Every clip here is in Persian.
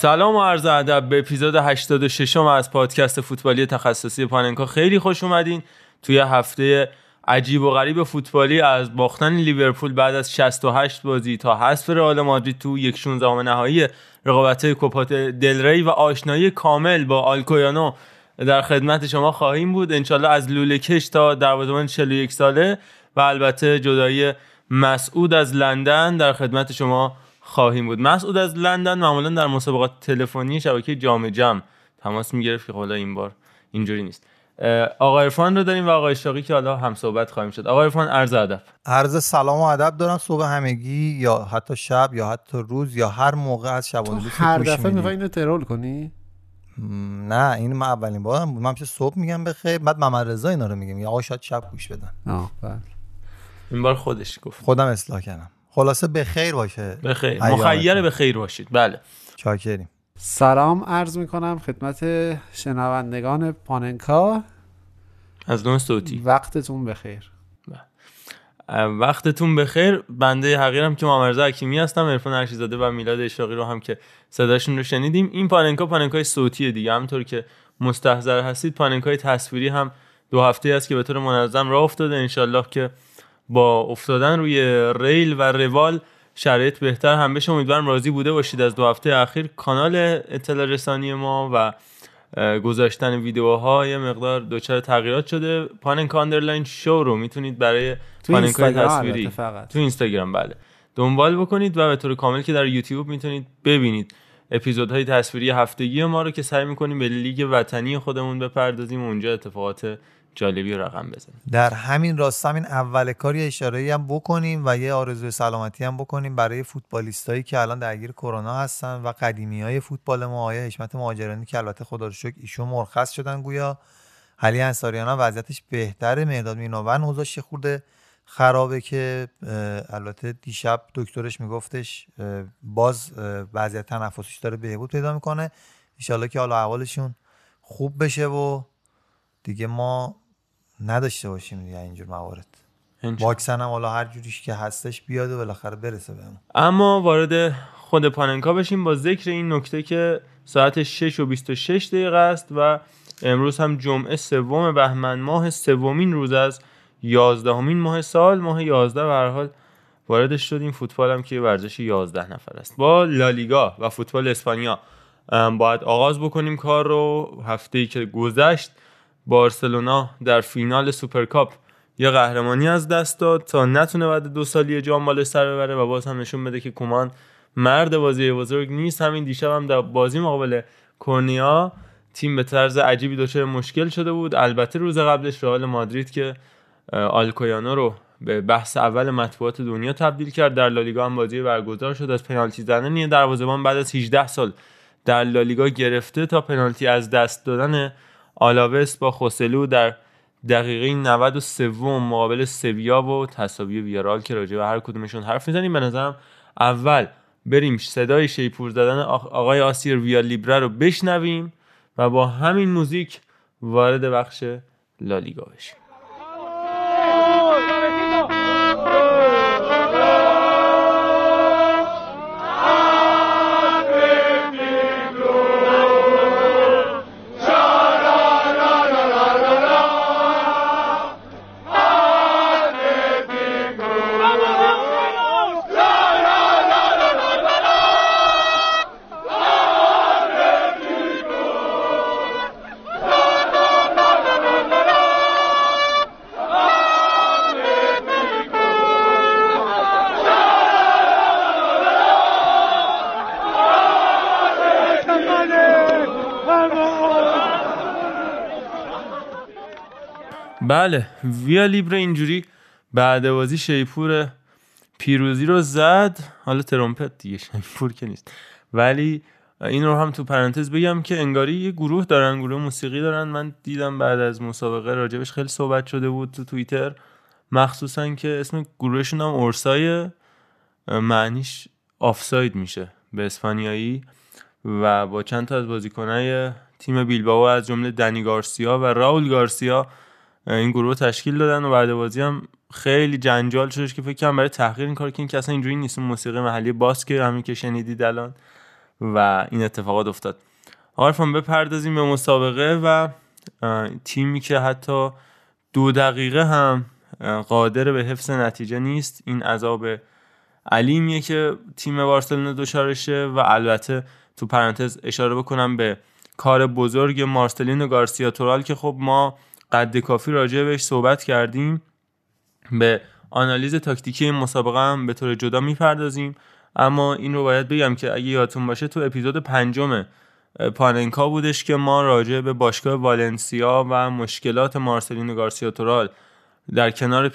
سلام و عرض ادب به اپیزود 86 م از پادکست فوتبالی تخصصی پاننکا. خیلی خوش اومدین توی هفته عجیب و غریب فوتبالی از باختن لیورپول بعد از 68 بازی تا حذف رئال مادرید تو یک 16 نهایی رقابت دل ری و آشنایی کامل با آلکویانو در خدمت شما خواهیم بود. انشالله از لوله کش تا دروازه‌بان 41 ساله و البته جدایی مسعود از لندن در خدمت شما خواهیم بود. مسعود از لندن معمولا در مسابقات تلفنی شبکه جام جم تماس می‌گرفت که حالا این بار اینجوری نیست. آقا عرفان رو داریم و آقا اشتاقی که حالا هم صحبت خواهیم شد. آقا عرفان عرض ادب. عرض سلام و ادب دارم. صبح همگی یا حتی شب یا حتی روز یا هر موقع از شب تو هر دفعه می‌خوای اینو ترول کنی؟ نه این من اولین بارم بود. من همیشه صبح میگم بخیر بعد محمد رضا اینا رو میگم یا آقا شاید شب گوش بدن. آه بله. این بار خودش گفت. خودم اصلاح کردم. خلاصه به خیر باشه. بخیر ایامتون. مخیر به خیر باشید. بله. چاکریم. سلام عرض می‌کنم خدمت شنوندگان پاننکا. از نوع صوتی. وقتتون بخیر وقتتون بخیر بنده حقیرم که محمد رضا حکیمی هستم عرفان ارشیزاده و میلاد اشاقی رو هم که صداشون رو شنیدیم. این پاننکا پاننکای صوتی دیگه. همطور که مستحضر هستید پاننکای تصویری هم دو هفته است که به طور منظم راه افتاده. انشالله که با افتادن روی ریل و روال شرایط بهتر. هم بشه امیدوارم راضی بوده باشید از دو هفته اخیر. کانال اطلاع رسانی ما و گذاشتن ویدیوها یه مقدار دچار تغییرات شده. پاننکا underline show رو می‌تونید برای اینستاگرام تصویری. فقط. تو اینستاگرام بله. دنبال بکنید و به طور کامل که در یوتیوب می‌تونید ببینید اپیزودهای تصویری هفتگی ما رو که سعی می‌کنیم به لیگ وطنی خودمون بپردازیم و اونجا اتفاقات جالبی رقم بزنیم. در همین راستا همین اول کاری اشاره هم بکنیم و یه آرزوی سلامتی هم بکنیم برای فوتبالیستایی که الان درگیر کرونا هستن و قدیمی های فوتبال ما آیه حشمت مهاجرانی که البته خدا رو شکر ایشون مرخص شدن گویا. علی انصاریان وضعیتش بهتره مرداد مینوون اوضاعش یه خورده؟ خرابه که البته دیشب دکترش میگفتش باز وضعیت تنفسیش داره بهبود پیدا می‌کنه. انشالله که حالا احوالشون خوب بشه و دیگه ما نداشته باشیم دیگه اینجور موارد. واکسن هم حالا هر جوریش که هستش بیاد و بالاخره برسه بهمون. اما وارد خود پاننکا بشیم با ذکر این نکته که ساعت 6 و 26 دقیقه است و امروز هم جمعه سوم بهمن ماه سومین روز از یازدهمین ماه سال ماه 11 به هر حال واردش شدیم. فوتبال هم که ورزش 11 نفر است. با لالیگا و فوتبال اسپانیا باید آغاز بکنیم کار رو. هفته ای که گذشت بارسلونا در فینال سوپرکاپ یه قهرمانی از دست داد تا نتونه بعد دو سالی جام بالا سر ببره و باز هم نشون بده که کومان مرد بازی بزرگ نیست. همین دیشب هم در بازی مقابل کورنیا تیم به طرز عجیبی دچار مشکل شده بود. البته روز قبلش رئال مادرید که آلکویانو رو به بحث اول مطبوعات دنیا تبدیل کرد در لالیگا هم بازی برگزار شد. از پنالتی زدن یه دروازه‌بان بعد از 18 سال در لالیگا گرفته تا پنالتی از دست دادن آلاوس با خوسلو در دقیقه 93 مقابل سویا و تساوی ویارال که راجع به هر کدومشون حرف می‌زنیم. به نظرم اول بریم صدای شیپور زدن آق- آقای آسیر ویا لیبره رو بشنویم و با همین موزیک وارد بخش لالیگا بشیم. بله ویا لیبره اینجوری بعد بازی شیپور پیروزی رو زد. حالا ترومپت دیگه شیپور که نیست. ولی این رو هم تو پرانتز بگم که انگاری یه گروه دارن گروه موسیقی دارن. من دیدم بعد از مسابقه راجبش خیلی صحبت شده بود تو توییتر. مخصوصا که اسم گروهشون هم اورسای معنیش آفساید میشه به اسپانیایی و با چند تا از بازیکنای تیم بیلباو از جمله دنی گارسیا و راول گارسیا این گروه تشکیل دادن و بعد بازی هم خیلی جنجال شدش که فکر کنم برای تحقیر این کار که این که اصلا اینجوری نیست. موسیقی محلی باسک همین که شنیدید الان و این اتفاقات افتاد. عرفان بپردازیم به مسابقه و تیمی که حتی دو دقیقه هم قادر به حفظ نتیجه نیست. این عذاب علیمیه که تیم بارسلونا دچارشه و البته تو پرانتز اشاره بکنم به کار بزرگ مارسلینو گارسیا تورال که خب ما قد کافی راجع بهش صحبت کردیم. به آنالیز تاکتیکی این مسابقه هم به طور جدا می‌پردازیم. اما این رو باید بگم که اگه یادتون باشه تو اپیزود پنجم پاننکا بودش که ما راجع به باشگاه والنسیا و مشکلات مارسلینو گارسیا تورال در کنار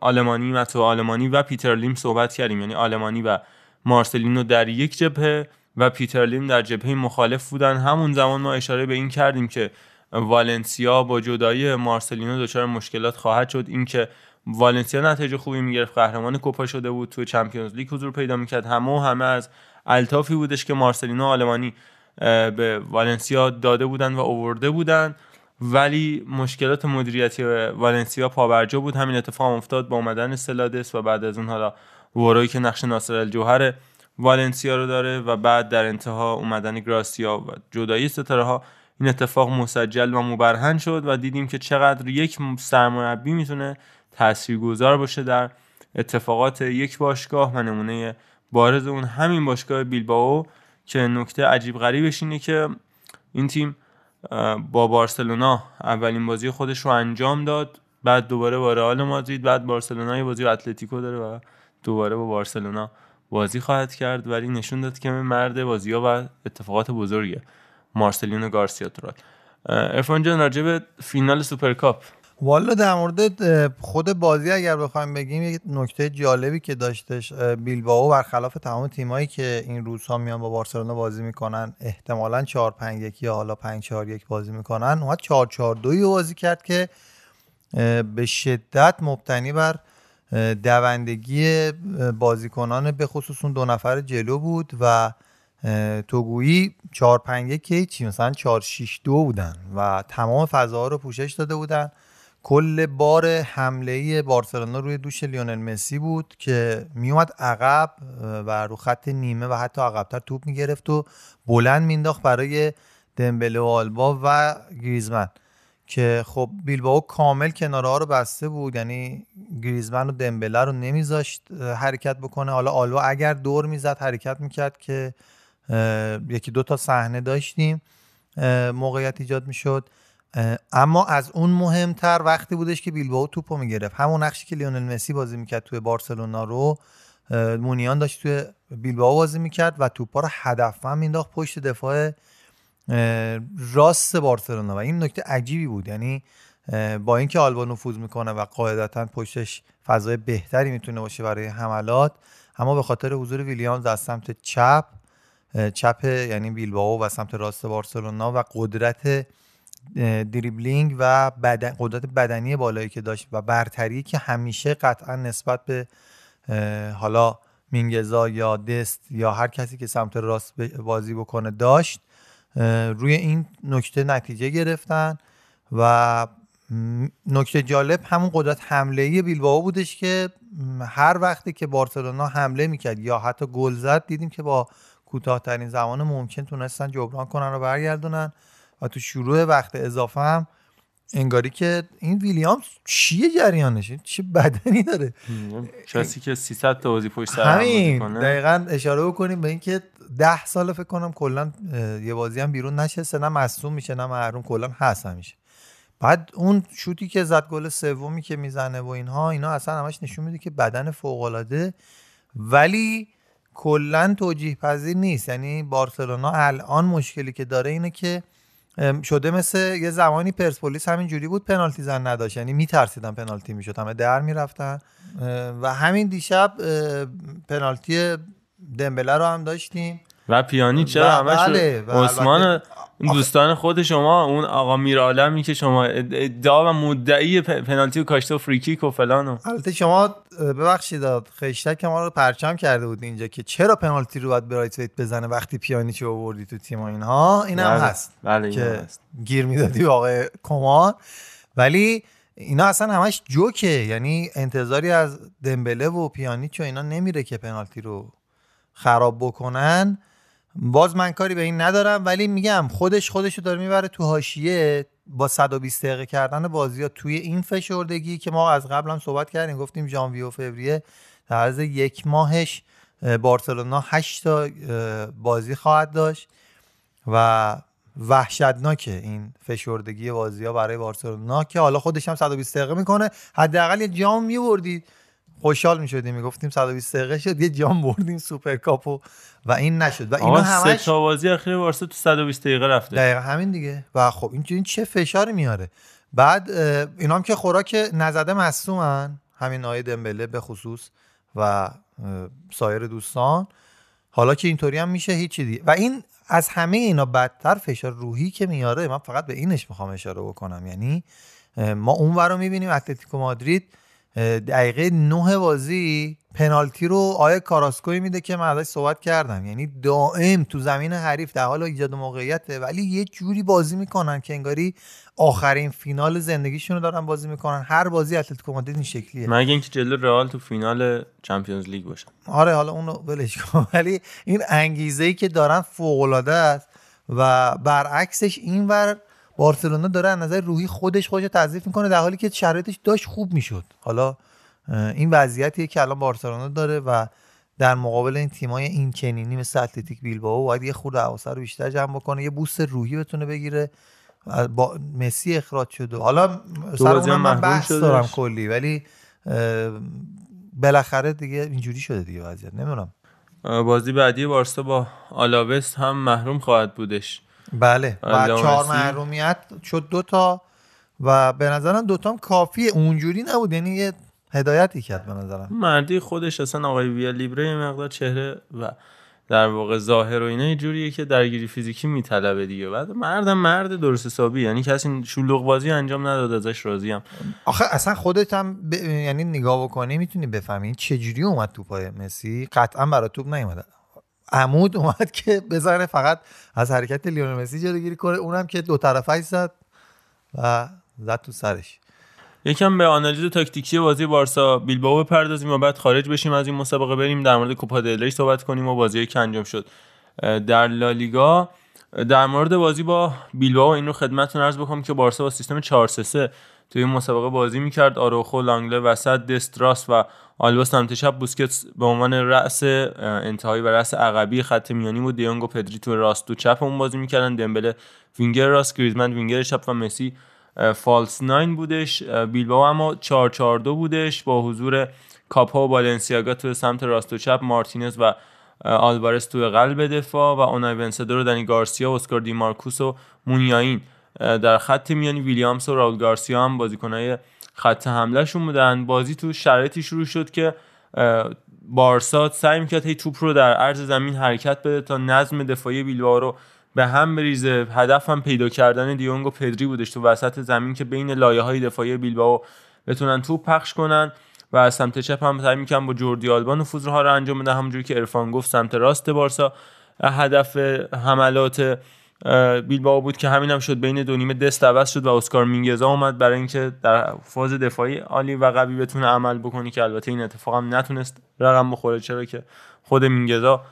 آلمانی متو آلمانی و پیتر لیم صحبت کردیم. یعنی آلمانی و مارسلینو در یک جبهه و پیتر لیم در جبهه مخالف بودن. همون زمان ما اشاره به این کردیم که والنسیا با جدایی مارسلینو دچار مشکلات خواهد شد. اینکه والنسیا نتیجه خوبی می‌گرفت قهرمان کوپا شده بود تو چمپیونز لیگ حضور پیدا می‌کرد. همه و همه از الطافی بودش که مارسلینو آلمانی به والنسیا داده بودن و اوورده بودن. ولی مشکلات مدیریتی والنسیا پابرجا بود. همین اتفاق افتاد با اومدن سلادس و بعد از اون حالا وروی که نقش ناصر الجوهر والنسیا رو داره و بعد در انتها اومدن گراسیا و جدایی ستاره ها این اتفاق مسجل و مبرهن شد و دیدیم که چقدر یک سرمربی می‌تونه تاثیرگذار باشه در اتفاقات یک باشگاه و نمونه بارز اون همین باشگاه بیلباو که نکته عجیب غریبش اینه که این تیم با بارسلونا اولین بازی خودش رو انجام داد بعد دوباره با رئال مادرید بعد بارسلونا یه بازی اتلتیکو داره و دوباره با بارسلونا بازی خواهد کرد. ولی نشون داد که مرد بازی ها و اتفاقات بزرگه. مارسلینو گارسیا تورال عرفان جان راجع به فینال سوپرکاپ. والا در مورد خود بازی اگر بخوایم بگیم یک نکته جالبی که داشتش بیلباو برخلاف تمام تیمایی که این روزها میان با بارسلونا بازی می‌کنن احتمالا 4 5 1 یا حالا 5 4 1 بازی می‌کنن اومد 4 4 2 بازی کرد که به شدت مبتنی بر دوندگی بازیکنان به خصوص اون دو نفر جلو بود و توگویی 4 5 1 چی؟ مثلا 4 6 2 بودن و تمام فضاها رو پوشش داده بودن. کل بار حمله بارسلونا روی دوش لیونل مسی بود که میومد عقب و رو خط نیمه و حتی عقبتر توپ می‌گرفت و بلند مینداخت برای دمبله و آلبا و گریزمن که خب بیلباو کامل کناره ها رو بسته بود یعنی گریزمن و دمبله رو نمیذاشت حرکت بکنه. حالا آلبا اگر دور می‌زد حرکت می‌کرد که یکی دو تا صحنه داشتیم موقعیت ایجاد می‌شد. اما از اون مهمتر وقتی بودش که بیلباو توپو می‌گرفت. همون نقشی که لیونل مسی بازی می‌کرد توی بارسلونا رو مونیان داشت توی بیلباو بازی می‌کرد و توپا رو هدفمند مینداخت پشت دفاع راست بارسلونا. و این نکته عجیبی بود. یعنی با اینکه آلبا نفوذ می‌کنه و قاعدتا پشتش فضای بهتری می‌تونه باشه برای حملات اما به خاطر حضور ویلیامز از سمت چپ چپ یعنی بیلباو و سمت راست بارسلونا و قدرت دریبلینگ و بدن، قدرت بدنی بالایی که داشت و برتری که همیشه قطعا نسبت به حالا مینگزا یا دست یا هر کسی که سمت راست بازی بکنه داشت روی این نکته نتیجه گرفتن و نکته جالب همون قدرت حمله ای بیلبائو بودش که هر وقتی که بارسلونا حمله می‌کرد یا حتی گل زد دیدیم که با کوتاهترین زمان ممکن تونستن جبران کنن و برگردونن. و تو شروع وقت اضافه هم انگاری که این ویلیامز چیه جریانش؟ چه بدنی داره؟ کسی که 300 تا بازی پشت سر همین. دقیقا اشاره بکنیم به اینکه ده سال فکر کنم کلا یه بازی هم بیرون نشسته نه مصوم میشه نه محروم کلا هست همیشه. بعد اون شوتی که زد گل سومی که می‌زنه و اینها اینا اصلا همش نشون میده که بدن فوق العاده ولی کلا توجیه پذیر نیست. یعنی بارسلونا الان مشکلی که داره اینه که شده مثل یه زمانی پرسپولیس همین جوری بود پنالتی زن نداشت. یعنی میترسیدن پنالتی می‌شد همه در می‌رفتن. و همین دیشب پنالتی دمبله رو هم داشتیم. و پیانی چرا و- همش بله، و عثمان اون دوستان خود شما اون آقا میرعالمی که شما اد- ادعا و مدعی پنالتی و کاشته و فریکیک و فلان و البته شما ببخشید خشتک ما رو پرچم کرده بود اینجا که چرا پنالتی رو باید برایت ویت بزنه وقتی پیانیچو آوردی تو تیم اینها؟ این هم بله، هست بله که هست. گیر می‌دادی به آقای کمان ولی اینا اصلا همش جوکه. یعنی انتظاری از دمبله و پیانیچ و اینا نمیره که پنالتی رو خراب بکنن. باز من کاری به این ندارم ولی میگم خودش خودش رو داره می‌بره تو حاشیه با 120 دقیقه کردن بازی ها توی این فشردگی که ما از قبل هم صحبت کردیم گفتیم ژانویه و فوریه در عرض یک ماهش اه، بارسلونا 8 تا بازی خواهد داشت و وحشتناکه این فشردگی بازی ها برای بارسلونا که حالا خودش هم 120 دقیقه می‌کنه. حداقل یه جام میبردید. خوشحال می‌شدیم می‌گفتیم 120 دقیقه شد یه جام بردیم سوپرکاپو و این نشد. و اینا آقا سه همش تا بازی اخیر بارسا تو 120 دقیقه رفته. دقیقا همین دیگه. و خب این این چه فشاری میاره. بعد اینا هم که خوراک نزده مصومن همین آیه دمبله به خصوص و سایر دوستان. حالا که اینطوری هم میشه هیچی دیگه. و این از همه اینا بدتر فشار روحی که میاره من فقط به اینش می‌خوام اشاره بکنم. یعنی ما اون رو می‌بینیم اتلتیکو مادرید دقیقه نه بازی پنالتی رو آیه کاراسکوی میده که من ازش صحبت کردم. یعنی دائم تو زمین حریف در حال ایجاد موقعیته ولی یه جوری بازی می‌کنن که انگاری آخرین فینال زندگیشون رو دارن بازی می‌کنن. هر بازی اتلتیکو مادرید این شکلیه. مگه اینکه جلو رئال تو فینال چمپیونز لیگ باشه. آره حالا اونو ولش کن. ولی این انگیزه ای که دارن فوق العاده است و برعکسش اینور بارسلونا داره از نظر روحی خودش خودش رو تضعیف می‌کنه در حالی که شرایطش داشت خوب می‌شد. حالا این وضعیتیه که الان بارسلونا داره و در مقابل این تیمای این چنینی مثل اتلتیک بیلبائو باید یه خورده حواسه رو بیشتر جمع بکنه یه بوست روحی بتونه بگیره با مسی اخراج شده. حالا سر اونم من بحث. دارم کلی ولی بالاخره دیگه اینجوری شده دیگه وضعیت. نمی‌دونم. بازی بعدی بارسا با آلاوس هم محروم خواهد بودش. بله. و چهار. محرومیت شد دوتا و به نظرم دوتا هم کافیه. اونجوری نبود یعنی یه هدایتی کرد به نظرم. مردی خودش اصلا آقای ویا لیبره یه مقدار چهره و در واقع ظاهر و اینا یه جوریه که درگیری فیزیکی میطلبه دیگه. بعد مردم مرد درست حسابی یعنی کسی شلوغ بازی انجام نداد ازش راضیم آخه اصلا خودت هم ب... یعنی نگاه بکنی می‌تونی بفهمی این چجوری اومد تو پای مسی. قطعا برای توپ نیومد عمود اومد که بزنه فقط از حرکت لیونل مسی جلوگیری کنه. اونم که دو طرفه زد و زد تو سرش. یکم به آنالیز تاکتیکی بازی بارسا بیلبائو بپردازیم و بعد خارج بشیم از این مسابقه بریم در مورد کوپا دل صحبت کنیم و بازی که انجام شد. در لالیگا در مورد بازی با بیلبائو این رو خدمتتون عرض بکنم که بارسا با سیستم 4 3 3 توی این مسابقه بازی می‌کرد. آروخو لانگله وسط دست راست و آلبا سمت چپ بوسکتس به عنوان رأس انتهایی و رأس عقبی خط میانی بود. دیونگ پدری تو راست و چپ اون بازی می‌کردن. دمبله وینگر راست گریزمن وینگر چپ و مسی false nine بودش. اه، بیلبائو اما 4 4 2 بودش. با حضور کاپا و بالنسیاگا تو سمت راست و چپ مارتینز و اه، آلوارز تو قلب دفاع و اونای ونسدور و دنی گارسیا و اسکار دی مارکوس و مونیاین در خط میانی ویلیامز و راول گارسیا هم بازیکنهای خط حملهشون بودن. بازی تو شرایطی شروع شد که بارسا سعی می‌کرد هی توپ رو در عرض زمین حرکت بده تا نظم دفاعی بیلبائو رو به هم بریزه. هدف هم پیدا کردن دیونگ و پدری بودش تو وسط زمین که بین لایه های دفاعی بیلبائو بتونن توپ پخش کنن و از سمت چپ هم سعی می‌کنن با جوردی آلبا نفوذها رو انجام بده همونجوری که ارفان گفت سمت راست بارسا هدف حملات بیلبائو بود که همین هم شد بین دو نیمه دست عوض شد و اسکار مینگزا اومد برای اینکه در فاز دفاعی عالی و قوی بتونه عمل بکنه که البته این اتفاق هم نتونست رقم بخوره چرا که خود مینگزا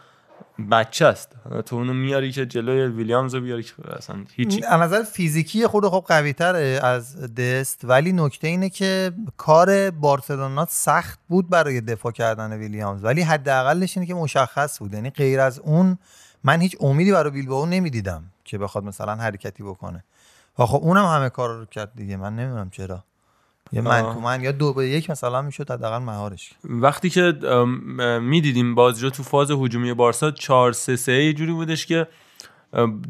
بچه است. تو اونو میاری که جلوی ویلیامز رو بیاری که اصلا هیچی. از نظر فیزیکی خود خب قوی تره از دست ولی نکته اینه که کار بارسلونا سخت بود برای دفاع کردن ویلیامز. ولی حداقلش اینه که مشخص بود. یعنی غیر از اون من هیچ امیدی برای بیلبائو نمی‌دیدم. که بخواد مثلا حرکتی بکنه. و خب اونم همه کار رو کرد دیگه. من نمی‌دونم چرا. یه من. تو من یا دو به یک مثلا می‌شد حداقل مهارش وقتی که می‌دیدیم بازی رو تو فاز هجومی بارسا 4 3 3 یه جوری بودش که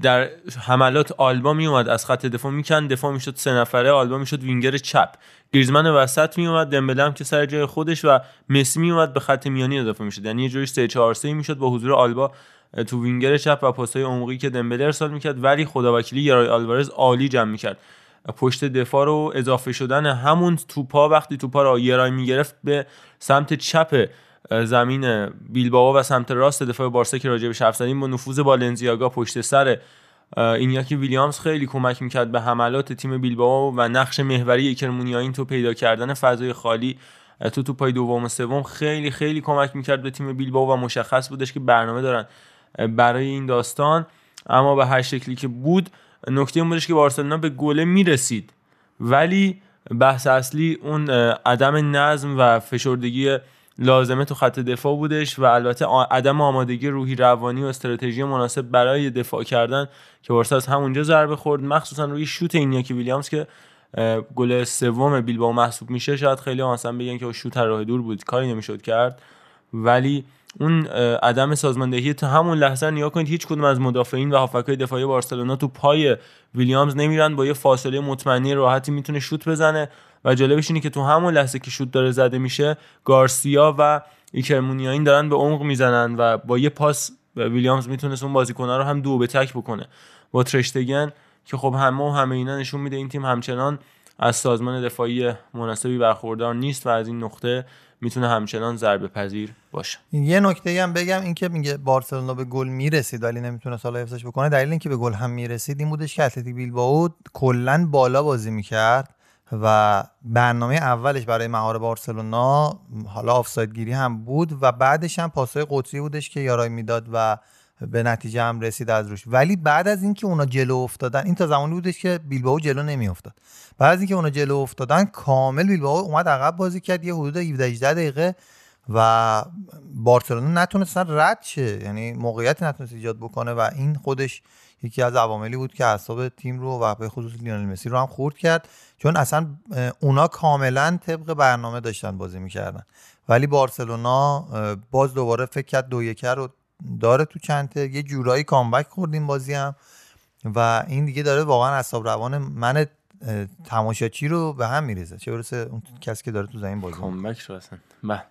در حملات آلبا میومد از خط دفاع میکن دفاع می‌شد سه نفره آلبا می‌شد وینگر چپ. گریزمن وسط میومد دمبله هم که سر جای خودش و مسی میومد به خط میانی اضافه می‌شد. یعنی یه جوری 3 4 3 می‌شد با حضور آلبا تو وینگر چپ و پاسای عمقی که دمبله ارسال می‌کرد ولی خداوکیلی یارای آلوارز عالی جمع می‌کرد. پشت دفاع رو اضافه شدن همون توپا وقتی توپا رو یرای می‌گرفت به سمت چپ زمین بیلباو و سمت راست دفاع بارسا که راجع به با نفوذ بالنزیاگا پشت سر اینیاکی ویلیامز خیلی کمک می‌کرد به حملات تیم بیلباو و نقش محوری این تو پیدا کردن فضای خالی. تو تو پای دوم و سوم خیلی خیلی کمک می‌کرد به تیم بیلباو و مشخص بودش که برنامه دارن. برای این داستان. اما به هر شکلی که بود نکته این بودش که بارسلونا به گله می‌رسید. ولی بحث اصلی اون عدم نظم و فشردگی لازمه تو خط دفاع بودش و البته عدم آمادگی روحی روانی و استراتژی مناسب برای دفاع کردن که بارسا از همونجا ضربه خورد مخصوصا روی شوت اینیاکی ویلیامز که گل سوم بیلبائو محسوب میشه. شاید خیلی آسان بگن که شوت راه دور بود. کاری نمی‌شد کرد. ولی اون عدم سازماندهی تا همون لحظه نیا کنید هیچ کدوم از مدافعین و هافکای دفاعی بارسلونا تو پای ویلیامز نمیرن با یه فاصله مطمئنی راحتی می‌تونه شوت بزنه. و جالبش اینه که تو همون لحظه که شوت داره زده میشه گارسیا و ایکرمونیاین دارن به عمق می‌زنن و با یه پاس ویلیامز می‌تونست اون بازیکن‌ها رو هم دو به تک بکنه. با ترشتگن که خب همه و همه اینا نشون میده این تیم همچنان از سازمان دفاعی مناسبی برخوردار نیست و از این نقطه می‌تونه همچنان ضربه پذیر باشه. یه نکته هم بگم اینکه میگه بارسلونا به گل می‌رسید ولی نمی‌تونه سال حفظش بکنه. دلیل اینکه به گل هم می‌رسید این بودش که اتلتیک بیلبائو کلا بالا بازی می‌کرد و برنامه اولش برای مهار بارسلونا حالا آفساید گیری هم بود و بعدش هم پاسای قطری بودش که یارای می‌داد و به نتیجه هم رسید از روش. ولی بعد از اینکه اونا جلو افتادن این تا زمانی بودش که بیلبائو جلو نمیافتاد. بعد از اینکه اونا جلو افتادن کامل بیلبائو اومد عقب بازی کرد یه حدود 17 18 دقیقه و بارسلونا نتونستن رد شه. یعنی موقعیت نتونست ایجاد بکنه و این خودش یکی از عواملی بود که اعصاب تیم رو و به خصوص لیونل مسی رو هم خورد کرد. چون اصلا اونا کاملا طبق برنامه داشتن بازی می‌کردن. ولی بارسلونا باز دوباره فکر کرد دو رو داره تو چنته یه جورایی کامبک خوردیم بازی هم. و این دیگه داره واقعا اصاب روان من تماشاچی رو به هم میریزه. چه برسه اون کسی که داره تو زمین بازی کامبک رو اصلا. بله.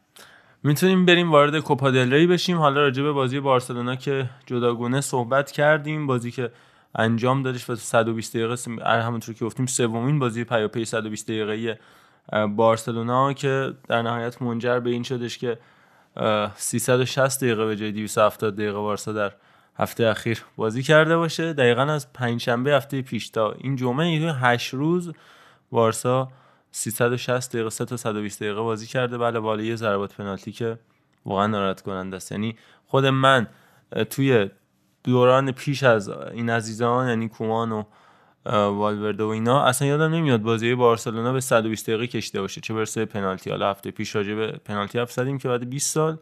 می‌تونیم بریم وارد کوپا دل بشیم. حالا راجع به بازی بارسلونا که جداگونه صحبت کردیم. بازی که انجام دادش و 120 دقیقه همونطور که گفتیم سومین بازی پیاپی 120 دقیقه بارسلونا که در نهایت منجر به این شدش که 360 دقیقه به جای 270 دقیقه بارسا در هفته اخیر بازی کرده باشه. دقیقا از پنجشنبه هفته پیش تا این جمعه این 8 روز بارسا 360 دقیقه 3 تا 120 دقیقه بازی کرده. بله بالا یه ضربات پنالتی که واقعا ناراحت کننده است. یعنی خود من توی دوران پیش از این عزیزان یعنی کومان و والورده و اینا. اصلا یادم نمیاد بازی بارسلونا به 120 دقیقه کشیده باشه. چه برسه پنالتی. حالا هفته پیش راجع به پنالتی حرف زدیم که بعد 20 سال.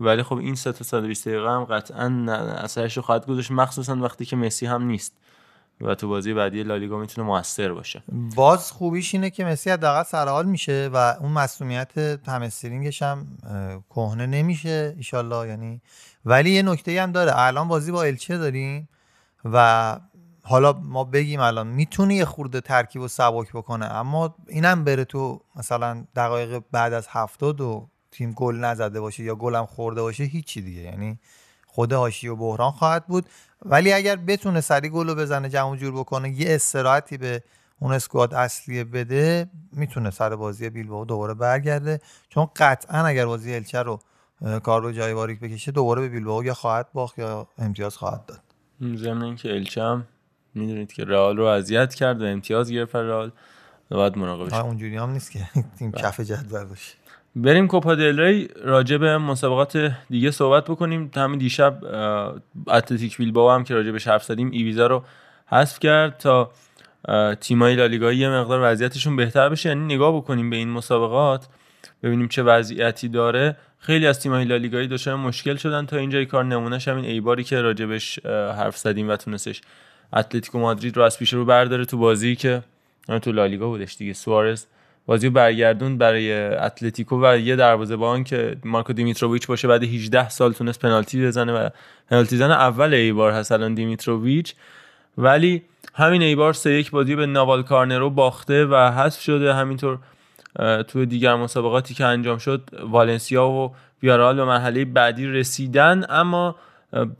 ولی خب این سه تا 120 دقیقه هم قطعا اثرش رو خواهد گذاشت. مخصوصا وقتی که مسی هم نیست. و تو بازی بعدی لالیگا می‌تونه موثر باشه. باز خوبیش اینه که مسی حداقل سرحال میشه و اون مسئولیت همسترینگش هم کهنه نمیشه ایشالله. یعنی ولی یه نکته هم داره. الان بازی با الچه داریم و حالا ما بگیم الان می‌تونه یه خورده ترکیب و سبک بکنه اما اینم بره تو مثلا دقایق بعد از هفتاد و تیم گل نزده باشه یا گلم خورده باشه هیچی دیگه. یعنی خود هاشی و بحران خواهد بود. ولی اگر بتونه سری گل رو بزنه جمع جور بکنه یه استراحتی به اون اسکواد اصلی بده می‌تونه سر بازی بیلبائو دوباره برگرده. چون قطعا اگر بازی الچه رو کار رو جای باریک بکشه دوباره به بیلبائو یا خواهد باخت یا امتیاز خواهد داد. ضمن اینکه الچه هم می‌دونید که رئال رو اذیت کرد و امتیاز گرفت رئال باید مراقبش اونجوری هم نیست که تیم بله. کف جدول باشه. بریم کوپا دل ری راجع به مسابقات دیگه صحبت بکنیم. همین دیشب اتلتیک بیلبائو هم که راجع به حرف زدیم ایویزا رو حذف کرد تا تیمای لالیگا یه مقدار وضعیتشون بهتر بشه. یعنی نگاه بکنیم به این مسابقات ببینیم چه وضعیتی داره. خیلی از تیم‌های لالیگایی دچار مشکل شدن. تا اینجای کار نمونهش همین ایباری که راجبش حرف زدیم و تونستش اتلتیکو مادرید رو از پیش رو برداره تو بازی که تو لالیگا بودش دیگه. سوارز بازی برگردون برای اتلتیکو و یه دروازه‌بان که مارکو دیمیتروویچ باشه. بعد 18 سال تونست پنالتی بزنه و پنالتی زن اول ایبار هست الان دیمیتروویچ. ولی همین ایبار سه یک بازی به ناوال کارنرو باخته و حذف شده. همینطور توی دیگر مسابقاتی که انجام شد والنسیا و ویارال به مرحله بعدی رسیدن. اما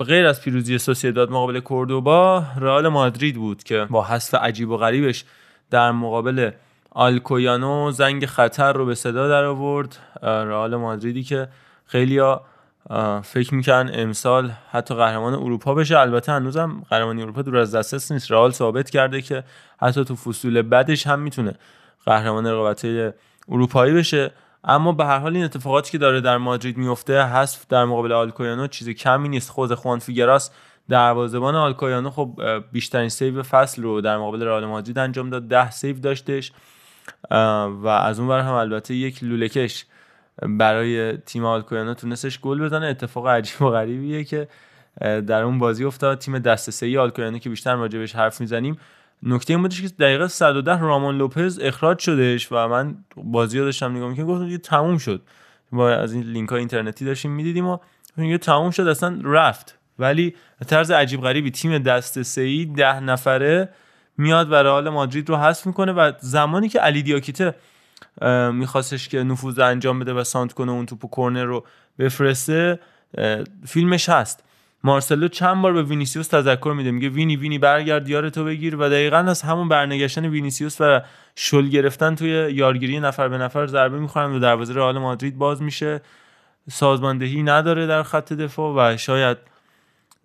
غیر از پیروزی سوسیداد مقابل کوردوبا رئال مادرید بود که با حذف عجیب و غریبش در مقابل آلکویانو زنگ خطر رو به صدا در آورد. رئال مادریدی که خیلیا فکر می‌کنن امسال حتی قهرمان اروپا بشه. البته هنوزم قهرمانی اروپا دور از دسترس نیست. رئال ثابت کرده که حتی تو فصول بعدش هم می‌تونه قهرمان رقابت اروپایی بشه. اما به هر حال این اتفاقاتی که داره در مادرید میفته حذف در مقابل آلکویانو چیز کمی نیست. خود خوان فیگراس دروازه‌بان آلکویانو خب بیشترین save فصل رو در مقابل رئال مادرید انجام داد. ده save داشتش و از اون هم البته یک لولکش برای تیم آلکویانو تونستش گل بزنه. اتفاق عجیب و غریبیه که در اون بازی افتاد. تیم دست سه آلکویانو که بیشتر راجبش حرف می‌زنیم. نکته این بودش که دقیقه 110 رامون لوپز اخراج شدش و من بازی رو داشتم نگاه می‌کنم گفتم دیگه تموم شد. ما از این لینک های اینترنتی داشتیم می‌دیدیم و یه تموم شد اصلا رفت. ولی طرز عجیب غریبی تیم دست سه ده نفره میاد و رئال مادرید رو حذف می‌کنه و زمانی که علی دیاکیته میخواستش که نفوذ انجام بده و سانتر کنه اون توپ کورنر رو بفرسته فیلمش هست. مارسلو چند بار به وینیسیوس تذکر میده میگه وینی وینی برگرد یار تو بگیر. و دقیقا از همون برنگشتن وینیسیوس و شل گرفتن توی یارگیری نفر به نفر ضربه می‌خورن و دروازه رئال مادرید باز میشه. سازماندهی نداره در خط دفاع و شاید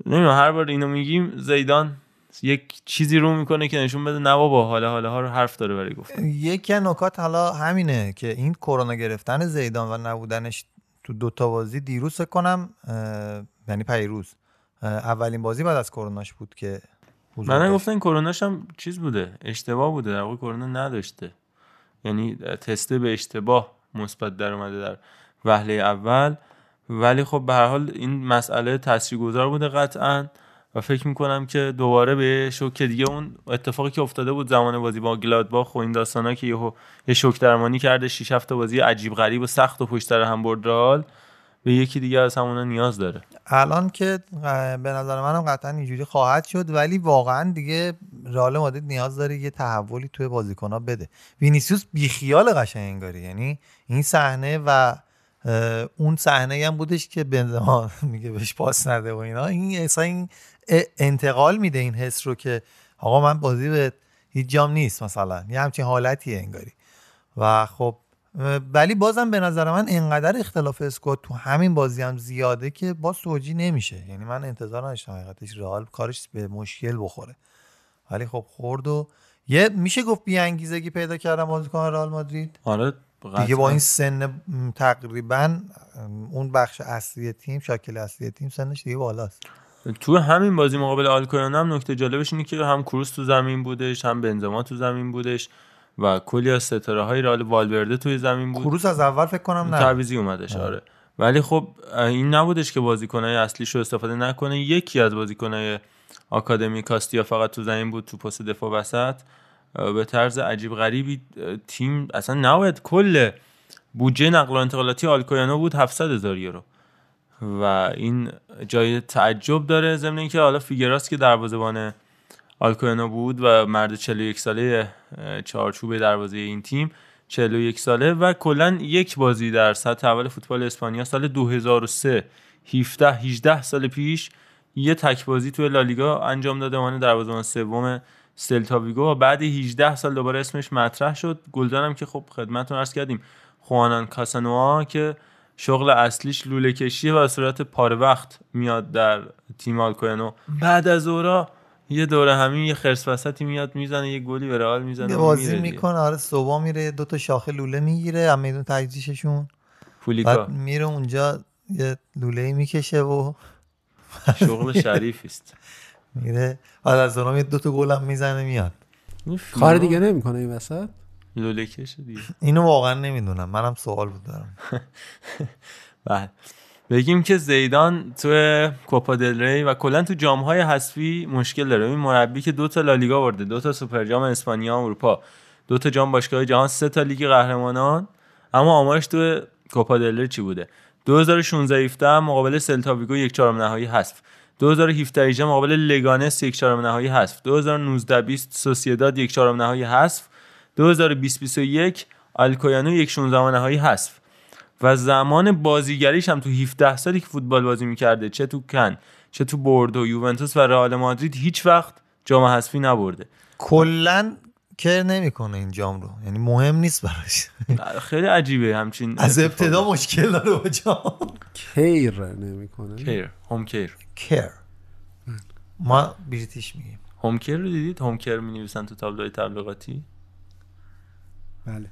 نمی‌دونم هر بار اینو میگیم زیدان یک چیزی رو می‌کنه که نشون بده نه بابا حالا حالا ها رو حرف داره برای گفتن یکی نکات حالا همینه که این کرونا گرفتن زیدان و نبودنش تو دوتا بازی دیروز کنم یعنی پیروز اولین بازی بعد از کروناش بود که من گفتن کروناش هم چیز بوده اشتباه بوده در واقع کرونا نداشته. یعنی تسته به اشتباه مثبت در اومده در وهله اول. ولی خب به هر حال این مسئله تاثیرگذار بوده قطعا و فکر می‌کنم که دوباره به شوک دیگه اون اتفاقی که افتاده بود زمان بازی با گلادباخ و این داستانا که یهو یه شوک درمانی کرده 6 هفته بازی عجیب غریب و سخت و پشت سر هم برد رال به یکی دیگه از همونا نیاز داره. الان که به نظر منم قطعا اینجوری خواهد شد ولی واقعا دیگه رئال مادرید نیاز داره یه تحولی توی بازیکن‌ها بده. وینیسیوس بیخیال قشنگ انگاری یعنی این صحنه و اون صحنه هم بودش که بنزما میگه بهش پاس نده و اینا. این اصلا این انتقال میده این حس رو که آقا من بازی به هیچ جام نیست مثلا. یه همچین حالتیه انگاری. و خب ولی بازم به نظر من انقدر اختلاف اسکواد تو همین بازی هم زیاده که باز توجی نمیشه. یعنی من انتظار نداشتم حقیقتش رئال کارش به مشکل بخوره. ولی خب خورد و یه میشه گفت بی انگیزگی پیدا کردم بازیکن رئال مادرید؟ آره دیگه با این سن تقریبا اون بخش اصلی تیم شاکل اصلی تیم سنش دیگه بالاست. تو همین بازی مقابل آلکویان هم نکته جالبش اینه که هم کروس تو زمین بودش هم بنزما تو زمین بودش. و کلی از ستاره های رئال والورده توی زمین بود. کروس از اول فکر کنم نه. تعویضی اومدش آره. ولی خب این نبودش که بازیکنای اصلیش رو استفاده نکنه. یکی از بازیکنای آکادمی کاستیا فقط تو زمین بود تو پست دفاع وسط. به طرز عجیب غریبی تیم اصلا نباید کل بودجه نقل و انتقالاتی آلکویانو بود 700 هزار یورو. و این جای تعجب داره ضمن اینکه حالا فیگراس که دروازه‌بان آلکویانو بود و مرد 41 ساله چارچوب دروازه این تیم 41 ساله و کلا یک بازی در سطح اول فوتبال اسپانیا سال 2003 17 18 سال پیش یه تک بازی توی لالیگا انجام داده عنوان دروازه‌بان سوم سلتا ویگو. و بعد 18 سال دوباره اسمش مطرح شد. گلدانم که خب خدمتتون عرض کردیم خوانان کاسانوا که شغل اصلیش لوله کشیه و صورت پاره وقت میاد در تیم آلکوینو بعد از اورا یه دوره همین یه خرس وسطی میاد می‌زنه یه گلی به رئال می‌زنه بازی می‌کنه آره صبح میره دو تا شاخه لوله می‌گیره هم میدون تجزیششون پولیکا. میره اونجا یه لوله می‌کشه و شغل شریف است میره. بعد از اونم یه دو تا گل هم می‌زنه میاد. کار دیگه نمی‌کنه این وسط؟ لوله کشه دیگه. اینو واقعا نمی‌دونم. منم سوال بود دارم. بله. بگیم که زیدان تو کوپا دل ری و کلا تو جام های حذفی مشکل داره. این مربی که دو تا لالیگا برده دو تا سوپر جام اسپانیا و اروپا. دو تا جام باشگاه جهان سه تا لیگ قهرمانان. اما آمارش تو کوپا دل چی بوده؟ 2016 17 مقابل سلتا ویگو یک چهارم نهایی حذف. 2017 18 مقابل لگانس یک چهارم نهایی حذف. 2019 20 سوسیداد یک چهارم نهایی حذف. 2020 21 الکویانو یک 16 نهایی حذف. و زمان بازیگریش هم تو 17 سالی که فوتبال بازی می‌کرده چه تو کن چه تو بوردو یوونتوس و رئال مادرید هیچ وقت جام حذفی نبرده. کلا کر نمی‌کنه این جام رو. یعنی مهم نیست براش. خیلی عجیبه همچین از. ابتدا مشکل داره با جام. کیر نمی‌کنه. کیر هوم کیر. کر. ما بریتیش میگیم. هوم کیر رو دیدید؟ هوم کیر می نویسن تو تابلوی تبلیغاتی؟ بله.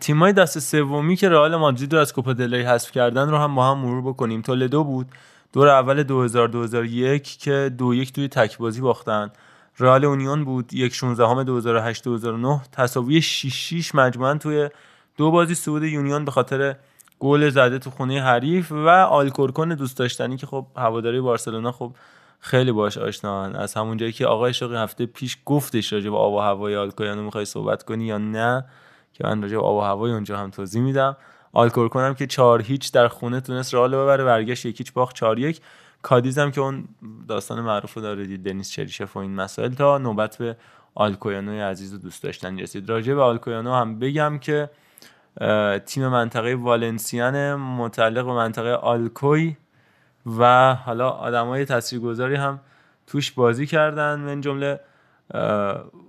تیمای دست سومی که رئال مادرید رو از کوپا دل ری حذف کردن رو هم با هم مرور بکنیم. تولدو بود دور اول 2000 2001 که دو یک توی تک بازی باختن. رئال اونیون بود یک 16 هم 2008 2009 تساوی 6 6 مجموعا توی دو بازی صعود یونیون به خاطر گل زده تو خونه حریف و آلکورکون دوست داشتنی که خب هواداری بارسلونا خب خیلی باش آشنان از همون جایی که آقای شوقی هفته پیش گفتش راجع به آب و هوای آلکویانو می‌خوای صحبت کنی یا نه که من راجع آب و هوای اونجا هم توضیح میدم. آلکورکون هم که 4 هیچ در خونه تونست رئال ببره برگشت یک هیچ باخت 4 1 کادیز هم که اون داستان معروف رو داره دید دنیس چریشف و این مسائل تا نوبت به آلکویانو عزیز و دوست داشتنی رسید. راجع به آلکویانو هم بگم که تیم منطقه والنسیان متعلق به منطقه آلکوی و حالا آدمای تاثیرگذاری هم توش بازی کردن. من جمله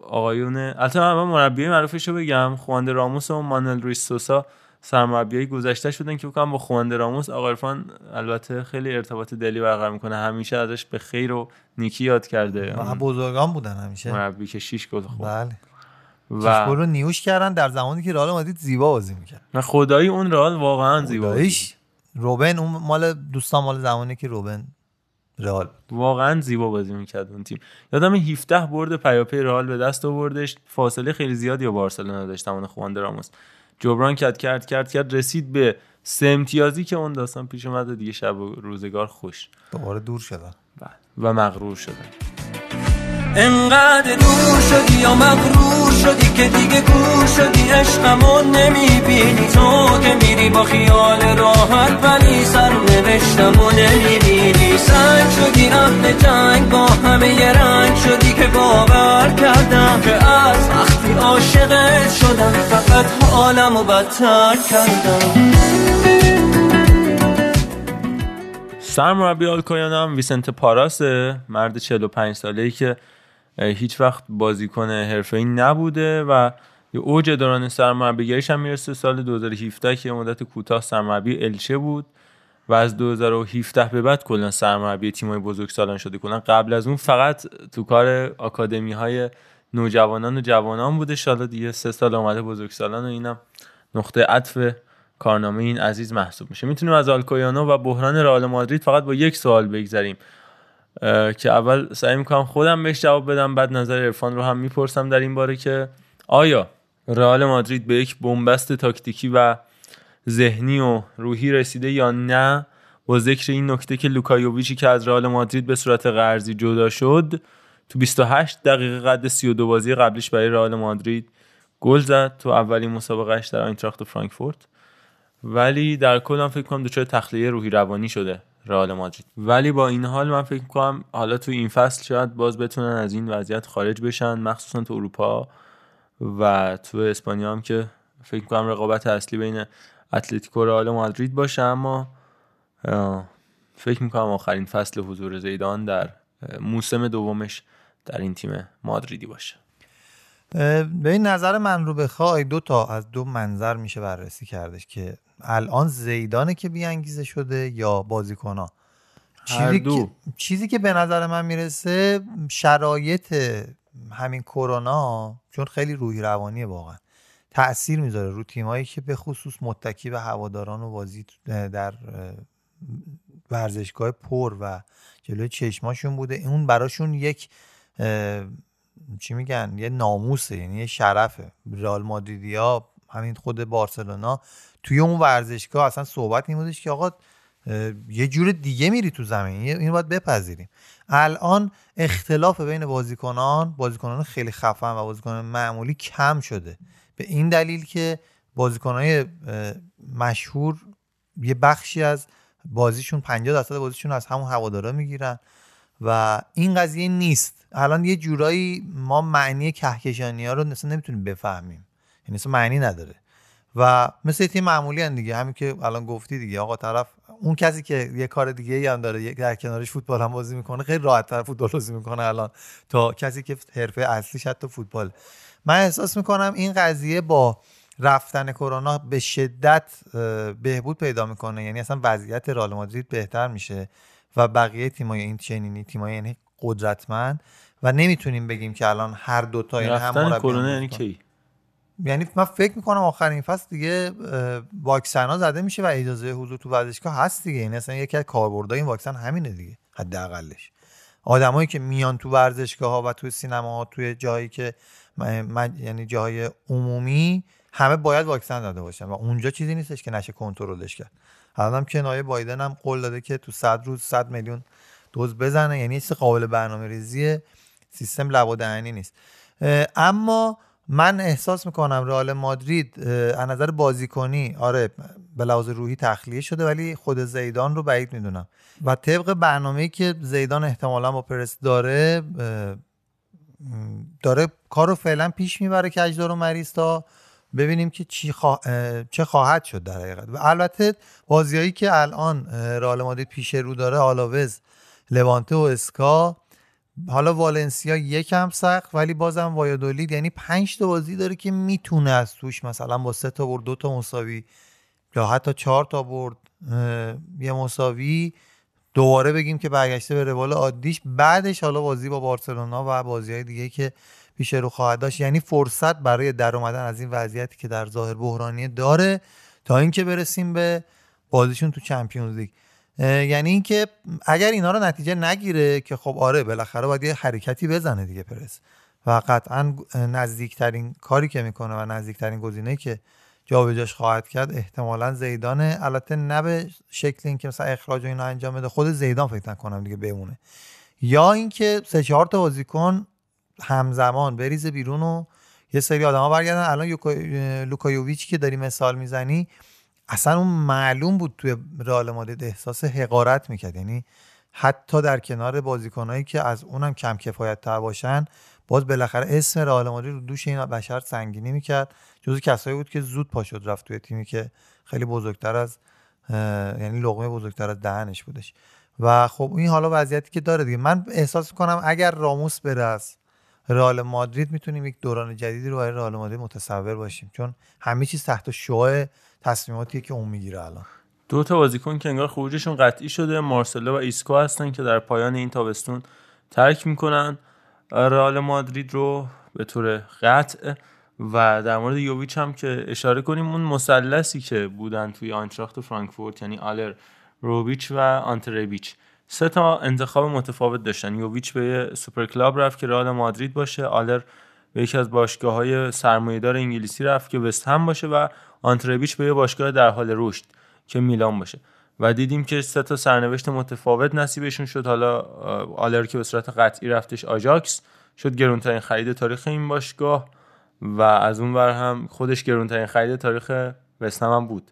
آقایون البته من مربی معروفش رو بگم. خوانده راموس و مانل رویس سوسا سرمربیای گذشته شدن که بکنم. با خواند راموس آقا عرفان البته خیلی ارتباط دلی برقرار می‌کنه. همیشه ازش به خیر و نیکی یاد کرده. بزرگان بودن همیشه. مربی که شیش گل خورد. بله. و رو نیوش کردن. در زمانی که رئال مادرید زیبا بازی می‌کرد. و خدایی اون رئال واقعا زیبا روبن اون مال دوستان مال زمانی که روبن رئال. واقعا زیبا بازی می‌کرد اون تیم. یادم 17 برد پیاپی رئال به دست آوردش. فاصله خیلی زیادی با بارسلونا داشت زمان خواند راموس. جبران کرد کرد کرد کرد رسید به سه امتیازی که اون داستان پیش اومد دیگه شب و روزگار خوش. دوباره دور شدن. و مغرور شدن. انقدر دور شدی یا مغرور شدی که دیگه گور شدی؟ عشقمون نمی‌بینی. تو که میری با خیال راحت ولی سر نوشتم و نمی‌بینی. سنگ شدی اهل جنگ با همه یه رنگ شدی که باور کردم که از وقتی عاشقت شدم فقط حالم و بدتر کردم. سرمربی آلکویان هم ویسنت پاراسه مرد 45 ساله ای که هیچ وقت بازیکن حرفه‌ای نبوده و یه اوج دوران سرمربیگریش هم می‌رسه سال 2017 که مدت کوتاه سرمربی الچه بود و از 2017 به بعد کلا سرمربی تیمای بزرگسالان شده. کلا قبل از اون فقط تو کار آکادمی های نوجوانان و جوانان بوده. حالا دیگه سه سال اومده بزرگسالان و اینم نقطه عطف کارنامه این عزیز محسوب میشه. می‌تونیم از آلکویانو و بحران رئال مادرید فقط با یک سوال بگذریم. که اول سعی می‌کنم خودم بهش جواب بدم بعد نظر عرفان رو هم می‌پرسم در این باره که آیا رئال مادرید به یک بنبست تاکتیکی و ذهنی و روحی رسیده یا نه؟ با ذکر این نکته که لوکایوویچی که از رئال مادرید به صورت قرضی جدا شد تو 28 دقیقه قد 32 بازی قبلیش برای رئال مادرید گل زد تو اولین مسابقهش در آینتراخت فرانکفورت. ولی در کل من فکر کنم دچار تخلیه روحی روانی شده. رئال مادرید. ولی با این حال من فکر کنم حالا تو این فصل شاید باز بتونن از این وضعیت خارج بشن مخصوصا تو اروپا و تو اسپانیا هم که فکر کنم رقابت اصلی بین اتلتیکو و رئال مادرید باشه اما فکر می‌کنم آخرین فصل حضور زیدان در موسم دومش در این تیم مادریدی باشه. به این نظر من رو بخوای دو تا از دو منظر میشه بررسی کردش که الان زیدانه که بیانگیزه شده یا بازیکنها. چیزی دو. که چیزی که به نظر من می‌رسه شرایط همین کرونا چون خیلی روحی روانیه واقعا. تاثیر می‌ذاره رو تیمایی که به خصوص متکی به هواداران و بازی در اه، ورزشگاه پر و جلوی چشماشون بوده. اون براشون یک چی میگن؟ یه ناموسه یعنی یه شرفه. رئال مادریدیا همین خود بارسلونا توی اون ورزشگاه اصلا صحبت این بودش که آقا یه جور دیگه میری تو زمین اینو باید بپذیریم. الان اختلاف بین بازیکنان بازیکنان خیلی خفن و بازیکنان معمولی کم شده. به این دلیل که بازیکنهای اه، مشهور یه بخشی از بازیشون 50 درصد بازیشون از همون هوادارا می‌گیرن و این قضیه نیست. الان یه جورایی ما معنی کهکشانی ها رو نمی‌تونیم بفهمیم. یعنی معنی نداره. و مثل تیم معمولی هن دیگه. همین که الان گفتی دیگه. آقا طرف اون کسی که یه کار دیگه ای هم داره در کنارش فوتبال هم بازی می‌کنه خیلی راحت تر فوتبال بازی می‌کنه الان. تا کسی که حرفه اصلیش حتی فوتبال. من احساس می‌کنم این قضیه با رفتن کرونا به شدت بهبود پیدا می‌کنه. یعنی اصلا وضعیت رئال مادرید بهتر میشه و بقیه تیمای این چنینی تیمای یعنی قدرتمند. و نمی‌تونیم بگیم که الان هر دو تا یعنی هم کرونا هم یعنی. کی؟ یعنی من فکر می‌کنم آخرین فصل دیگه واکسن ها زده میشه و اجازه حضور تو ورزشگاه هست دیگه. یعنی اصلا یکی از کاربردهای این واکسن همینه دیگه حداقلش. آدمایی که میان تو ورزشگاه ها و تو سینما ها توی جایی که م- م- یعنی جای عمومی همه باید واکسن داده باشن و اونجا چیزی نیستش که نشه کنترلش کرد. الان هم که نایب بایدن هم قول داده که تو 100 روز 100 میلیون دوز بزنه. یعنی چیز قابل برنامه ریزی سیستم لب دهنی نیست اما من احساس می‌کنم رئال مادرید از نظر بازیکنی آره به لحاظ روحی تخلیه شده ولی خود زیدان رو بعید می‌دونم. و طبق برنامه‌ای که زیدان احتمالا با پرس داره داره کار رو فعلا پیش می‌بره که اجدار و مریض تا ببینیم که چی خوا- اه، چه خواهد شد در حقیقت. و البته بازیایی که الان رئال مادرید پیش رو داره آلاوز لوانته و اسکا حالا والنسیا یکم سخت ولی بازم وایادولید یعنی پنج تا بازی داره که می‌تونه از توش مثلا با سه تا برد دو تا مساوی یا حتی چهار تا برد یه مساوی دوباره بگیم که برگشته به روال عادیش. بعدش حالا بازی با بارسلونا و بازی های دیگه که پیش رو خواهد داشت. یعنی فرصت برای در اومدن از این وضعیتی که در ظاهر بحرانی داره تا اینکه برسیم به بازیشون تو چمپیونز لیگ. یعنی اینکه اگر اینا رو نتیجه نگیره که خب آره بالاخره باید یه حرکتی بزنه دیگه پرس. و قطعا نزدیکترین کاری که می‌کنه و نزدیکترین گزینه که جابجاش خواهد کرد احتمالا زیدانه البته نه به شکل اینکه مثلا اخراج و اینا انجام بده خود زیدان فکر نکنم دیگه بمونه. یا اینکه سه چهار تا بازیکن همزمان بریزه بیرون و یه سری آدما برگردن. الان لوکا یوویچ که داری مثال می‌زنی اصلا اون معلوم بود توی رئال مادرید احساس حقارت می‌کرد. یعنی حتی در کنار بازیکنایی که از اونم کم کفایت تر باشن باز بالاخره اسم رئال مادرید رو دوش این بشر سنگینی می‌کرد. جزو کسایی بود که زود پا شد رفت توی تیمی که خیلی بزرگتر از یعنی لقمه بزرگتر از دهنش بودش. و خب این حالا وضعیتی که داره دیگه. من احساس کنم اگر راموس بره از رئال مادرید می‌تونیم یک دوران جدیدی رو برای رئال مادرید متصور باشیم. چون همه چیز تحت شعاع تصمیماتی که اون می‌گیره الان. دو تا بازیکن که انگار خروجشون قطعی شده. مارسلو و ایسکو هستن که در پایان این تابستون ترک می‌کنن. رئال مادرید رو به طور قطع و در مورد یوویچ هم که اشاره کنیم اون مثلثی که بودن توی آنتراخت فرانکفورت یعنی آلر یوویچ و آنته ربیچ سه تا انتخاب متفاوت داشتن. یوویچ به super club رفت که رئال مادرید باشه. آلر به یکی از باشگاه های سرمایه‌دار انگلیسی رفت که وست هم باشه و آنته ربیچ به یه باشگاه در حال رشد که میلان باشه. و دیدیم که سه تا سرنوشت متفاوت نصیبشون شد. حالا آلر که به صورت قطعی رفتش آژاکس شد گرونترین خرید تاریخ این باشگاه. و از اون ور هم خودش گرونترین خرید تاریخ وستهم هم بود.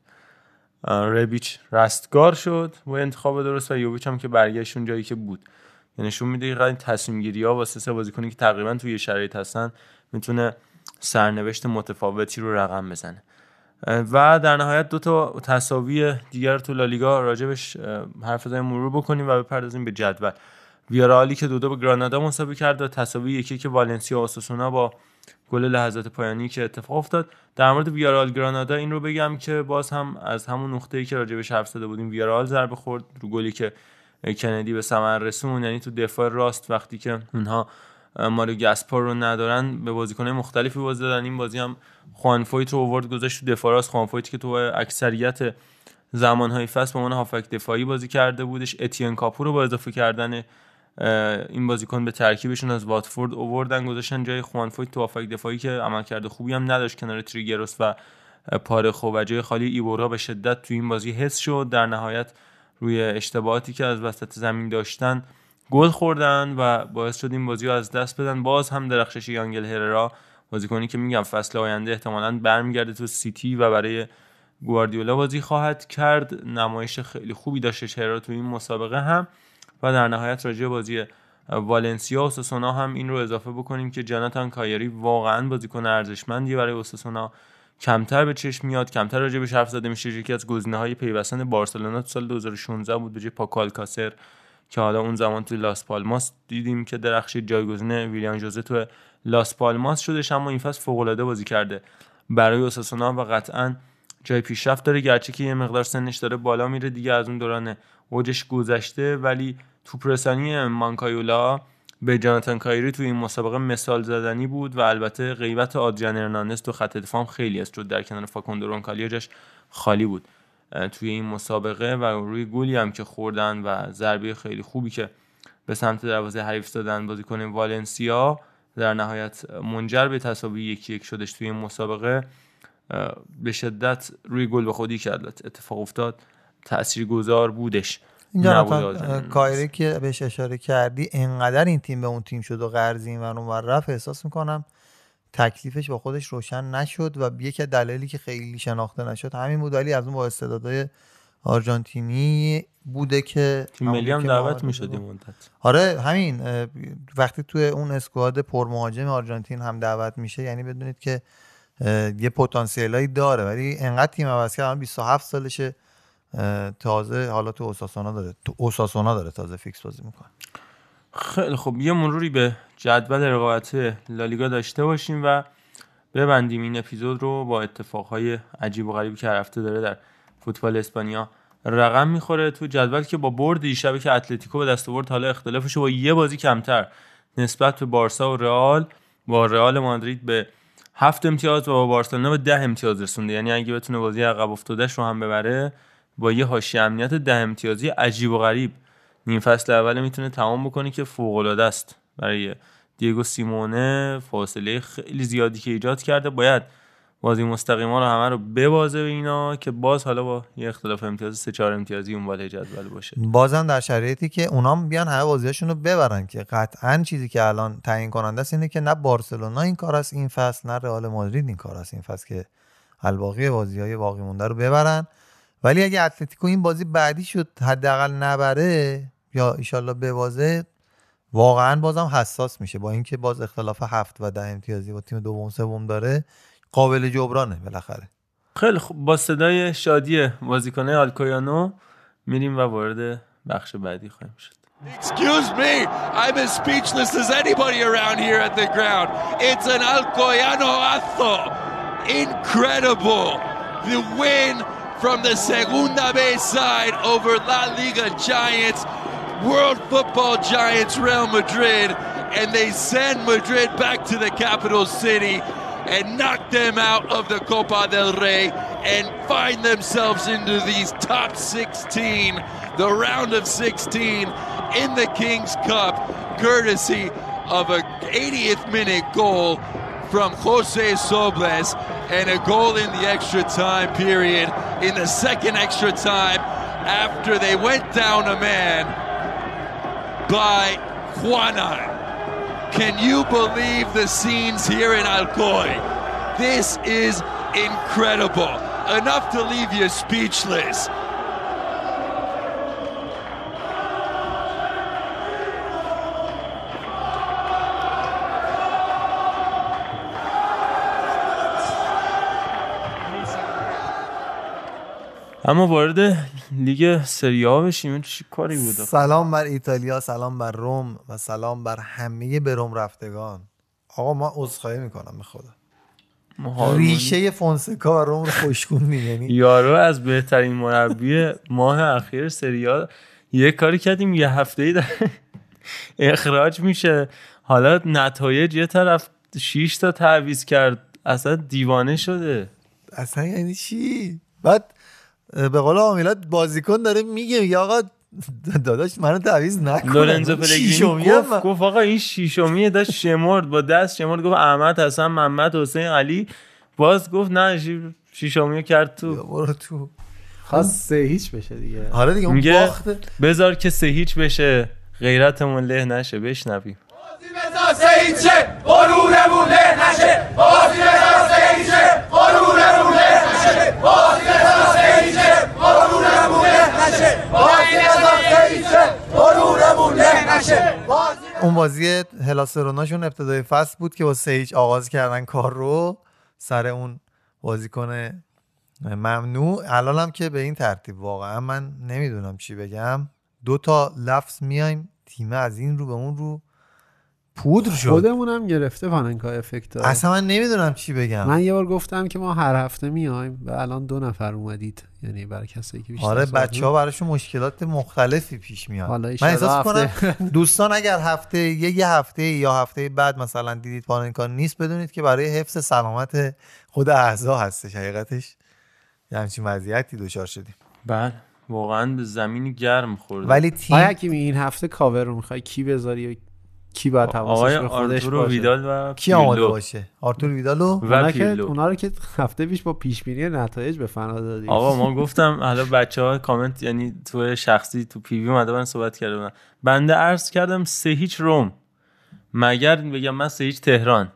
ربیچ رستگار شد با انتخاب درست و یوویچ هم که برگشت اون جایی که بود. یعنی نشون میده این تصمیم گیری ها واسه سه بازیکنی که تقریبا توی شرایط هستن می‌تونه سرنوشت متفاوتی رو رقم بزنه. و در نهایت دو تا تساوی دیگر تو لالیگا راجبش حرف بزنیم مرور بکنیم و بپردازیم به جدول. ویارالی که دو دو به گرانادا مساوی کرد و تساوی یکی که والنسیا و آساسونا با گل لحظات پایانی که اتفاق افتاد. در مورد ویارال گرانادا این رو بگم که باز هم از همون نقطه‌ای که راجبش حرف زده بودیم ویارال ضربه خورد رو گلی که کندی به ثمر رسون یعنی تو دفاع راست وقتی که اونها ماریو گاسپار رو ندارن به بازیکن‌های مختلفی بازی دادن. این بازی هم خوانفویت رو آورد گذاشت تو دفاع راست. خوانفویت که تو اکثریت زمانهای فصل به عنوان هافک دفاعی بازی کرده بودش. اتین کاپو رو با اضافه کردن این بازیکن به ترکیبشون از واتفورد اووردن. گذاشتن جای خوانفویت تو هافک دفاعی که عملکرد خوبی هم نداشت کنار تریگروس و پارخو و جای خالی ایبورا به شدت تو این بازی حس شد. در نهایت روی اشتباهاتی که از وسط زمین داشتن گل خوردن و باعث شد این بازی رو از دست بدن. باز هم درخشش یانگل هررا بازیکنی که میگم فصل آینده احتمالاً برمیگرده تو سیتی و برای گواردیولا بازی خواهد کرد. نمایش خیلی خوبی داشتش هررا تو این مسابقه هم و در نهایت راجع بازی والنسیا و اوساسونا هم این رو اضافه بکنیم که جاناتان کایری واقعا بازیکن ارزشمندی برای اوساسونا. کمتر به چشم میاد کمتر راجع به حرف زده میشه. یکی از گزینه‌های پیوستن بارسلونا تو سال 2016 بود به جای پاکال کاسر که حالا اون زمان تو لاس پالماس دیدیم که درخشید جایگزین ویلیان جوزه تو لاس پالماس شدش اما این فصل فوق بازی کرده. برای اوساسونا و قطعا جای پیشرفت داره گرچه که یه مقدار سنش داره بالا میره دیگه از اون دوران اوجش گذشته ولی توپ رسانی مانکایولا به جاناتان کایری تو این مسابقه مثال زدنی بود و البته غیبت آدریان ارناندز تو خط دفاع خیلی است چون در کنار فاکوندو رونکالیا جاش خالی بود. توی این مسابقه و روی گلی هم که خوردن و ضربه خیلی خوبی که به سمت دروازه حریف دادن بازیکن والنسیا در نهایت منجر به تساوی یکی یک شدش توی این مسابقه به شدت روی گل به خودی کرد. اتفاق افتاد. تاثیرگذار بودش. اینجا کایری که بهش اشاره کردی انقدر این تیم به اون تیم شد و قرضی این ور رفت احساس می‌کنم تکلیفش با خودش روشن نشد و یکی دلیلی که خیلی شناخته نشد همین بود. ولی از اون با استعدادهای آرژانتینی بوده که تیم ملی هم دعوت می‌شد این مدت آره همین وقتی توی اون اسکواد پرمهاجم آرژانتین هم دعوت میشه یعنی بدونید که یه پتانسیلایی داره. ولی انقدر تیم عوض کرد 27 سالشه تازه حالا تو اوساسونا داره تو اوساسونا داره تازه فیکس بازی می‌کنه. خیلی خب یه مروری به جدول رقابت لالیگا داشته باشیم و ببندیم این اپیزود رو با اتفاقهای عجیب و غریبی که هفته داره در فوتبال اسپانیا رقم می‌خوره. تو جدول که با برد دیشبی که اتلتیکو به دست آورد حالا اختلافش با یه بازی کمتر نسبت به بارسا و رئال با رئال مادرید به هفت امتیاز و با بارسلونا به ده امتیاز رسونده. یعنی اگه بتونه بازی عقب افتادهش رو هم ببره با یه حاشیه امنیت ده امتیازی عجیب و غریب نیم فصل اول می‌تونه تمام بکنه که فوق العاده است. برای دیگو سیمونه فاصله خیلی زیادی که ایجاد کرده باید بازی مستقیما رو همه رو ببازه به اینا که باز حالا با یه اختلاف امتیاز سه چهار امتیازی اون بالای جدول باشه. بازم در شرایطی که اونام بیان همه بازیاشون رو ببرن که قطعا چیزی که الان تعیین کننده است اینه که نه بارسلونا این کار است این فصل نه رئال مادرید این کار است. این فصل که الباقی بازی های باقی مونده رو ببرن. ولی اگه اتلتیکو این بازی بعدی شد حداقل نبره یا ایشالله ببازه واقعا بازم حساس میشه با اینکه باز اختلاف هفت و ده امتیازی با تیم دوم سوم داره قابل جبرانه بالاخره خیلی خوب با صدای شادی بازیکنه آلکویانو میریم و وارد بخش بعدی خواهیم شد Excuse me, I'm as speechless as anybody around here at the ground. It's an Alcoyano Azo. Incredible. The win from the Segunda B side over La Liga Giants, World Football Giants Real Madrid, and they send Madrid back to the capital city and knock them out of the Copa del Rey and find themselves into these top 16, the round of 16 in the King's Cup, courtesy of a 80th minute goal from Jose Sobles and a goal in the extra time period in the second extra time after they went down a man by Juanan. Can you believe the scenes here in Alcoy? This is incredible. Enough to leave you speechless. اما وارد لیگ سریا بشیم. این چی کاری بود سلام بر ایتالیا سلام بر روم و سلام بر همه به روم رفتگان. آقا ما عذرخواهی می‌کنم به خدا. ریشه فونسکا و روم رو خوشگون یعنی یارو از بهترین مربی ماه اخیر سریا یه کاری کردیم یه هفته ای اخراج میشه. حالا نتایج یه طرف 6 تا تعویض کرد اصلا دیوانه شده. اصلا یعنی چی؟ بعد به قول آمیلات بازیکن داره میگه یا آقا داداش منو تعویض نکن. لورنزو پلگرینی گفت گفت آقا این شیشمیه داشت شمرد با دست شمرد گفت احمد حسن محمد حسین علی. باز گفت نه شیشمیه کرد تو. برو تو. خواست سه هیچ بشه دیگه. آره دیگه اون میگه باخت بذار که سه هیچ بشه غیرتمون له نشه بشنویم. اون بازی هلاسروناشون ابتدای فصل بود که با هیچ آغاز کردن کار رو سر اون بازیکن ممنوع. الان هم که به این ترتیب واقعا من نمی‌دونم چی بگم. دو تا لفظ میایم تیم از این رو به اون رو. پودر شد. خودمون هم گرفته پاننکا افکت ها. اصلا من نمی‌دونم چی بگم. من یه بار گفتم که ما هر هفته میایم و الان دو نفر اومدید. یعنی برای کسایی که بیشتر آره بچه ها براشون مشکلات مختلفی پیش میاد. حالا من احساس هفته- کنم دوستان اگر هفته یه, یه هفته یا هفته بعد مثلا دیدید پاننکا نیست بدونید که برای حفظ سلامت خود اعضا هستش. حقیقتش یه همچین وضعیتی دچار شدیم. بله. واقعا به زمین گرم خورده. ولی تیم این هفته کاور رو می‌خوای؟ کی بذاری؟ کی باید آقای حواسش به خودش باشه؟ ویدال و کی آماده. باشه؟ آرتور ویدالو و اونا که اونا رو که هفته پیش با پیش بینی نتایج به فنا دادیم. آقا ما گفتم حالا بچه ها کامنت یعنی تو شخصی تو پیوی اومده بودن صحبت کرده بودن بنده عرض کردم سه هیچ روم. مگر بگم من سه هیچ تهران.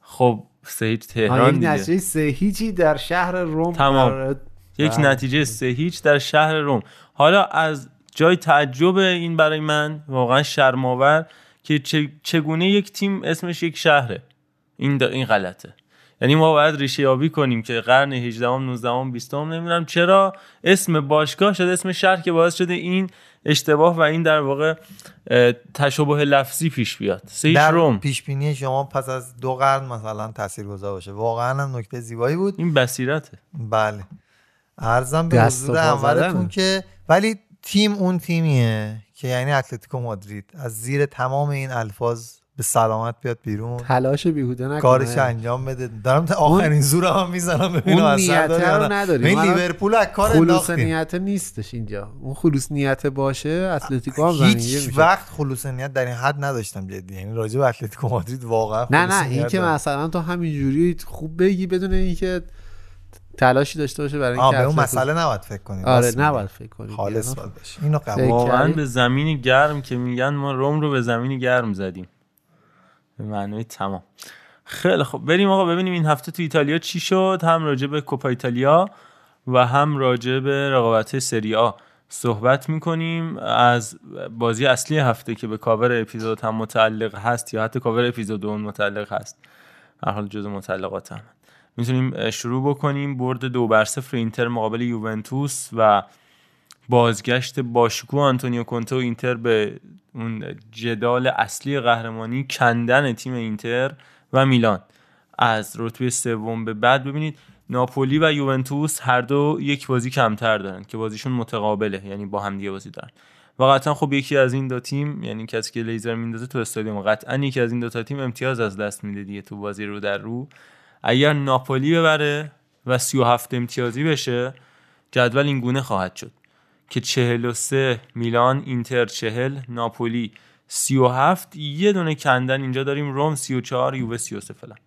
خب سه هیچ تهران یک دیگه. نتیجه سه هیچی در شهر روم تمام. یک بله. نتیجه سه هیچ در شهر روم. حالا از جای تعجب این برای من واقعا شرماور که چگونه یک تیم اسمش یک شهره. این این غلطه. یعنی ما باید ریشه یابی کنیم که قرن 18 ام 19 ام 20 ام نمی‌دونم چرا اسم باشگاه شده اسم شهر که باعث شده این اشتباه و این در واقع تشابه لفظی پیش بیاد. هیچ در روم پیش بینی شما پس از دو قرن مثلا تاثیرگذار باشه. واقعا هم نکته زیبایی بود. این بصیرته. بله. ارزم به حضور اولتون. که ولی تیم اون تیمیه. که یعنی اتلتیکو مادرید. از زیر تمام این الفاظ به سلامت بیاد بیرون. تلاش بیهوده نکنه. کارش انجام بده. دارم تا آخرین زورم هم می‌زنم ببینم نیته داره رو. نداریم. این لیورپول از کار خلوص نیت نیستش اینجا. اون خلوص نیت باشه اتلتیکو هم هیچ میشه. وقت خلوص نیت در این حد نداشتم جدی. یعنی راجع به اتلتیکو مادرید واقعا نه نه این که. مثلا تو همینجوری خوب بگی بدون اینکه تلاشی داشته باشه برای اینکه به اون مسئله نباید فکر کنید آره. نباید فکر کنی خالص. باید باشه اینو قبول واقعا؟ به زمین گرم که میگن ما روم رو به زمین گرم زدیم. به معنای تمام. خیلی خب بریم آقا ببینیم این هفته تو ایتالیا چی شد. هم راجع به کوپا ایتالیا و هم راجع به رقابت سری آ صحبت می‌کنیم. از بازی اصلی هفته که به کاور اپیزود هم متعلق هست یا حتی کاور اپیزود اون متعلق هست. هر حال جزء متعلقات هم می‌تونیم شروع بکنیم. برد دو بر صفر اینتر مقابل یوونتوس و بازگشت باشکوه آنتونیو کونته و اینتر به اون جدال اصلی قهرمانی کندن تیم اینتر و میلان. از رتبه سوم به بعد ببینید ناپولی و یوونتوس هر دو یک بازی کمتر دارن که بازیشون متقابله یعنی با هم دیگه بازی دارن. و قطعا خب یکی از این دو تیم یعنی کسی که لیزر میندازه تو استادیوم قطعا یکی از این دو تا تیم امتیاز از دست میده دیگه تو بازی رو در رو. اگر ناپولی ببره و 37 امتیازی بشه جدول این گونه خواهد شد که 43 میلان اینتر 40 ناپولی 37 یه دونه کندن اینجا داریم روم 34 یووه 33 فلان.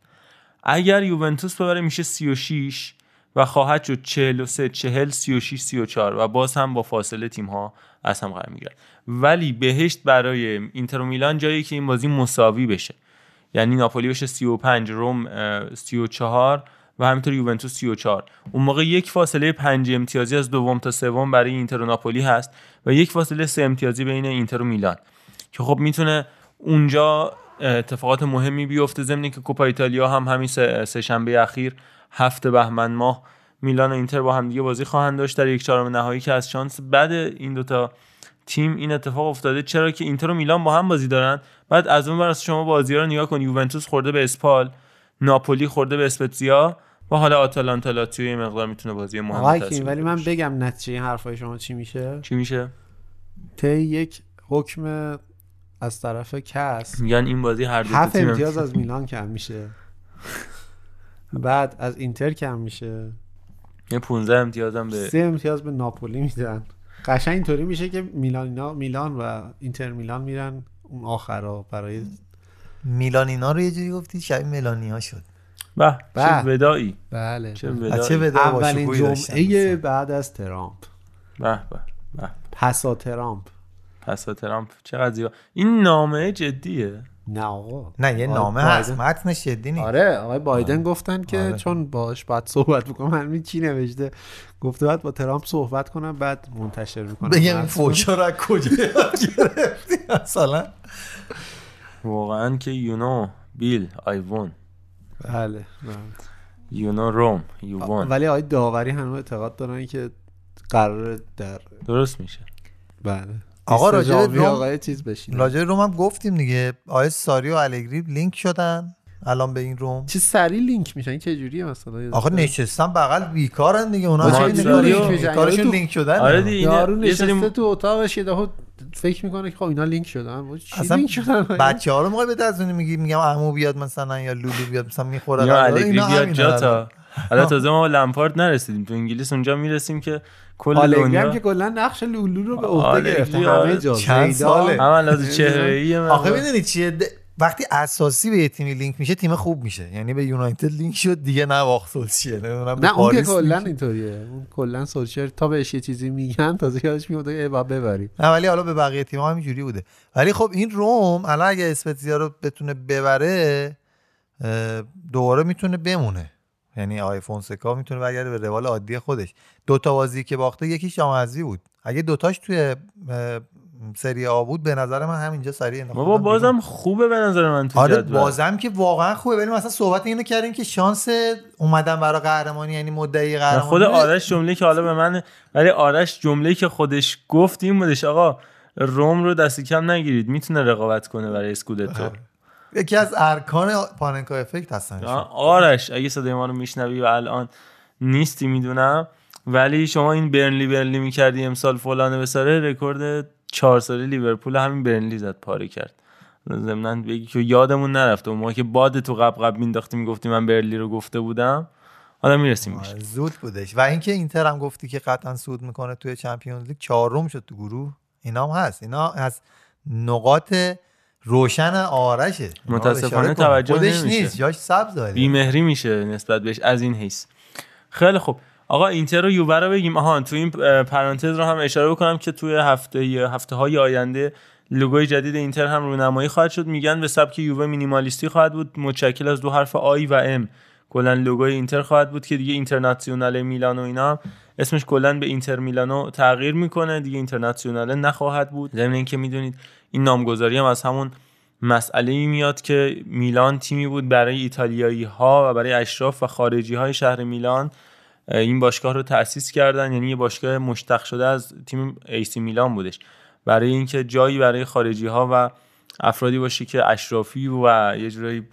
اگر یوونتوس ببره میشه 36 و خواهد شد 43 40 36 34 و باز هم با فاصله تیم ها از هم قرار می‌گیرن ولی بهشت برای اینتر و میلان جایی که این بازی مساوی بشه. یعنی ناپولی بشه 35 روم اه، 34 و همینطور یوونتوس 34 اون موقع یک فاصله 5 امتیازی از دوم تا سوم برای اینتر و ناپولی هست و یک فاصله 3 امتیازی بین اینتر و میلان. که خب می‌تونه اونجا اتفاقات مهمی بیفته ضمن که کوپا ایتالیا هم همین سه شنبه اخیر هفته بهمن ماه میلان و اینتر با هم دیگه بازی خواهند داشت در یک چهارم نهایی که از شانس بعد این دوتا تیم این اتفاق افتاده. چرا که اینتر و میلان با هم بازی دارن؟ بعد از اون ور از شما بازی رو نگاه کن. یوونتوس خورده به اسپال ناپولی خورده به اسپتزیا و حالا آتالانتا لاتزیو یه مقدار می‌تونه بازی مهم آقای تاثیر کیم ولی من. بگم نتیجه این حرفای شما چی میشه؟ چی میشه؟ طی یک حکم از طرف کس. میگن این بازی هر دو هفت تیم امتیاز از میلان کم میشه. بعد از اینتر کم میشه. یه 15 امتیاز هم به سه امتیاز به ناپولی میدن. قشنگ اینطوری میشه که میلانینا میلان و اینتر میلان میرن. اون آخرا برای میلانینا رو یه جوری گفتی شبیه ملانیا شد. به. چه ودایی بله چه بله. ودایی ودا اولین جمعه بعد از ترامپ. به به به. پسا ترامپ. پس ترامپ چقدر زیبا. این نامه جدیه. نه آقا. نه یه نامه بایدن- هست. متنش جدی نیست. آره آقای بایدن گفتن که آره. چون باش بعد صحبت بکنم همین چی نوشته. گفته بعد با ترامپ صحبت کنم بعد منتشر می‌کنم. بگم این فوشا رو از کجا گرفتی؟ مثلا. واقعا که یونو بیل آی وون بله یونو روم یو وون ولی آقای داوری هنوز اعتقاد دارن که قرار در درست میشه. بله. آقا 20 راجع روم- آقای چیز بشین راجع به روم هم گفتیم دیگه. آیه ساری و الگری لینک شدن الان به این روم. چه سری لینک میشن؟ این چه جوریه مثلا آخه نشستن بغل بیکارن دیگه. اونا چه می‌کنی؟ کارشون لینک شدن آره دیگه یارو نشسته تو اتاقش یه دفعه فکر می‌کنه که خب اینا لینک شدن. چی اصلا لینک شدن بچه ها رو موقع به دزونی میگی میگم عمو بیاد مثلا یا لولو بیاد مثلا می‌خوره. یا الگری بیاد جاتا حالا تازه ما به لمپارد نرسیدیم. تو انگلیس اونجا می‌رسیم که کل آلگری هم دنیا که کلا نقش لولو رو به عهده گرفته. همه جا. چند. ساله. هم چهره ای آخه می‌دونی چیه؟ وقتی اساسی به یه تیمی لینک میشه تیم خوب میشه. یعنی به یونایتد لینک شد دیگه نه واخت نمی‌دونم به نه اون که کلا. اینطوریه. اون کلا سولشر تا بهش یه چیزی میگن تازه یادش میاد ای بابا ببریم. نه ولی حالا به بقیه تیم هم اینجوری بوده. ولی خب این روم الان اگه اسپتزیا رو بتونه ببره دوباره می‌تونه بمونه. یعنی آی فونسکا می‌تونه برگرده به روال عادی خودش. دو تا بازی که باخته یکیش جام حذفی بود. اگه دوتاش توی سری آ بود به نظر من همینجا سریع انداختن بابا. بازم خوبه به نظر من تو آره. بازم که واقعا خوبه ولی مثلا صحبت اینو کردیم که شانس اومدن برای قهرمانی یعنی مدعی قهرمانی خود آرش جمله که حالا به من ولی آرش جمله که خودش گفت این بودش آقا روم رو دستی کم نگیرید می‌تونه رقابت کنه برای اسکودتو یکی از ارکان پاننکا افکت هستن. آرش اگه صدای ما رو میشنوی و الان نیستی می‌دونم ولی شما این برنلی برنلی می‌کردی امسال فلانه بساره رکورد چهار ساله لیورپول همین برنلی زد پاره کرد. ضمن بگی که یادمون نرفته. اون موقع که باد تو قب قب مینداختی می‌گفتی من برنلی رو گفته بودم. حالا می‌رسیم آره، زود بودش. و اینکه اینتر هم گفتی که قطعا صعود می‌کنه توی Champions League چهارم شد تو گروه. اینا هم هست. اینا از نقاط روشن آرشه. متاسفانه. توجه خودش نمیشه. نیست. جاش سبز داره. بیمهری میشه نسبت بهش. از این حیث. خیلی خوب. آقا اینتر و یووه رو بگیم. آها تو این پرانتز رو هم اشاره بکنم که توی هفته هفته های آینده لوگوی جدید اینتر هم رونمایی خواهد شد. میگن به سبک یووه مینیمالیستی خواهد بود. متشکل از دو حرف I و M کلا لوگوی اینتر خواهد بود که دیگه اینترناسیونال میلانو اینا هم اسمش کلا به اینتر میلانو تغییر می‌کنه. دیگه اینترناسیونال نخواهد بود. ضمن اینکه می‌دونید این نامگذاری هم از همون مسئله ای میاد که میلان تیمی بود برای ایتالیایی ها و برای اشراف و خارجی های شهر میلان این باشگاه رو تأسیس کردن. یعنی یه باشگاه مشتق شده از تیم AC میلان بودش. برای اینکه جایی برای خارجی ها و افرادی باشه که اشرافی و یه جورایی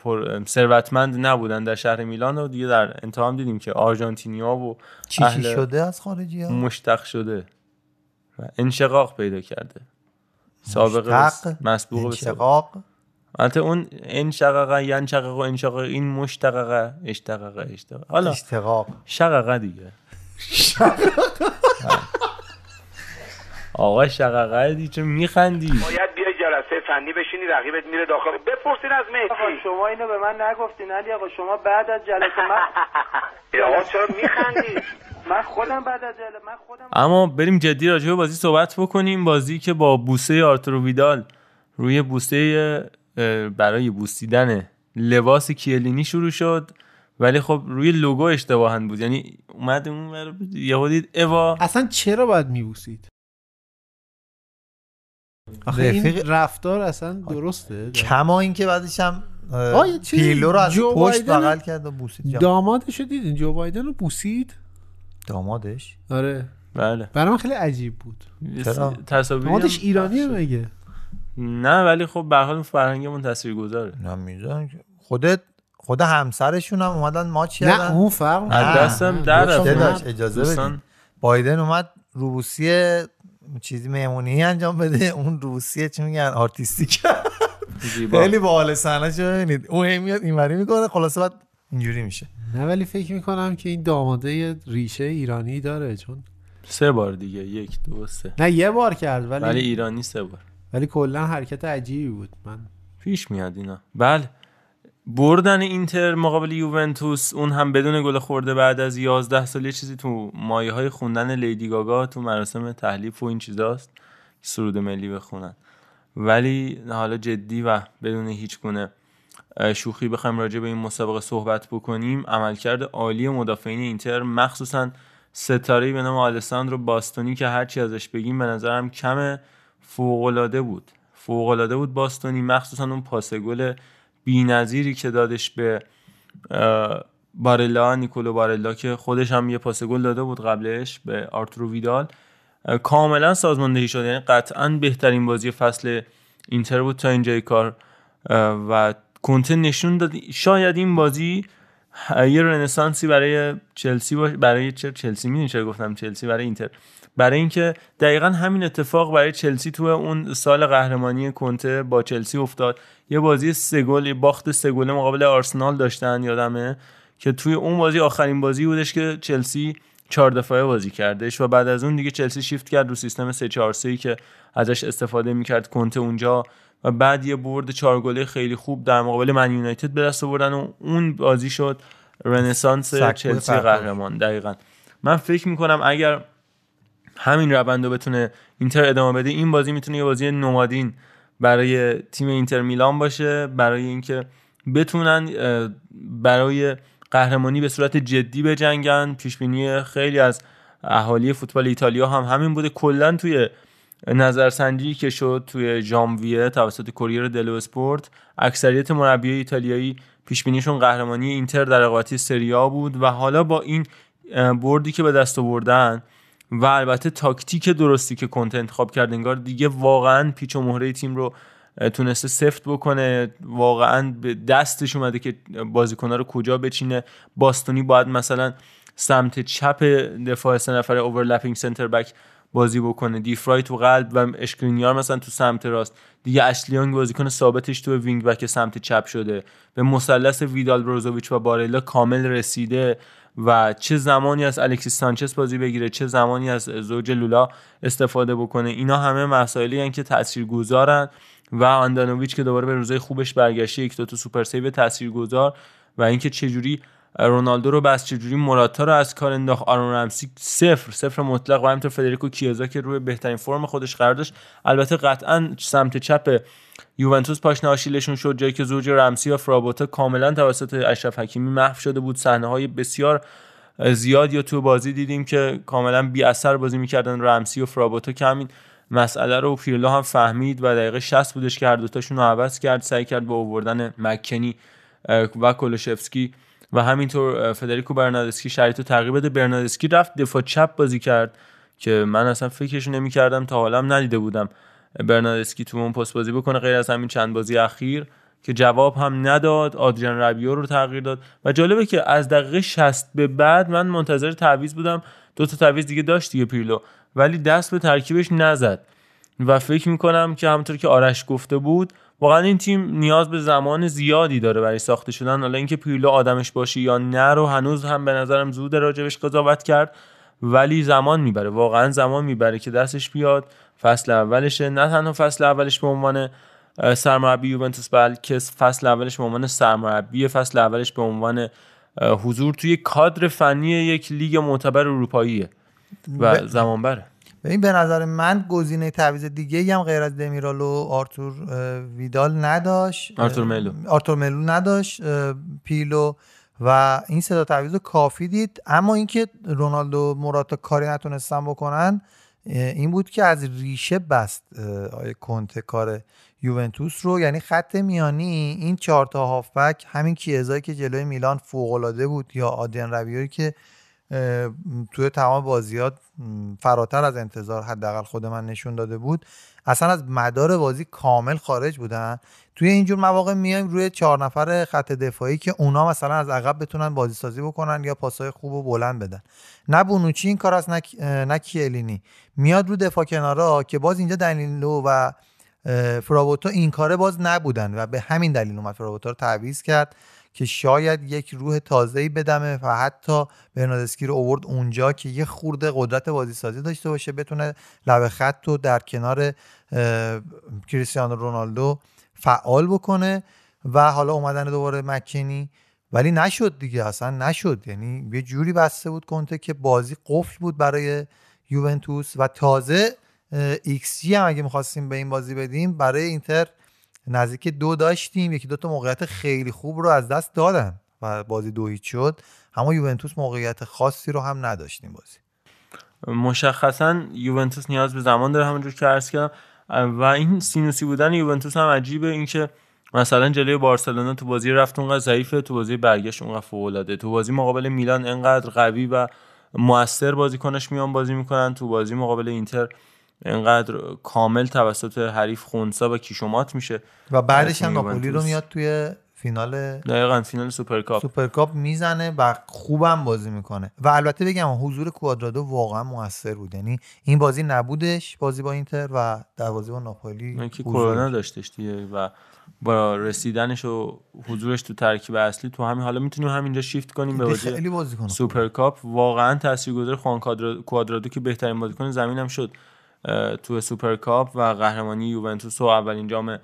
ثروتمند نبودن در شهر میلان و دیگه در انتها هم دیدیم که آرژانتینیا و چی اهل شده از خارجی ها مشتق شده و انشقاق پیدا کرده. سابقه مسبوق. انشقاق؟ البته اون انشقاقه ینشقق و انشقاق این مشتققه اشتققه اشتققه حالا اشتقاق شققه دیگه آقا شققه دی چه میخندی باید بیای جلسه فنی بشینی رقیبت میره داخل بپرسین از آقا مهدی شما اینو به من نگفتین علی آقا شما بعد از جلسه من آقا چرا میخندی من خودم بعد از جلسه من خودم اما بریم جدی راجع به بازی صحبت بکنیم. بازی که با بوسه آرتورو ویدال روی بوسه برای بوسیدن لباس کیلینی شروع شد ولی خب روی لوگو اشتباهن بود. یعنی اومد اون یهو دید اوا. اصلا چرا باید میبوسید؟ آخه این رفیق- رفتار اصلا درسته؟ کما اینکه بعدش هم پیرلو رو از پشت بغل کرد و بوسید. دامادش رو دیدین؟ جو بایدن رو بوسید؟ دامادش؟ آره. بله. برای من خیلی عجیب بود. هم دامادش ایرانیه. مگه؟ نه ولی خب به هر حال فرهنگمون تاثیرگذاره. نه می‌دونم. که خودت خود همسرشون هم اومدن ماچ کردن؟ نه اون فرق از نه، دستم در اجازه دوستان بدید بایدن اومد روبوسی چیزی مهمونی انجام بده. اون روسیه چی میگن؟ artistic. خیلی باحال صحنه شو ببینید. اون هی میاد اینوری می‌کنه خلاصه بعد اینجوری میشه. نه ولی فکر می‌کنم که این داماده ریشه ایرانی داره چون سه بار دیگه یک دو سه. نه یه بار کرد ولی ولی, ایرانی سه بار. کلا حرکت عجیبی بود. من پیش میاد اینا. بله. بردن اینتر مقابل یوونتوس اون هم بدون گل خورده بعد از 11 سال یه چیزی تو مایه های خوندن لیدی گاگا تو مراسم تحلیف و این چیزاست سرود ملی بخونن. ولی حالا جدی و بدون هیچ گونه شوخی بخوایم راجع به این مسابقه صحبت بکنیم عملکرد عالی مدافعین اینتر مخصوصا ستاره به نام آلساندرو باستونی که هرچی ازش بگیم به نظرم کم فوق‌العاده بود. فوق‌العاده بود باستونی مخصوصا اون پاس گل بی‌نظیری که دادش به بارلا نیکولو بارلا که خودش هم یه پاس گل داده بود قبلش به آرتورو ویدال. کاملا سازماندهی شد. یعنی قطعا بهترین بازی فصل اینتر بود تا اینجای کار. و کنته نشون داد. شاید این بازی یه رنسانسی برای چلسی باشه برای چلسی می‌دونی چرا گفتم چلسی برای اینتر. برای اینکه دقیقا همین اتفاق برای چلسی تو اون سال قهرمانی کنته با چلسی افتاد. یه بازی سه گل باخت سه گله مقابل آرسنال داشتن یادمه؟ که توی اون بازی آخرین بازی بودش که چلسی چهار دفاعه بازی کردش و بعد از اون دیگه چلسی شیفت کرد رو سیستم 3 4 3 که ازش استفاده می‌کرد کنته اونجا و بعد یه برد چهار گله خیلی خوب در مقابل من یونایتد به دست آوردن و اون بازی شد رنسانس چلسی. قهرمان. دقیقا. من فکر می‌کنم اگر همین روند رو بتونه اینتر ادامه بده. این بازی می‌تونه یه بازی نمادین برای تیم اینتر میلان باشه برای اینکه بتونن برای قهرمانی به صورت جدی بجنگن. پیش بینی خیلی از اهالی فوتبال ایتالیا هم همین بوده. کلا توی نظرسنجی که شد توی ژانویه توسط کوریر دلو اسپورت اکثریت مربیای ایتالیایی پیش بینیشون قهرمانی اینتر در رقابتی سریا بود و حالا با این بردی که به دست آوردن و البته تاکتیک درستی که کنته انتخاب کرد انگار دیگه واقعا پیچ و مهره تیم رو تونسته سفت بکنه. واقعا به دستش اومده که بازیکنها رو کجا بچینه. باستونی باید مثلا سمت چپ دفاع سه نفره overlapping center back بازی بکنه. دیفرای تو قلب و اسکرینیار مثلا تو سمت راست. دیگه اشلی یانگ بازیکن ثابتش تو wing back سمت چپ شده. به مثلث ویدال بروزوویچ و بارلا کامل رسیده. و چه زمانی از الکسیس سانچز بازی بگیره چه زمانی از زوج لولا استفاده بکنه اینا همه مسائلی هن که تاثیرگذارن و آندانوویچ که دوباره به روزای خوبش برگشته یک دو تا super save تاثیرگذار و اینکه چجوری رونالدو رو بس چجوری موراتا رو از کار انداخت. آرون رمسی صفر صفر مطلق و همینطور فدریکو کیزا که روی بهترین فرم خودش قرار داشت. البته قطعا سمت چپ یوونتوس پاشنه آشیلشون شد جایی که زوج رمسی و فرابوتا کاملا توسط اشرف حکیمی محو شده بود. صحنه های بسیار زیاد یا تو بازی دیدیم که کاملا بی اثر بازی می‌کردن. رمسی و فرابوتا که همین مسئله رو پیرلو هم فهمید و دقیقه 60 بودش که هر دوتاشون رو عوض کرد سعی کرد با آوردن مکنی و کولوشفسکی و همینطور فدریکو برناردسکی شرایط رو تغییر بده. برناردسکی رفت دفاع چپ بازی کرد که من اصلا فکرش نمی‌کردم تا حالا ندیده بودم. برناردسکی تو اون پست بازی بکنه غیر از همین چند بازی اخیر که جواب هم نداد آدریان ربیو رو تغییر داد. و جالبه که از دقیقه 60 به بعد من منتظر تعویض بودم. دو تا تعویض دیگه داشت دیگه پیرلو. ولی دست به ترکیبش نزد. و فکر می‌کنم که همونطور که آرش گفته بود واقعا این تیم نیاز به زمان زیادی داره برای ساخته شدن. حالا اینکه پیرلو آدمش باشه یا نه رو هنوز هم به نظرم زود راجبش قضاوت کرد. ولی زمان می‌بره. واقعا زمان می‌بره که دستش بیاد. فصل اولشه. نه تنها فصل اولش به عنوان سرمربی یوونتوس بلکه فصل اولش به عنوان سرمربی فصل اولش به عنوان حضور توی کادر فنی یک لیگ معتبر اروپاییه و ب- زمان بره ببین به نظر من گزینه تعویض دیگه هم غیر از دمیرال و آرتور ویدال نداشت. آرتور ملو. آرتور ملو نداشت پیرلو و این سه تا تعویض کافی دید. اما اینکه رونالدو و موراتا کاری نتونستن بکنن این بود که از ریشه بست آیه کنته کار یوونتوس رو. یعنی خط میانی این چهار تا هافبک همین کیزایی که جلوی میلان فوق‌العاده بود یا آدیان رویایی که توی تمام بازیات فراتر از انتظار حداقل خود من نشون داده بود. اصلا از مدار بازی کامل خارج بودن. توی اینجور مواقع میایم روی چهار نفر خط دفاعی که اونا مثلا از عقب بتونن بازی سازی بکنن یا پاسهای خوب و بلند بدن. نه بونوچی این کار است نه نه کیلینی. میاد رو دفاع کنارا که باز اینجا دنیلو و اه، فرابوتا این کاره باز نبودن و به همین دلیل اومد فرابوتا رو تعویض کرد که شاید یک روح تازه‌ای بدمه و حتی برناردسکی رو اوورد اونجا که یه خورده قدرت بازی سازی داشته باشه بتونه لبه خط رو در کنار کریستیانو رونالدو فعال بکنه و حالا اومدن دوباره مکنی ولی نشد دیگه اصلا نشد. یعنی یه جوری بسته بود کنته که بازی قفل بود برای یوونتوس و تازه ایکس جی هم اگه می‌خواستیم به این بازی بدیم برای اینتر نزدیک دو داشتیم. یکی دو تا موقعیت خیلی خوب رو از دست دادن و بازی دو هیچ شد. اما یوونتوس موقعیت خاصی رو هم نداشتیم بازی. مشخصا یوونتوس نیاز به زمان داره همونجور که عرض کردم. و این سینوسی بودن یوونتوس هم عجیبه. اینکه مثلا جلوی بارسلونا تو بازی رفت اونقدر ضعیفه تو بازی برگشت اونقدر فوق العاده تو بازی مقابل میلان انقدر قوی و موثر بازیکنش میان بازی می‌کنن. تو بازی مقابل اینتر انقدر کامل توسط حریف خونسا و کیشومات میشه. و بعدش هم ناپولی رو. میاد توی فینال دقیقا فینال سوپرکاپ. سوپرکاپ می‌زنه و خوبم بازی می‌کنه. و البته بگم حضور کوادرادو واقعا موثر بود. یعنی این بازی نبودش بازی با اینتر و در بازی با ناپولی که کرونا داشت. داشتش دیگه و با رسیدنش و حضورش تو ترکیب اصلی تو همین حالا می‌تونیم همینجا شیفت کنیم به بازی بازی سوپرکاپ. واقعا تاثیرگذار خوان کوادرادو که بهترین بازیکن زمین هم شد تو سوپرکاپ و قهرمانی یوونتوس و اولین جام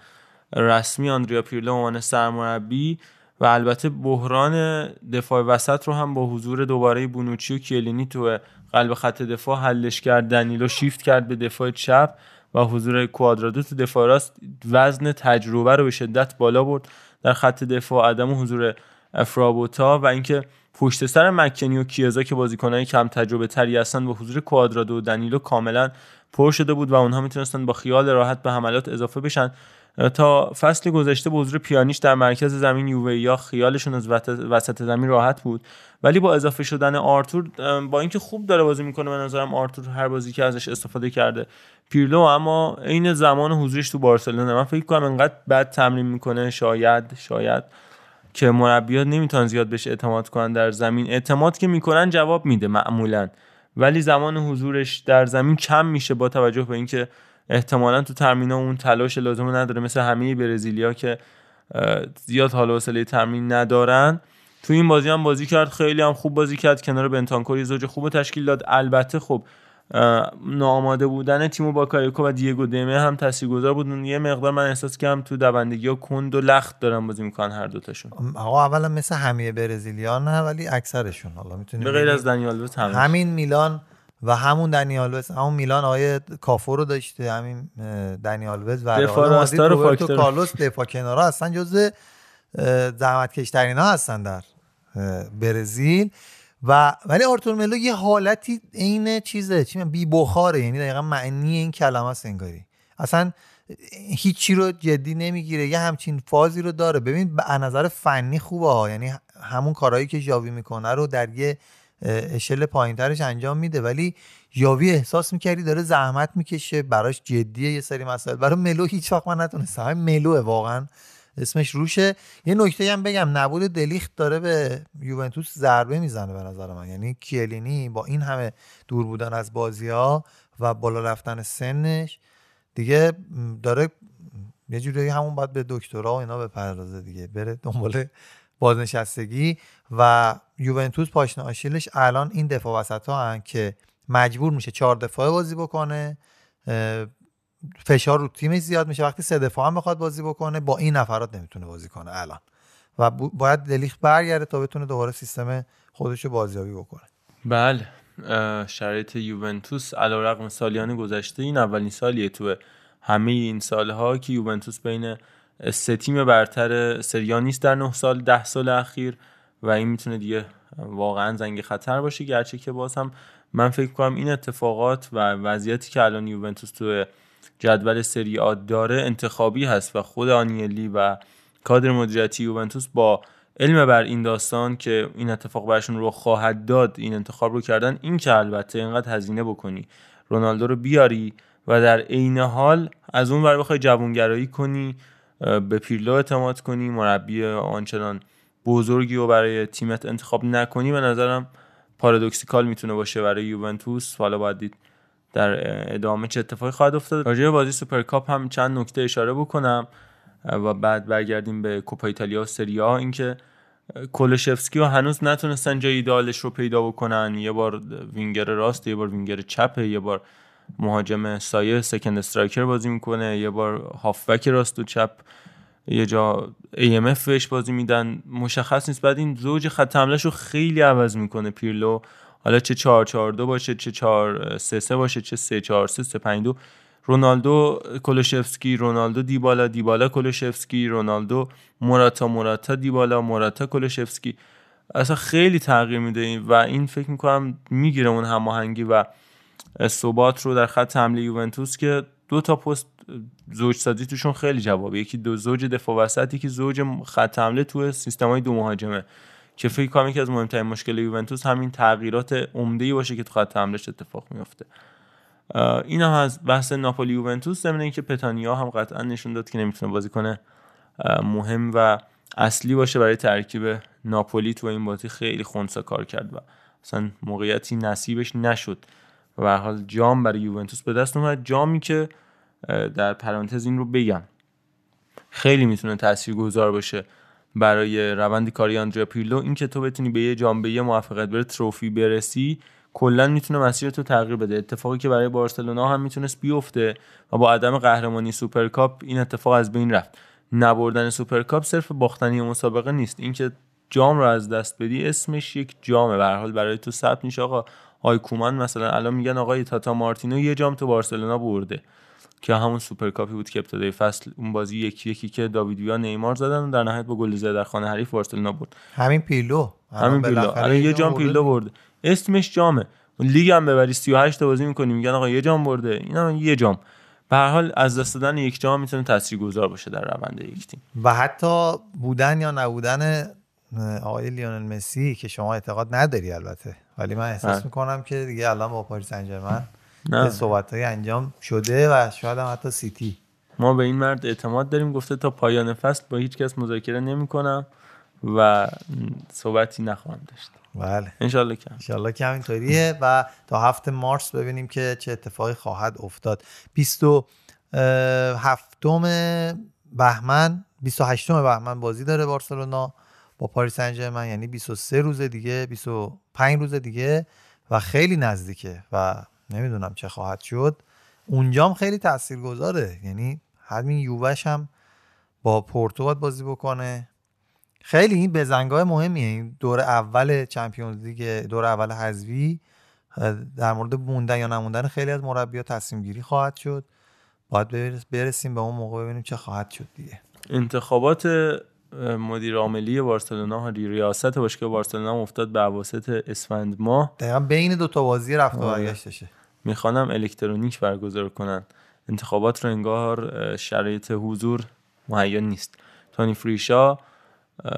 رسمی آندریا پیرلو عنوان سرمربی و البته بحران دفاع وسط رو هم با حضور دوباره بونوچی و کیلینی تو قلب خط دفاع حلش کرد. دنیلو شیفت کرد به دفاع چپ و حضور کوادرادو تو دفاع راست وزن تجربه رو به شدت بالا برد. در خط دفاع عدم حضور افرابوتا و اینکه پشت سر مکنی و کیزا که بازیکنهای کم تجربه تری هستن با حضور کوادرادو و دنیلو کاملا پر شده بود و اونها می‌تونستن با خیال راحت به حملات اضافه بشن. تا فصل گذشته با حضور پیانیش در مرکز زمین یووه یا خیالشون از وسط زمین راحت بود. ولی با اضافه شدن آرتور با اینکه خوب داره بازی می‌کنه به نظرم آرتور هر بازی که ازش استفاده کرده پیرلو اما عین زمان حضورش تو بارسلونه من فکر کنم انقدر بد تمرین می‌کنه. شاید شاید که مربیات نمی‌تونن زیاد بهش اعتماد کنن در زمین. اعتماد که می‌کنن جواب میده معمولا. ولی زمان حضورش در زمین کم میشه با توجه به اینکه احتمالا تو ترمینا اون تلاش لازم نداره. مثل همه برزیلیا که زیاد حال و حوصله تمرین ندارن. تو این بازی هم بازی کرد خیلی هم خوب بازی کرد. کنار بنتانکور یه زوج خوب تشکیل داد. البته خب اه، ناآماده بودن تیمو باکایوکو و دیگو دمه هم تاثیرگذار بود. یه مقدار من احساس کردم تو دوندگی ها کند و لخت دارن بازی می‌کنن هر دوتاشون آقا اولا مثل همه برزیلیا نه ولی اکثرشون. حالا می‌تونیم به غیر از دنیال همین میلان و همون دنیال وز همون میلان آقای کافو رو داشته همین دنی آلوز و دفاع رئال راستا مادرید رو روبرتو فاکتور. کارلوس دفاع کنارا هستن جز زحمت کشترین ها هستن در برزیل. و ولی آرتور ملو یه حالتی عین چیزه چی بی بخاره یعنی دقیقا معنی این کلمه است انگاری. اصلا هیچی رو جدی نمی‌گیره یه همچین فازی رو داره. ببین به از نظر فنی خوبه ها یعنی همون کارهایی که ژاوی می‌کنه رو در یه اشل پایینترش انجام میده. ولی یاوی احساس می‌کردی داره زحمت می‌کشه. براش جدیه یه سری مسائل. برای ملو هیچ وقت من نتونستم. همین ملوه واقعا. اسمش روشه. یه نکته هم بگم. نبود دلیخت داره به یوونتوس ضربه می‌زنه به نظر من. یعنی کیلینی با این همه دور بودن از بازی ها و بالا رفتن سنش دیگه داره یه جوری همون باید به دکترا و اینا بپردازه دیگه. بره دنبال بازنشستگی. و یوونتوس پاشنه آشیلش الان این دفاع وسط ها که مجبور میشه چهار دفاعه بازی بکنه فشار رو تیمش زیاد میشه. وقتی سه دفاع هم بخواد بازی بکنه با این نفرات نمی‌تونه بازی کنه الان. و باید دلیخت برگرده تا بتونه دوباره سیستم خودش رو بازیابی بکنه. بله. شرایط یوونتوس علیرغم سالیان گذشته این اولین سالیه تو همه این سالها که یوونتوس بین سه تیم برتر سریا نیست در نه سال ده سال اخیر. و این می‌تونه دیگه واقعا زنگ خطر باشه. گرچه که باز هم من فکر کنم این اتفاقات و وضعیتی که الان یوونتوس تو جدول سری آ داره انتخابی هست و خود آنیلی و کادر مدیریتی یوونتوس با علم بر این داستان که این اتفاق برشون رو خواهد داد این انتخاب رو کردن این که البته اینقدر هزینه بکنی رونالدو رو بیاری و در عین حال از اون ور بخوای جوانگرایی کنی به پیرلو اعتماد کنی مربی آنچنان بزرگی رو برای تیمت انتخاب نکنی به نظرم paradoxical می‌تونه باشه برای یوونتوس. حالا باید دید در ادامه چه اتفاقی خواهد افتاد. راجع به بازی سوپرکاپ هم چند نکته اشاره بکنم و بعد برگردیم به کوپا ایتالیا و سری آ. اینکه کولشفسکی رو هنوز نتونستن جای ایدالش رو پیدا بکنن. یه بار وینگر راست یه بار وینگر چپه یه بار مهاجم سایه second striker بازی می‌کنه یه بار هافبک راست و چپ یه جا AMF بهش بازی میدن. مشخص نیست. بعد این زوج خط حملهش رو خیلی عوض می‌کنه پیرلو. حالا چه 4 4 2 باشه چه 4 3 3 باشه چه 3 4 3 3 5 2 رونالدو کولوشفسکی رونالدو دیبالا دیبالا کولوشفسکی رونالدو موراتا موراتا دیبالا موراتا کولوشفسکی اصلا خیلی تغییر میده و این فکر می‌کنم می‌گیره اون هماهنگی و ثبات رو در خط حمله یوونتوس که دو تا پست زوج سازی توشون خیلی جوابه. یکی دو زوج دفاع وسط یکی زوج خط حمله تو سیستم های دو مهاجمه. که فکر کنم یکی از مهمترین مشکل یوونتوس همین تغییرات عمده ای باشه که تو خط حملهش اتفاق میفته این هم از بحث ناپولی یوونتوس. ضمن اینکه پتانیا هم قطعا نشون داد که نمی‌تونه بازی کنه مهم و اصلی باشه برای ترکیب ناپولی. تو این بازی خیلی خونسا کار کرد و اصلا موقعیتی نصیبش نشد. و حال جام برای یوونتوس به دست اومد. جامی که در پرانتز این رو بگم. خیلی می‌تونه تاثیرگذار باشه برای روند کاری آندریا پیرلو. اینکه تو بتونی به یه جام یه موفقیت یه trophy برسی کلا می‌تونه مسیر تو تغییر بده. اتفاقی که برای بارسلونا هم می‌تونست بیفته و با عدم قهرمانی سوپرکاپ این اتفاق از بین رفت. نبردن سوپرکاپ صرف باختن یه مسابقه نیست. اینکه جام رو از دست بدی اسمش یک جامه. به حال برای تو ثبت میشه آقا. آقای کومان مثلا الان میگن آقای تاتا مارتینو یه جام تو بارسلونا برده که همون سوپرکاپی بود که ابتدای فصل اون بازی یکی یکی که داوید ویا نیمار زدن و در نهایت با گل زده در خانه حریف بارسلونا برد. همین پیرلو. همین پیرلو. الان یه جام پیرلو برده. اسمش جامه. لیگ هم ببری 38 تا بازی می‌کنی میگن آقا یه جام برده. اینا یه جام. به هر حال از دست دادن یک جام می‌تونه تاثیرگذار باشه در روند یک تیم. و حتی بودن یا نبودن آقای لیونل مسی که شما اعتقاد نداری البته. ولی من احساس می‌کنم که دیگه الان با پاریس سن صحبت انجام شده و شاید هم حتی سیتی. ما به این مرد اعتماد داریم گفته تا پایان فصل با هیچ کس مذاکره نمی کنم و صحبتی نخواهم داشت. بله. انشالله که انشالله که همینطوریه و تا هفته مارس ببینیم که چه اتفاقی خواهد افتاد. 27 بهمن 28 بهمن بازی داره بارسلونا. با پاریس سن یعنی 23 روز دیگه 25 روز دیگه و خیلی نزدیکه و نمی‌دونم چه خواهد شد. اونجام خیلی تاثیرگذاره. یعنی همین یووش هم با پورتو باید بازی بکنه. خیلی این بزنگاه مهمیه. این دور اول چمپیونز لیگ دور اول حذفی در مورد موندن یا نموندن خیلی از مربی‌ها تصمیم گیری خواهد شد. باید برسیم به اون موقع ببینیم چه خواهد شد دیگه. انتخابات مدیر عاملی بارسلونا ریاست باشگاه بارسلونا افتاد به اواسط اسفند ماه دقیقا بین دو تا بازی رفت و آره. برگشتشه. می‌خوانم الکترونیک برگزار کنن. انتخابات رو انگار شرایط حضور مهیا نیست. تونی فریشا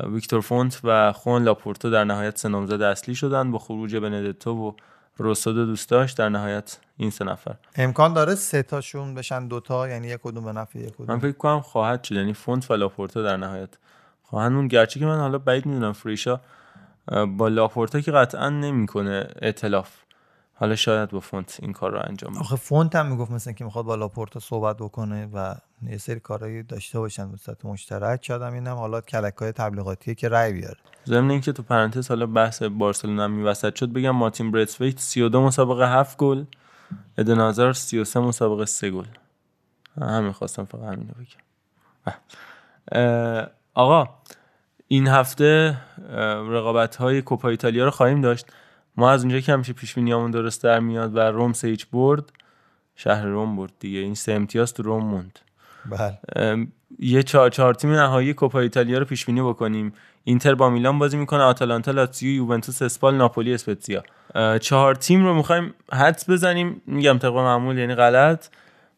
ویکتور فونت و خون لاپورتو در نهایت سه نامزد اصلی شدن با خروج بندتو و روساد دوست داشت در نهایت این سه نفر. امکان داره سه تاشون بشن دوتا یعنی یک کدوم به نفع یک کدوم؟ من فکر کنم خواهد شد. یعنی فونت و لاپورتا در نهایت خواهند اون گرچه که من حالا بعید می‌دونم فریشا با لاپورتا که قطعا نمی‌کنه ائتلاف حالا شاید با فونت این کار رو انجام آخه فونت هم می‌گفت مثلا که می‌خواد با لاپورتا صحبت بکنه و یه سری کارهایی داشته باشن به صورت مشترک. شاید هم اینم حالا کلکای تبلیغاتیه که رأی بیاره. ضمن اینکه تو پرانتز حالا بحث بارسلونا می وسط شد بگم مارتین برتسویت 32 مسابقه 7 گل. ادن هازارد 33 مسابقه 3 گل. همین خواستم فقط همینو بگم. آقا این هفته رقابت های کوپا ایتالیا رو خواهیم داشت. ما از اونجا که همیشه پیش بینیامون درست در میاد و روم سه هیچ برد شهر روم برد دیگه. این سه امتیاز تو روم موند. بله. یه چهار, چهار تیم نهایی کوپا ایتالیا رو پیش بینی بکنیم. اینتر با میلان بازی می‌کنه آتالانتا لاتزیو یوونتوس اسپال ناپولی اسپتزیا. چهار تیم رو می‌خوایم حدس بزنیم. میگم طبق معمول یعنی غلط.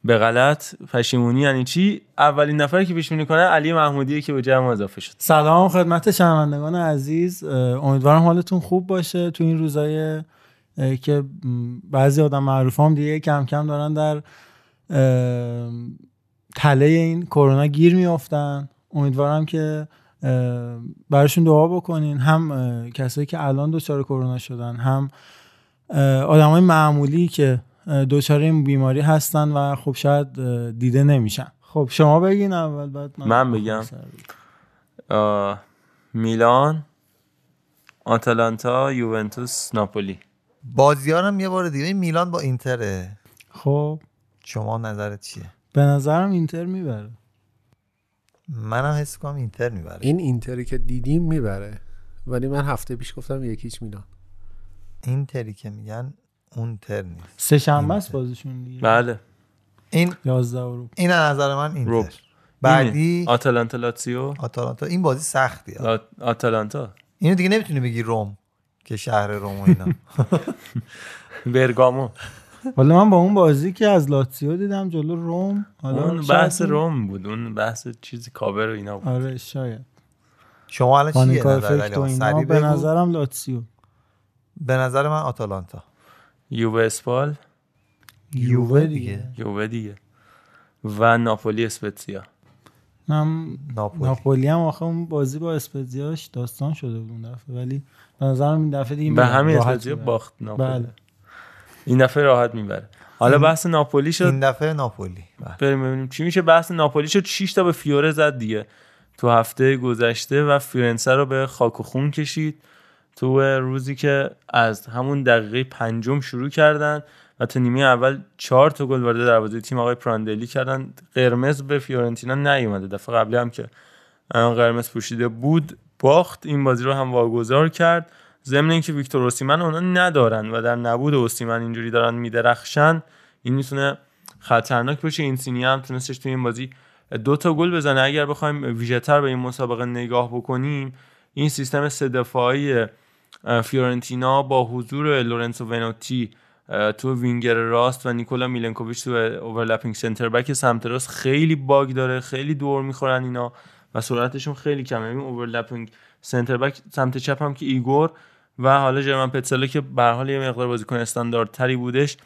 به غلط. پشیمونی یعنی چی؟ اولین نفری که پیش کنه علی محمودیه که به جمع اضافه شد. سلام خدمت شنوندگان عزیز. امیدوارم حالتون خوب باشه. تو این روزای که بعضی آدم معروف هم دیگه کم کم دارن در تله این کرونا گیر میافتن. امیدوارم که براشون دعا بکنین. هم کسایی که الان دچار کرونا شدن هم آدمای معمولی که دچار این بیماری هستن و خب شاید دیده نمیشن. خب شما بگین اول بعد من, من بگم. میلان آتالانتا یوونتوس ناپولی. بازیارم یه بار دیگه. میلان با اینتره. خب. شما نظرت چیه؟ به نظرم اینتر می‌بره. منم حس کنم اینتر می‌بره. این اینتری که دیدیم می‌بره. ولی من هفته پیش گفتم یکیچ میلان. اینتری که میگن اون تر نیست. سه شنبه است بازیشون دیگه. بله. این 11 اروپا این از نظر من اینتر. روب. بعدی آتالانتا لاتسیو آتالانتا. این بازی سختیه لا- آتالانتا. اینو دیگه نمی‌تونی بگی روم که شهر روم و اینا. برگامو. حالا من با اون بازی که از لاتسیو دیدم جلو روم حالا اون بحث روم بود. اون بحث چیزی کاور و اینا بود. آره شاید. شما الان چیه به. نظرم لاتسیو به نظر من آتالانتا. یووه اسپال یووه دیگه. یووه دیگه. و ناپولی اسپتزیا. هم ناپولی. ناپولی هم آخه اون بازی با اسپزیاش داستان شده بود اون دفعه. ولی به نظرم این دفعه دیگه به. همین راحت اسپتزیا. باخت ناپولی. بله. این دفعه راحت می‌بره. حالا بحث ناپولی شد. این دفعه ناپولی. بله. بریم ببینیم چی میشه. بحث ناپولی شد. 6 تا به فیوره زد دیگه. تو هفته گذشته و فیورنسه رو به خاک و خون کشید. تو روزی که از همون دقیقه پنجم شروع کردن و تا نیمه اول چهار تا گل وارد دروازه تیم آقای پراندلی کردن قرمز به فیورنتینا نیومده. دفعه قبلی هم که قرمز پوشیده بود باخت. این بازی رو هم واگذار کرد. ضمن اینکه ویکتور اوسیمن اونا ندارن و در نبود اوسیمن اینجوری دارن میدرخشن این می‌تونه خطرناک باشه. اینسینیه هم تونستش توی این بازی دو تا گل بزنه. اگر بخوایم ویژه‌تر به این مسابقه نگاه بکنیم این سیستم سه دفاعی فیورنتینا با حضور لورنسو ونوتی تو وینگر راست و نیکولا میلنکوویچ تو overlapping center back سمت راست خیلی bug داره خیلی دور می‌خورن اینا و سرعتشون خیلی کمه. این overlapping center back سمت چپ هم که ایگور و حالا جرمن پتسله که به حال یه مقدار بازیکن استانداردتری بودش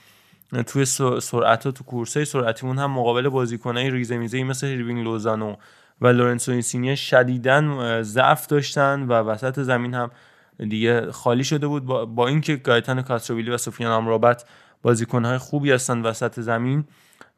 توی سرعت و تو کورسای سرعتیمون هم مقابل بازیکنای ریزه میزه مثل هیروینگ لوزانو و لورنسو اینسینیه شدیداً ضعف داشتن و وسط زمین هم دیگه خالی شده بود. با, با اینکه گایتان کاستروویلی و سفیان آمرابط بازیکنهای خوبی هستن وسط زمین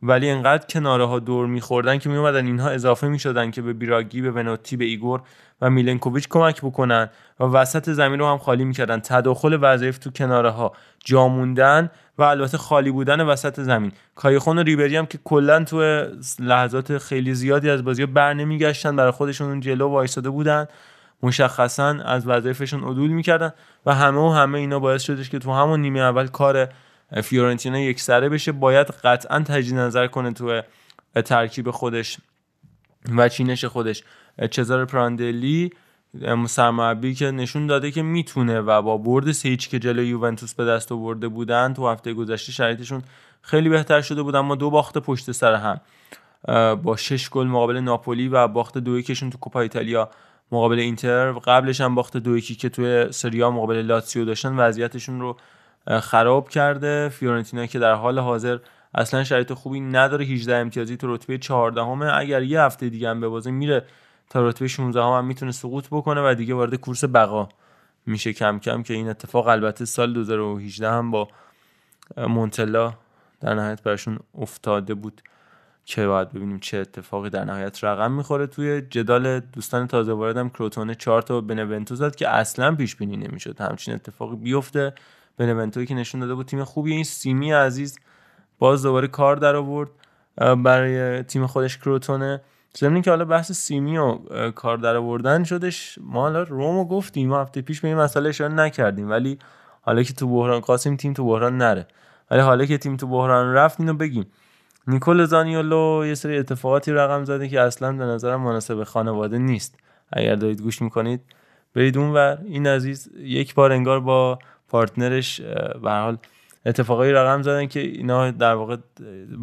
ولی انقدر کناره ها دور میخوردن که میومدن اینها اضافه می‌شدن که به بیراگی به ونوتی به ایگور و میلنکوویچ کمک بکنن و وسط زمین رو هم خالی می‌کردن. تداخل وظایف تو کناره ها جا موندن و البته خالی بودن وسط زمین. کایخون و ریبری هم که کلا تو لحظات خیلی زیادی از بازی بر نمیگشتن برای خودشون اون جلو وایساده بودن. مشخصا از وظایفشون عدول می‌کردن و همه و همه اینا باعث شدش که تو همون نیمه اول کار فیورنتینا یک سره بشه. باید قطعا تجدید نظر کنه تو ترکیب خودش و چینش خودش. چزار پراندلی سرمربی که نشون داده که می‌تونه و با برد سه هیچ که جلوی یوونتوس به دست آورده بودن تو هفته گذشته شرایطشون خیلی بهتر شده بود اما دو باخت پشت سر هم. با شش گل مقابل ناپولی و باخت دو یکشون تو کوپا ایتالیا مقابل اینتر قبلش هم باخت دو یکی که توی سریا مقابل لاتسیو داشتن وضعیتشون رو خراب کرده. فیورنتینا که در حال حاضر اصلا شرایط خوبی نداره. 18 امتیازی تو رتبه 14 همه اگر یه هفته دیگه هم ببازه میره تا رتبه 16 هم, هم می‌تونه سقوط بکنه و دیگه وارد کورس بقا میشه کم کم که این اتفاق البته سال 2018 هم با مونتلا در نهایت براشون افتاده بود. که باید ببینیم چه اتفاقی در نهایت رقم می‌خوره توی جدال دوستان تازه واردم. کروتونه 4 تا بنونتو زد که اصلا پیش بینی نمی‌شد. همچین اتفاقی بیفته. بنونتوی که نشون داده بود تیم خوبی این سیمی عزیز باز دوباره کار در آورد برای تیم خودش کروتونه ضمن که حالا بحث سیمی و کار در آوردن شدش ما حالا رومو گفتیم ما هفته پیش به این مسئله اشاره نکردیم. ولی حالا که تو بحران قاسم تیم تو بحران نره. ولی حالا که تیم تو بحران رفت اینو بگیم. نیکول زانیولو یه سری اتفاقاتی رقم زده که اصلا به نظرم مناسب خانواده نیست. اگر دارید گوش می‌کنید برید اونور این عزیز یک بار انگار با پارتنرش به حال اتفاقایی رقم زدن که اینا در واقع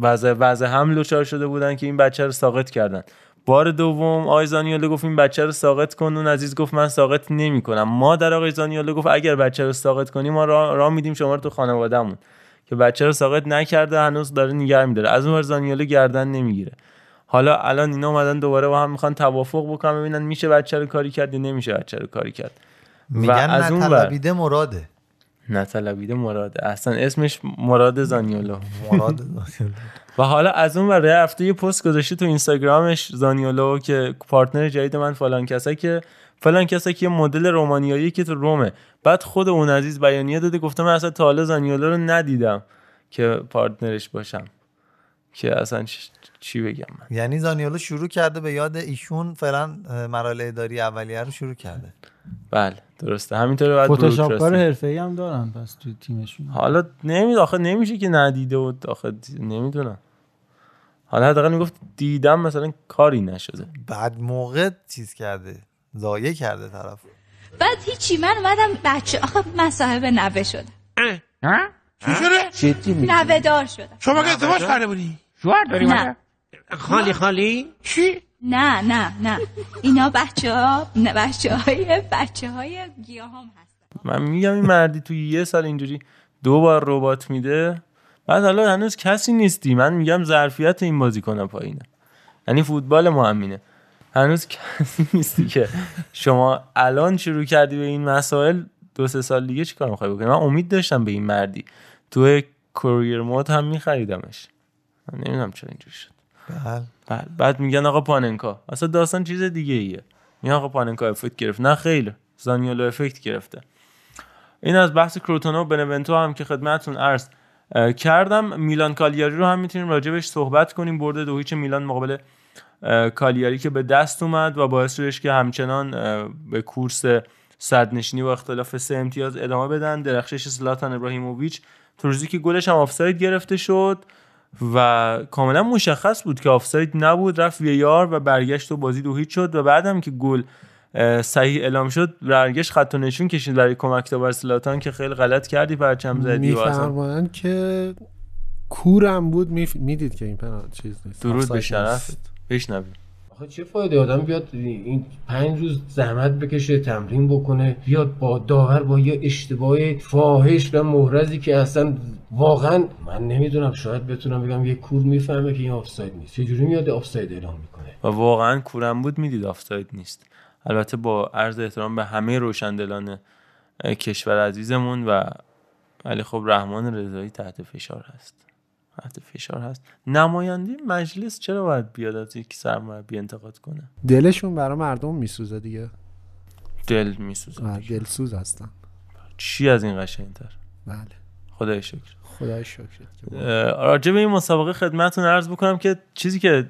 وضع وضع هم لوچار شده بودن که این بچه رو ساقط کردن. بار دوم آقای زانیولو گفت این بچه رو ساقط کن. اون عزیز گفت من ساقط نمی‌کنم. ما در آقای زانیولو گفت اگر بچه رو ساقط کنی ما راه را میدیم شما رو تو خانوادهمون. که بچه رو ساقط نکرده هنوز داره نگه میداره. از اون زانیولو گردن نمی‌گیره. حالا الان اینا اومدن دوباره با هم می‌خوان توافق بکنن ببینن میشه بچه رو کاری کرد یا نمیشه بچه رو کاری کرد. میگن از اون نطلبیده مراده. نطلبیده مراده. اصلا اسمش مراد زانیولو مراد زانیولو و حالا از اون ور هفته یه پست گذاشته تو اینستاگرامش زانیولو که پارتنر جدید من فلان کسا که فلان کسا که مدل رومانیایی که تو رومه. بعد خود اون عزیز بیانیه داده گفته من اصلا تا حالا زانیولو رو ندیدم که پارتنرش باشم. که اصلا چ- چی بگم من. یعنی زانیولو شروع کرده به یاد ایشون فعلا مراحل اداری اولیه رو شروع کرده. بله درسته. همینطوری باید فتوشاپکار. حرفه‌ای هم دارن پس تو تیمشون. حالا نمی آخه نمیشه که ندیده و آخه نمی‌دونم. حالا حداقل می‌گفت دیدم مثلا کاری نشده. بعد موقع چیز کرده؟ ضایع کرده طرف بعد هیچی من اومدم بچه آخه من صاحب نوه شدم. چی شده؟ جدی میگی؟ نوه دار شدم. شما که ازدواج کرده بودی؟ شوهر داری نه. خالی خالی؟ چی؟ نه نه نه. اینا بچه ها نه بچه های بچه های گیاهام هستن. من میگم این مردی توی یه سال اینجوری دو بار ربات میده. بعد حالا هنوز کسی نیستی. من میگم ظرفیت این بازیکن پایینه. یعنی فوتبال ما همینه. هنوز کسی نیستی که شما الان شروع کردی به این مسائل دو سه سال دیگه چیکار می‌خوای بکنی؟ من امید داشتم به این مردی. تو کوریر مود هم میخریدمش. من نمی‌دونم چرا اینجوری شد. بله. بعد, بعد میگن آقا پاننکا. اصلا داستان چیز دیگه ایه. میگن آقا پاننکا افکت گرفت. نه خیلی. زانیولو افکت گرفته. این از بحث کروتونو و بنونتو هم که خدمتتون عرض کردم. میلان کالیاری رو هم می‌تونیم راجبش صحبت کنیم. برده دو هیچ میلان مقابل کالیاری که به دست اومد و باعث شدش که همچنان به کورس صد نشینی با اختلاف سه امتیاز ادامه بدن. درخشش زلاتان ابراهیموویچ تو روزی که گلش هم آفساید گرفته شد و کاملا مشخص بود که آفساید نبود رفت ویار و برگشت و بازی دو هیچ شد و بعدم که گل صحیح اعلام شد برگشت خط و نشون کشید برای کمک تا برسلاتان که خیلی غلط کردی پرچم زدی و اصلا میفرمایند که کورم بود میف... می‌دید که این پنال چیز نیست. درود به شرفت. بشنویم. آخه چه فایده؟ آدم بیاد این پنج روز زحمت بکشه تمرین بکنه بیاد با داور با یه اشتباه فاحش و محرزی که اصلا واقعا من نمی‌دونم شاید بتونم بگم یه کور می‌فهمه که این آفساید نیست. چجوری میاد آفساید اعلام می‌کنه؟ و واقعا کورم بود می‌دید آفساید نیست. البته با عرض احترام به همه روشندلان کشور عزیزمون و ولی خب رحمان رضایی تحت فشار هست. تحت فشار هست. نماینده مجلس چرا باید بیاد از یک سرمربی انتقاد کنه؟ دلشون برای مردم میسوزه دیگه. دل میسوزه. دلسوز هستن. چی از این قشنگتر؟ بله. خدای شکر. خدای شکر راجع به این مسابقه خدمتتون عرض بکنم که چیزی که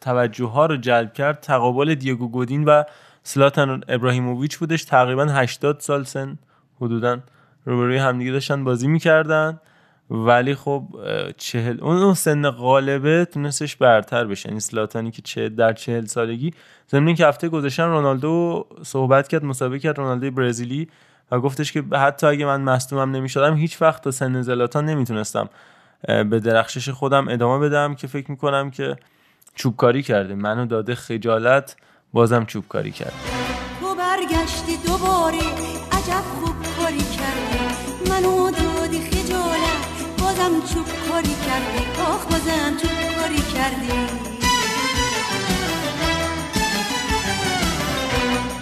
توجه ها رو جلب کرد تقابل دیگو گودین و سلاتان ابراهیموویچ بودش. تقریبا 80 سال سن حدودا روبروی همدیگه داشتن بازی می‌کردن. ولی خب چهل اون سن غالبه تونستش برتر بشه. یعنی سلاتانی که چه در چهل سالگی ضمن که هفته گذاشتن رونالدو صحبت کرد مسابقه کرد رونالدو برزیلی و گفتش که حتی اگه من مصدومم نمی‌شدم هیچ وقت تا سن زلاتان نمی‌تونستم به درخشش خودم ادامه بدم که فکر می‌کنم که چوبکاری کرده. منو داده خجالت بازم چوبکاری کرد. تو برگشتی دوباره عجب خوب کاری کردی. منو دادی بازم چوب کاری کردی آخ بازم چوب کاری کردی.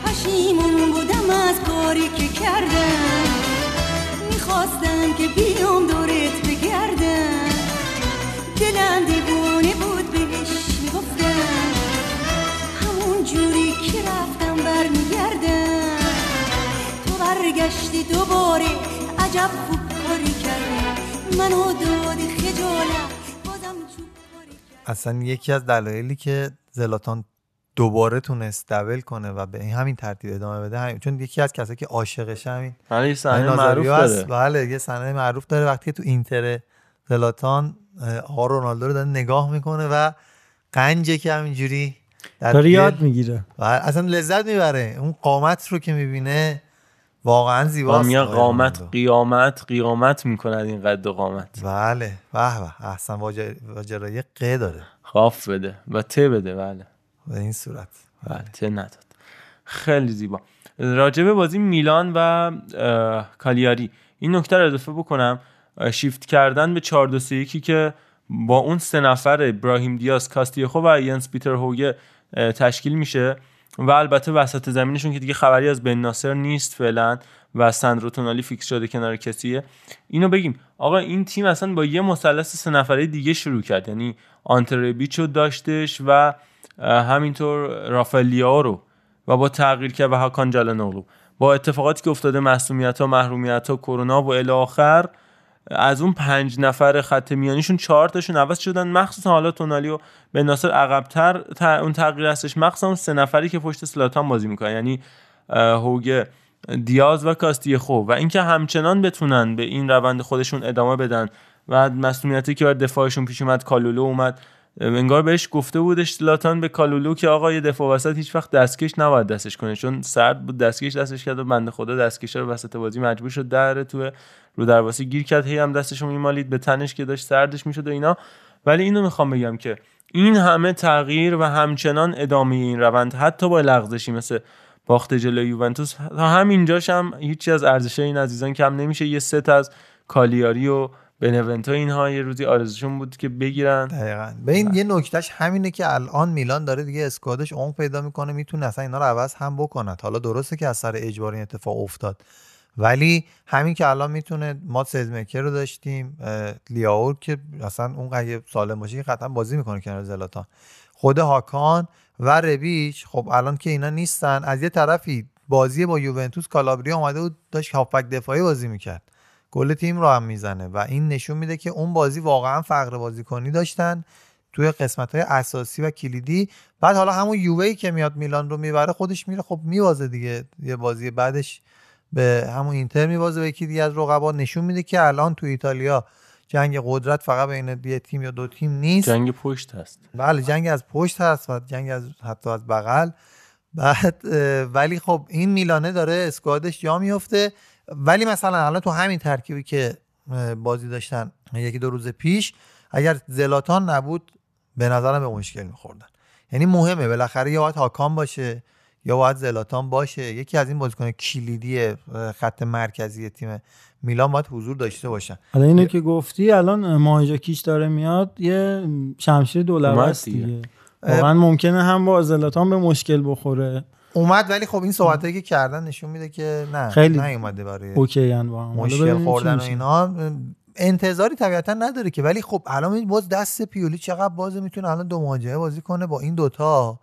پشیمون بودم از کاری که کردم. می‌خواستم که بیام دورت بگردم. دلم دیوونه بود بهش می‌گفتم. همون جوری که رفتم برمیگردم. تو برگشتی دوباره عجب خوب کاری کردی. منو دادی خجالت بازم چوب کاری اصلا یکی از دلایلی که زلاتان دوباره تونست دبل کنه و به همین ترتیب ادامه بده همین چون یکی از کسایی که عاشقش همین صحنه نازاریو معروف هست. داره. بله یه صحنه معروف داره وقتی که تو اینتر زلاتان آقا رونالدو رو داره نگاه می‌کنه و قنجه که همینجوری داره یاد می‌گیره. و اصلا لذت می‌بره. اون قامت رو که می‌بینه واقعا با زیباست. آقای قامت. قیامت قیامت می‌کند این قد و قامت. بله به به احسن واجر- واجرای ق داره. خاف بده و ته بده بله. به این صورت. بله ته نداد. خیلی زیبا. راجب بازی میلان و کالیاری این نکته رو اضافه بکنم. شیفت کردن به 4 2 3 1 که با اون سه نفر ابراهیم دیاز کاستیخو و ینس پیتر هوگه تشکیل میشه. و البته وسط زمینشون که دیگه خبری از بن ناصر نیست فعلا و ساندرو تونالی فیکس شده کنار کسیه. اینو بگیم. آقا این تیم اصلا با یه مثلث سه نفره دیگه شروع کرد. یعنی آنتربیچو داشتش و همینطور رافالیاو رو و با تغییر کرد و هاکان جالنوغلو با اتفاقاتی که افتاده مسئولیت ها محرومیت ها کرونا و الی آخر از اون پنج نفر خط میانیشون چهار تاشون عوض شدن. مخصوصا حالا تونالی و به ناصر عقبتر اون تغییر هستش. مخصوصا اون سه نفری که پشت سلاتان بازی می‌کنن. یعنی هوگه دیاز و کاستیخو و اینکه همچنان بتونن به این روند خودشون ادامه بدن. و مسئولیتی که بر دفاعشون پیش اومد کالولو اومد. انگار بهش گفته بودش زلاتان به کالولو که آقا یه دفاع وسط هیچ وقت دستکش نباید دستش کنه. چون سرد بود دستکش دستش کرد و بنده خدا دستکش رو وسط بازی مجبور شد. در تو رو دروازه گیر کرد هی هم دستش رو میمالید به تنش که داشت سردش می‌شد و اینا. ولی اینو می‌خوام بگم که این همه تغییر و همچنان ادامه این روند حتی با لغزشی مثل باخت جلوی یوونتوس تا همینجاش هم هیچی از ارزش این عزیزان کم نمیشه. یه ست از کالیاری و بنونتو اینها یه روزی آرزوشون بود که بگیرن. دقیقا. به این یه نکتهش همینه که الان میلان داره دیگه اسکوادش عمق پیدا می‌کنه می‌تونه اصلا اینا رو عوض هم بکند حالا درسته که از سر اجبار این اتفاق افتاد. ولی همین که الان می‌تونه ما سیزمکر رو داشتیم لیاور که اصلا اون اگه سالم باشه قطعا بازی می‌کنه کنار زلاتان. خود هاکان و ربیچ خب الان که اینا نیستن از یه طرفی بازی با یوونتوس کالابریا اومده بود داشت هافبک دفاعی بازی می‌کرد. گل تیم رو هم می‌زنه و این نشون میده که اون بازی واقعا فقر بازیکنی داشتن توی قسمت های اساسی و کلیدی. بعد حالا همون یووی که میاد میلان رو می‌بره خودش میره خب میوازه دیگه. یه بازی بعدش به همون اینتر میوازه به یکی دیگه از رقبا نشون میده که الان تو ایتالیا جنگ قدرت فقط بین یه تیم یا دو تیم نیست. جنگ پشت هست بله جنگ از پشت هست و جنگ از حتی از بغل. بعد ولی خب این میلانه داره اسکوادش جا میفته ولی مثلا الان تو همین ترکیبی که بازی داشتن یکی دو روز پیش اگر زلاتان نبود به نظرم به مشکل میخوردن. یعنی مهمه بالاخره یا باید هاکان باشه. یا باید زلاتان باشه؟ یکی از این بازیکن کلیدی خط مرکزی تیم میلان باید حضور داشته باشن. حالا اینو که گفتی الان ماهیجاکیش داره میاد یه شمشیر دولبه است دیگه. واقعا ممکنه هم با زلاتان به مشکل بخوره. اومد ولی خب این صحبتایی که کردن نشون میده که نه خیلی نیومده برای اوکی مشکل خوردن و. اینا. انتظاری طبیعتا نداره که ولی خب الان باز دست پیولی چقدر بازه می‌تونه الان دو مواجهه بازی کنه با این دوتا.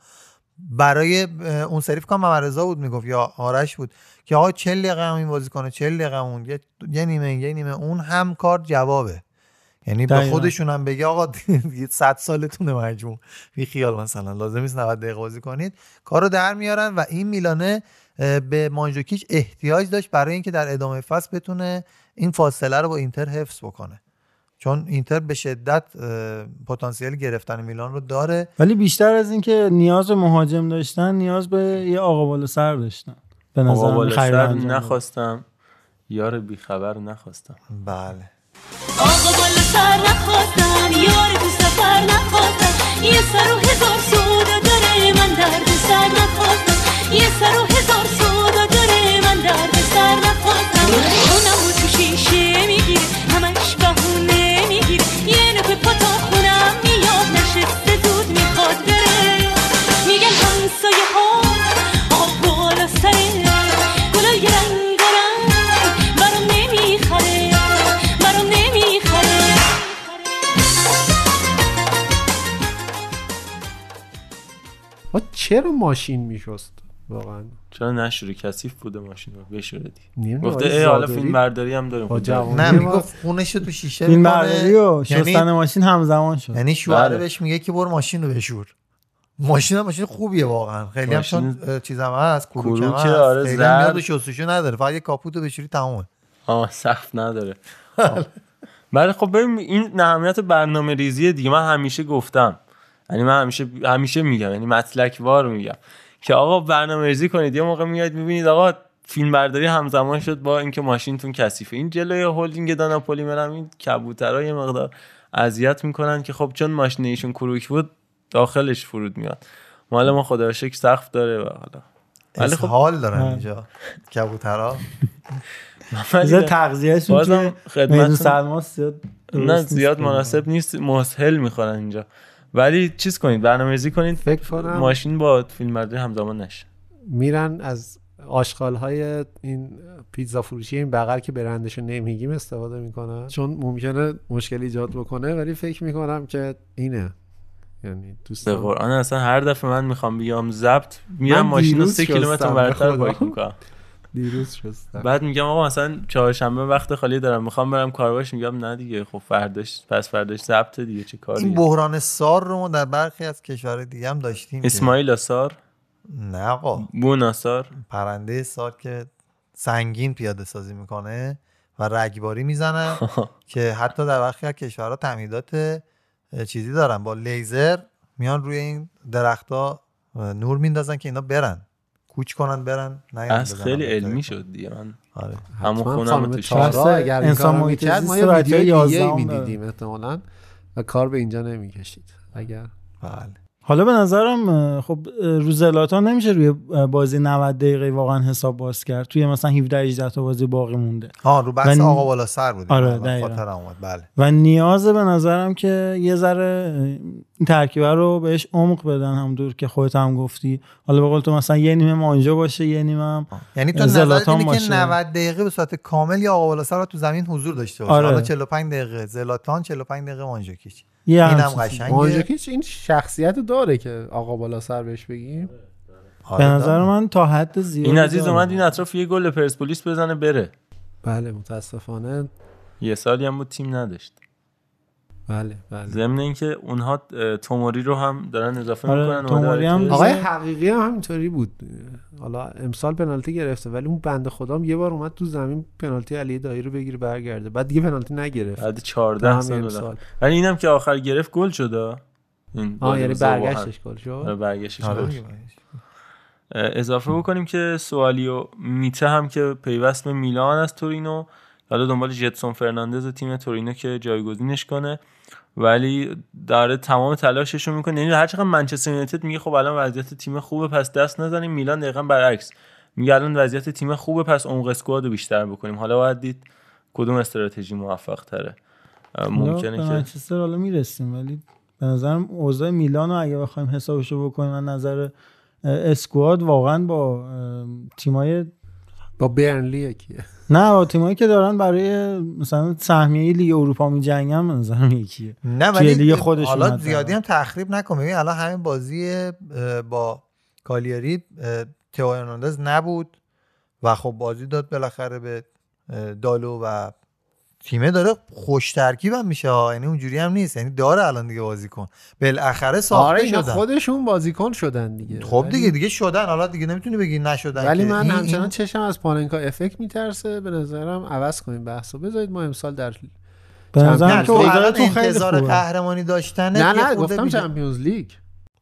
برای اون سری فکر کنم ممرزا بود می‌گفت یا آرش بود که آقا 40 دقیقه هم این بازی کنه 40 دقیقه اون یه, یه نیمه یه نیمه اون هم کار جوابه. یعنی به. خودشون هم بگه آقا دیگه 100 سالتونه مجموع. بی خیال مثلا. لازم نیست 90 دقیقه بازی کنید. کارو در میارن و این میلانه به مانجوکیچ احتیاج داشت برای اینکه در ادامه فصل بتونه این فاصله رو با اینتر حفظ بکنه. چون اینتر به شدت پتانسیل گرفتن میلان رو داره. ولی بیشتر از اینکه نیاز به مهاجم داشتن نیاز به یه آقا بالا سر داشتن. به آقا نظر سر. نخواستم. یار بیخبر نخواستم. بله. آقا بالا سر نخواستم یار تو سفر نخواستم. یه سر و هزار سودا داره من درد سر نخواستم. یه سر و هزار سودا داره من درد سر نخواستم. اونم تو شیشه همسایه ها آب بالا سره گلای رنگارنگ برام نمی‌خره برام نمی‌خره. چرا ماشین میشست؟ واقعا. چرا نشوری کثیف بوده ماشین رو. بشوره دی نمی‌دونم، گفته ای حالا فیلم برداری هم داریم. خب نه می‌گفت خونش رو تو شیشه فیلم. برداری و شستن یعنی ماشین همزمان شد. یعنی شوهره بله. بهش میگه که برو ماشین رو بشور. ماشین هم ماشین خوبیه واقعا. خیلی هم ماشین- چون اه، چیزم هست کروک هم هست. آره، خیلی هم به شستشو نداره. فقط یه کاپوتو بشوری تمومه. آه سخت نداره. بله خب ببین این اهمیت برنامه ریزی دیگه. من همیشه گفتم. یعنی من همیشه همیشه میگم. یعنی مطلق وار میگم. که آقا برنامه ریزی کنید. یه موقع میاد می‌بینید آقا فیلم برداری همزمان شد با اینکه ماشینتون کثیفه. این جلوی هلدینگ داناپولی مرم این کبوترها یه مقدار اذیت می‌کنن که خب چون ماشین ایشون کروک بود داخلش فرود میاد. مال ما خدا شکر سقف داره و حالا. ولی خب اسهال دارن. اینجا. کبوترها. بذار تغذیهشون بازم میدون سلماس زیاد نه زیاد. مناسب نیست. مسهل می‌خورن اینجا. ولی چیز کنید برنامه‌ریزی کنید. فکر کنم ماشین با فیلم برداری همزمان نشه. میرن از آشغال های این پیتزا فروشی این بغل که برندشو نمیگیم استفاده می‌کنن. چون ممکنه مشکل ایجاد بکنه ولی فکر می‌کنم که اینه. یعنی به دوستان قرآن اصلا هر دفعه من می‌خوام بیام ضبط میرم ماشین رو دیروز سه کیلومتر شستم، برتر به پارک خدا. می‌کنم. دیروز شستم. بعد میگم آقا مثلا چهارشنبه وقت خالی دارم می‌خوام برم کار باش؟ میگم نه دیگه خب فرداش پس فرداش ضبط دیگه چه کاری؟ این بحران سار رو ما در برخی از کشورهای دیگه هم داشتیم اسماعیل آثار نه آقا. بون آثار پرنده سار که سنگین پیاده سازی می‌کنه و رگباری می‌زنه که حتی در برخی از کشورها تعمیدات اه، چیزی دارن. با لیزر میان روی این درختها نور میندازن که اینا برن. کوچ کنن برن نه از خیلی علمی شد دیگه. من آره. همون خونم تو شخص اگر این انسان محیط ما یه ویدیو دیگه می‌دیدیم احتمالا. و کار به اینجا نمی‌کشید. اگر بله. حالا به نظرم خب رو زلاتان نمیشه روی بازی 90 دقیقه واقعا حساب باز کرد. توی مثلا 17 18 تا بازی باقی مونده. ها رو بحث و- آقا بالا سر بود آره، دقیقاً. خاطرم اومد. بله. و نیازه به نظرم که یه ذره این ترکیبه رو بهش عمق بدن همونطور که خودت هم گفتی. حالا به قول تو مثلا یه نیمه مانجا باشه یه نیمه هم یعنی تو زلاتان اینه که باشه. 90 دقیقه به صورت کامل یا آقا بالا سر باید تو زمین حضور داشته باشه؟ آره. حالا 45 دقیقه زلاتان 45 دقیقه مانجاکیچ یه اینم. قشنگه. این شخصیت داره که آقا بالا سر بهش بگیم. به نظر من تا حد زیادی این عزیز. اومد این اطراف یه گل پرسپولیس بزنه بره. بله متاسفانه. یه سالی هم بود تیم نداشت. بله بله ضمن اینکه اونها توموری رو هم دارن اضافه آره، می‌کنن توموری هم آقای حقیقی هم همینطوری بود حالا امسال پنالتی گرفته ولی اون بنده خدام یه بار اومد تو زمین پنالتی علی دایی رو بگیره برگرده بعد دیگه پنالتی نگرفت بعد تا 14 همین سال. ولی اینم که آخر گرفت گل شد آه. این آه گل یعنی. برگشتش گل آره شد برگشتش آره گل دیگه. شد. اه، اضافه بکنیم که سوالی و میته هم که پیوست به میلان از تورینو حالا دنبال جتسون فرناندز تیم تورینو که جایگزینش کنه. ولی داره تمام تلاشش رو می‌کنه. یعنی هر چقدر منچستر یونایتد میگه خب الان وضعیت تیم خوبه پس دست نزنیم. میلان دقیقا برعکس. میگه الان وضعیت تیم خوبه پس عمق اسکواد رو بیشتر بکنیم. حالا باید دید کدوم استراتژی موفق تره ممکنه که منچستر حالا می‌رسیم ولی به نظرم اوضاع میلان رو اگه بخوایم حسابشو بکنیم از نظر اسکواد واقعا با تیمای با برنلی یکیه نه با تیمایی که دارن برای مثلا سهمیه لیگ اروپا میجنگن نظرم یکیه. نه ولی خودشون حالا. زیادی هم تخریب نکن. ببین الان همین بازی با کالیاری تئو نبود و خب بازی داد بالاخره به دالو و تیمه داره خوش ترکیب هم میشه ها. یعنی اونجوری هم نیست. یعنی داره الان دیگه بازیکن. بالاخره ساخته آره شدن. خودشون بازیکن شدن دیگه. خب ولی- دیگه دیگه شدن. حالا دیگه نمی‌تونی بگی نشدن ولی که. من این- همچنان این- چشم از پاننکا افکت میترسه. به نظرم عوض کنیم بحثو. بذارید ما امسال در به نظرم تو انتظار قهرمانی داشتن نه نه گفتم چمپیونز لیگ.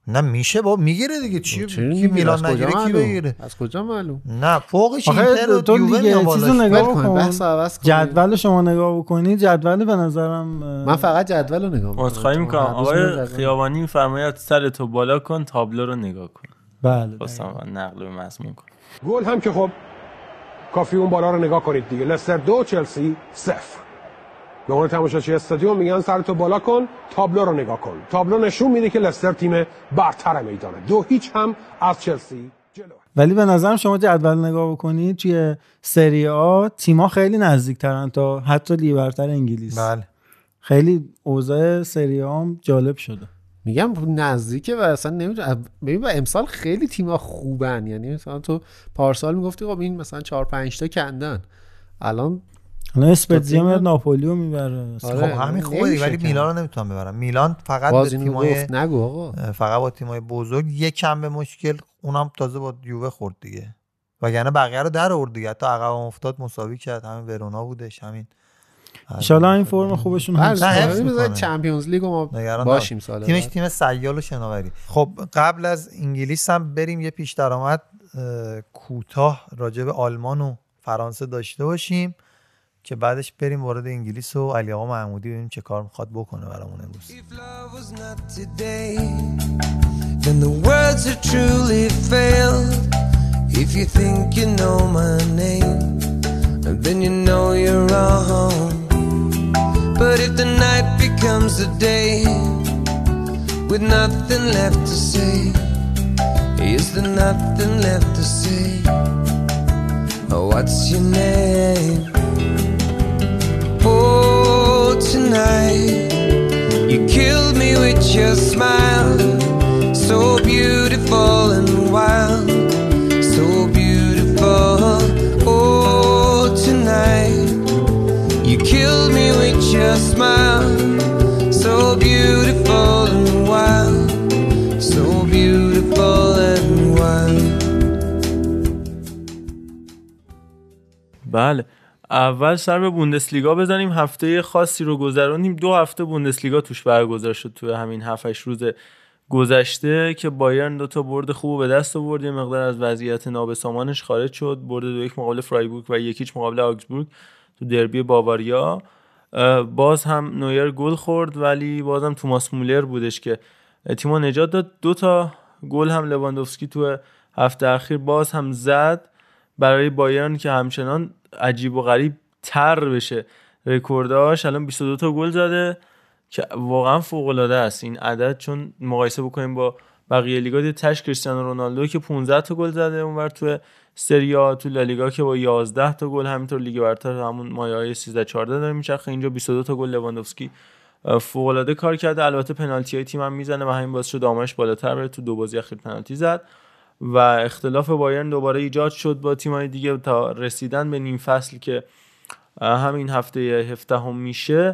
نه میشه با می‌گیره دیگه چی کی؟ میلان از کجا نگیره کی معلوم؟ بگیره از کجا معلوم نه فوقش اینتر و تو دیگه چیزو. نگاه بکن بحث عوض کنیم. جدول شما نگاه بکنید جدول به نظرم من فقط جدول رو نگاه می‌کنم عذرخواهی می‌کنم آقای خیابانی میفرماید سر تو بالا کن تابلو رو نگاه کن بله خواستم نقل به مضمون کنم گل هم که خب کافی اون بالا رو نگاه کنید دیگه لستر دو چلسی صفر به عنوان تماشاچی استادیوم میگن سر تو بالا کن تابلو رو نگاه کن. تابلو نشون میده که لستر تیم برتر میدانه. دو هیچ هم از چلسی جلو. ولی به نظرم شما جدول نگاه بکنید توی سری آ تیما خیلی نزدیک ترن تا حتی لیبرتر انگلیس. بله. خیلی اوضاع سری آ جالب شده. میگم نزدیکه و اصلا نمی‌دونم. ببین و امسال خیلی تیم‌ها خوبن. یعنی مثلا تو پارسال می‌گفتی خب این مثلا 4 5 تا کندن. الان الان اسپتزیا میاد ناپولیو می‌بره. خب همین خوبه دیگه ولی میلان رو نمی‌تونم ببرم. میلان فقط اینو تیمای گفت نگو آقا. فقط با تیمای بزرگ یک کم به مشکل اونم تازه با یووه خورد دیگه. وگرنه بقیه رو در آورد دیگه. حتی عقب هم افتاد مساوی کرد. همین ورونا بودش همین. انشالله این فرم خوبشون حفظ. چمپیونز لیگ رو ما باشیم. سال تیمش. تیم سیال و شناوری. خب قبل از انگلیس هم بریم یه پیش درآمد اه، کوتاه راجع به آلمان و فرانسه داشته باشیم. که بعدش بریم وارد انگلیس و علی آقا محمودی ببینیم چه کار می‌خواد بکنه برامون امروز then the words have truly failed if you think you know my name then you know you're wrong but if the night becomes the day with nothing left to say is there nothing left to say oh, what's your name tonight. You killed me with your smile, so beautiful and wild, اول سر به بوندسلیگا بزنیم. هفته خاصی رو گذروندیم. دو هفته بوندسلیگا توش برگزار شد توی همین 7 روز گذشته که بایرن دو تا برد خوب به دست آورد. یه مقدار از وضعیت نابسامانش خارج شد. برد دو یک مقابل فرایبورگ و یکیچ مقابل آگزبورگ تو دربی باواریا. باز هم نویر گل خورد ولی بازم توماس مولر بودش که تیمو نجات داد. دو تا گل هم لواندوفسکی تو هفته اخیر باز هم زد برای بایرن که همچنان عجیب و غریب تر بشه. رکورداش الان 22 تا گل زده که واقعا فوق العاده است. این عدد چون مقایسه بکنیم با بقیه لیگا تش کریستیانو رونالدو که 15 تا گل زده اونور تو سری آ تو لالیگا که با 11 تا گل همینطور لیگ برتر همون مایه‌های 13 14 داره میچرخه. اینجا 22 تا گل لواندوفسکی فوق العاده کار کرده. البته پنالتی های تیم هم می‌زنه و همین باعث شد آمارش بالاتر بره. تو دو بازی اخیر پنالتی زد. و اختلاف بایرن دوباره ایجاد شد با تیم‌های دیگه تا رسیدن به نیم فصل که همین هفته هفته هم میشه.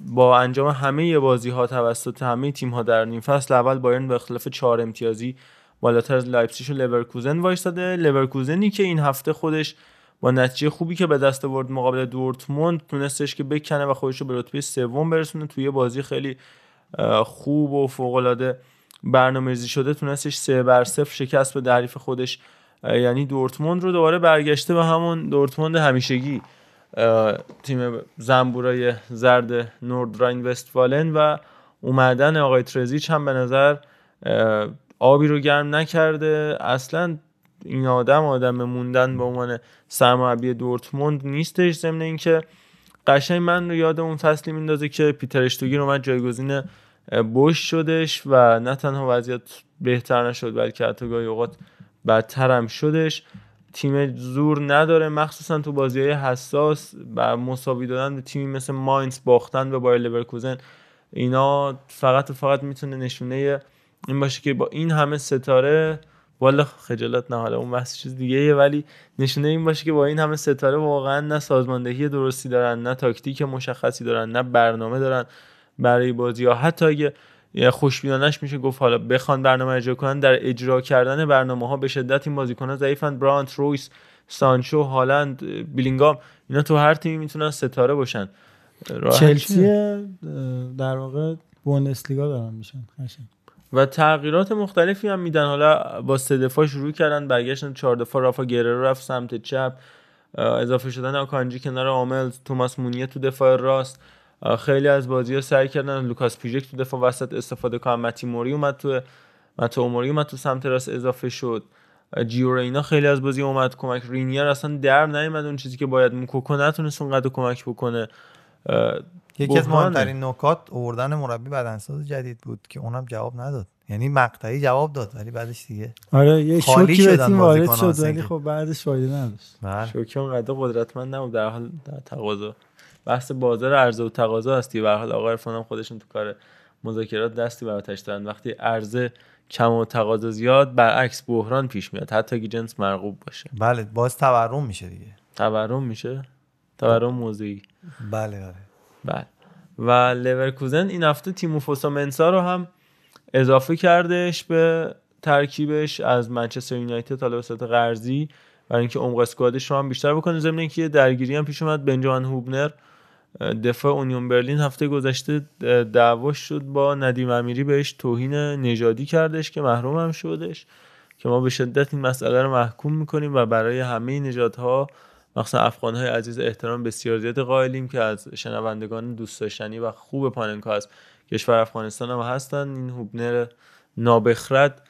با انجام همه بازی ها توسط همه تیم ها در نیم فصل اول بایرن به اختلاف چهار امتیازی بالاتر از لایپزیگ و لورکوزن وایستاده. لورکوزنی که این هفته خودش با نتیجه خوبی که به دست آورد مقابل دورتموند تونستش که بکنه و خودش رو به رتبه سوم برسونه. توی بازی خیلی خوب و فوق العاده برنامه‌ریزی شده تونستش سه بر صفر شکست به حریف خودش یعنی دورتموند رو دوباره برگشته به همون دورتموند همیشگی تیم زنبورای زرد نوردراین وستفالن و اومدن آقای ترزیچ هم به نظر آبی رو گرم نکرده. اصلا این آدم آدم موندن به عنوان سرمربی دورتموند نیستش ضمن اینکه قشنگ من رو یاد اون فصلی میندازه که پیتر اشتوگیر اومد جایگزین بوش شدش و نه تنها وضعیت بهتر نشد بلکه حتی گاهی اوقات بدتر هم شدش. تیم زور نداره مخصوصا تو بازی های حساس و مساوی دادن به تیمی مثل ماینز باختن به بایر لورکوزن. اینا فقط و فقط می‌تونه نشونه این باشه که با این همه ستاره والا خجالت نه حالا اون بحث چیز دیگه ولی نشونه این باشه که با این همه ستاره واقعا نه سازماندهی درستی دارن نه تاکتیک مشخصی دارن نه برنامه دارن. برای بازی ها. حتی اگه خوشبینانش میشه گفت حالا بخوان برنامه اجرا کنن در اجرا کردن برنامه ها به شدت این بازیکن ها ضعیفن. برانت رویس سانچو هالند بیلینگام اینا تو هر تیمی می‌تونن ستاره باشن. چلسی در واقع بوندسلیگا دارن میشن. و تغییرات مختلفی هم میدن. حالا با سه دفاع شروع کردن برگشتن چهار دفاع رافا گرر رفت سمت چپ. اضافه شدن آکانجی کنار هوملس توماس مونیه تو دفاع راست. خیلی از بازی ها سعی کردن لوکاس پیژک تو دفاع وسط استفاده کنن. متی موری اومد تو متو موری اومد تو سمت راست اضافه شد. جیو رینا خیلی از بازی اومد. کمک رینیر اصلا در نیومد. اون چیزی که باید موکوکو نتونست اونقدر کمک بکنه. یکی از مهمترین نکات اوردن مربی بدنساز جدید بود که اونم جواب نداد. یعنی مقطعی جواب داد ولی بعدش دیگه آره یه شوکی به تیم وارد شد ولی خب بعدش فایده نداشت. شوکی اونقدر قدرتمند نبود در حال در تقاضا. بحث بازار عرضه و تقاضا هستی. به حال آقای عرفان خودشون تو کار مذاکرات دستی براتش دارن. وقتی عرضه کم و تقاضا زیاد برعکس بحران پیش میاد. حتی اگه جنس مرغوب باشه. بله باز تورم میشه دیگه. تورم میشه؟ تورم موضعی. بله بله بله. و لورکوزن این هفته تیمو منسا رو هم اضافه کردش به ترکیبش از منچستر یونایتد حالا به صورت قرضی. برای اینکه عمق اسکوادش رو هم بیشتر بکنه. ضمن اینکه درگیری هم پیش اومد. بنجامین هوبنر دفاع اونیون برلین هفته گذشته دعواش شد با ندیم امیری بهش توهین نژادی کردش که محروم هم شدش که ما به شدت این مسئله رو محکوم می‌کنیم و برای همه نژادها مخصوصا افغان های عزیز احترام بسیار زیاد قائلیم که از شنوندگان دوست داشتنی و خوب پاننکا از کشور افغانستان هم هستن. این هوبنر نابخرد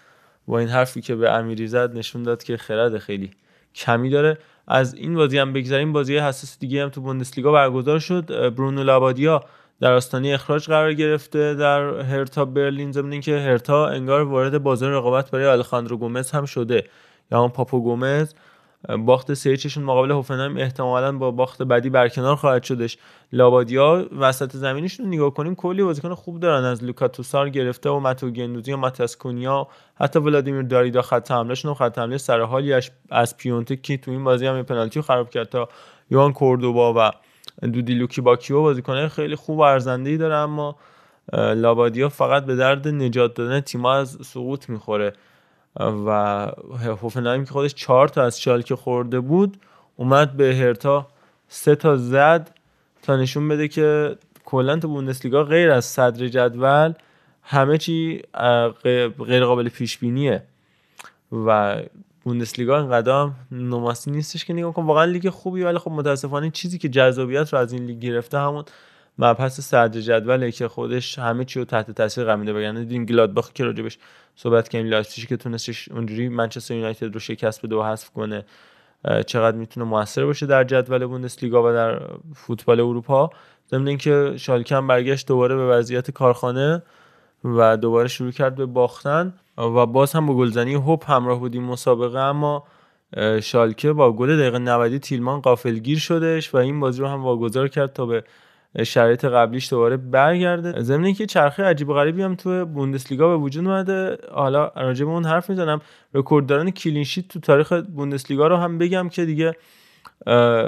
با این حرفی که به امیری زد نشون داد که خرد خیلی کمی داره. از این بازی هم بگذاریم بازی حساس دیگه هم تو بوندسلیگا برگزار شد. برونو لابادیا در آستانه اخراج قرار گرفته در هرتا برلین ضمن اینکه هرتا انگار وارد بازار رقابت برای آلخاندرو گومز هم شده. یا هم پاپو گومز. باخت سه مقابل هوفنهایم احتمالا با باخت بعدی برکنار خواهد شدش. لابادیا وسط زمینشون نگاه کنیم کلی بازیکن خوب دارن. از لوکا توسار گرفته و ماتو گندوزی و ماتیاس کونیا حتی ولادیمیر داریدا خط حملهشون و خط حمله سر حالی از پیونتک که تو این بازی هم پنالتی خراب کرد تا یوان کوردوبا و دودی لوکباکیو. بازیکنه خیلی خوب و ارزنده داره اما لابادیا فقط به درد نجات دادن تیما از سقوط می‌خوره. و هوفنهایم که خودش چهار تا از شالکه خورده بود اومد به هرتا سه تا زد تا نشون بده که کلا تو بوندسلیگا غیر از صدر جدول همه چی غیر قابل پیش بینیه و بوندسلیگا اینقدر نماسی نیستش که نگاه کن واقعا لیگ خوبی ولی خب متاسفانه چیزی که جذابیت رو از این لیگ گرفته همون مبحث صدر جدوله که خودش همه چی رو تحت تاثیر قرار میده. یعنی دیدیم گلادباخ که راجبش صحبت کردیم لایپزیگ که تونستش اونجوری منچستر یونایتد رو شکست بده و حذف کنه چقدر می‌تونه موثر باشه در جدول بوندسلیگا و در فوتبال اروپا. ضمن اینکه شالکه هم برگشت دوباره به وضعیت کارخانه و دوباره شروع کرد به باختن و باز هم با گلزنی هوپ همراه بودیم مسابقه. اما شالکه با گل دقیقه 90 تیلمان قافلگیر شدش و این بازی رو هم واگذار کرد تا به شرایط قبلیش دوباره برگرده. ضمن اینکه چرخه عجیب و غریبی هم تو بوندسلیگا به وجود اومده. حالا راجع به اون حرف می‌زنم. رکوردداران clean sheet تو تاریخ بوندسلیگا رو هم بگم که دیگه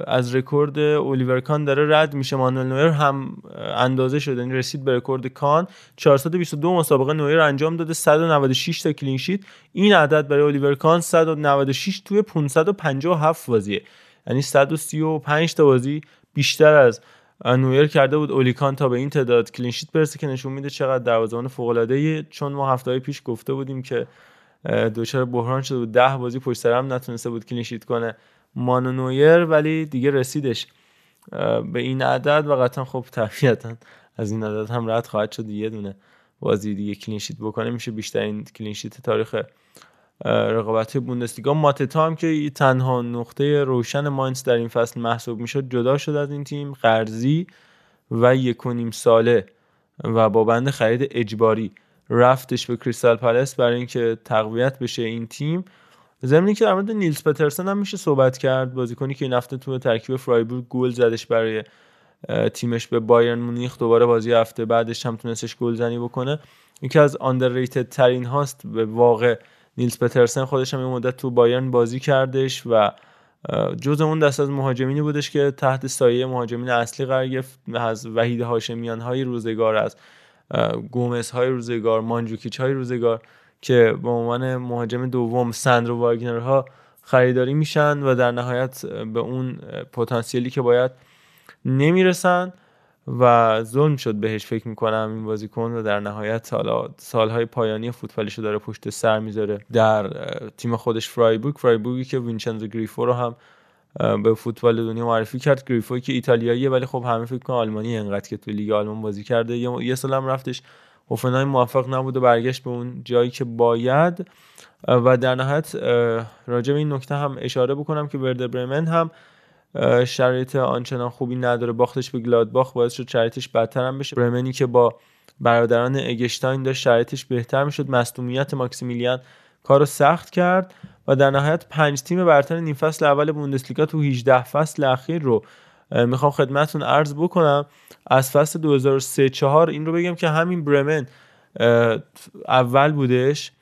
از رکورد الیور کان داره رد میشه. مانوئل نویر هم اندازه شده. یعنی رسید به رکورد کان. 422 مسابقه نویر انجام داده. 196 تا clean sheet این عدد برای الیور کان 196 توی 557 بازیه. یعنی 135 تا بازی بیشتر از نویر کرده بود الیور کان تا به این تعداد clean sheet برسه که نشون میده چقدر دروازه‌بان فوق العاده چون ما هفته پیش گفته بودیم که دچار بحران شده بود. 10 بازی پشت سر هم نتونسته بود clean sheet کنه. مانوئل نویر ولی دیگه رسیدش. به این عدد و قطعا خب طبیعتا از این عدد هم رد خواهد شد. یه دونه بازی دیگه clean sheet بکنه. میشه بیشترین clean sheet تاریخ رقابت بوندسلیگا. ماتتا هم که تنها نقطه روشن ماینز در این فصل محسوب می‌شد جدا شد از این تیم قرضی و یک و نیم ساله و با بند خرید اجباری رفتش به کریستال پالس برای اینکه تقویت بشه این تیم. زمینی که در مورد نیلز پترسن هم میشه صحبت کرد بازیکنی که این هفته تو ترکیب فرایبورگ گل زدش برای تیمش به بایرن مونیخ دوباره بازی هفته بعدش هم تونستش گل زنی بکنه. یکی از آندرریتد ترین هاست به واقع نیلز پترسن خودش هم این مدت تو بایرن بازی کردش و جز اون دست از مهاجمینی بودش که تحت سایه مهاجمین اصلی قرار گرفت از وحید هاشمیان های روزگار از گومز های روزگار مانجوکیچ های روزگار که به عنوان مهاجم دوم سندرو واگنر ها خریداری میشن و در نهایت به اون پتانسیلی که باید نمی‌رسن. و ظلم شد بهش فکر می‌کنم این بازیکن و در نهایت حالا سالهای پایانی فوتبالش داره پشت سر می‌ذاره در تیم خودش فرایبورگ. فرایبورگی که وینچنزو گریفو رو هم به فوتبال دنیا معرفی کرد. گریفو که ایتالیاییه ولی خب همه فکر کنم آلمانی انقدر که تو لیگ آلمان بازی کرده. یه سال هم رفتش. هوفنهایم موفق نبود و برگشت به اون جایی که باید. و در نهایت راجع به این نکته هم اشاره بکنم که وردر برمن هم شرایط آنچنان خوبی نداره. باختش به گلادباخ باعث شد شرایطش بدتر هم بشه. برمنی که با برادران اگشتاین داشت شرایطش بهتر می‌شد. مصدومیت ماکسیمیلیان کارو سخت کرد و در نهایت پنج تیم برتر نیم فصل اول بوندسلیگا تو 18 فصل اخیر رو می‌خوام خدمتتون عرض بکنم. از فصل 2003 4 این رو بگم که همین برمن اول بودش.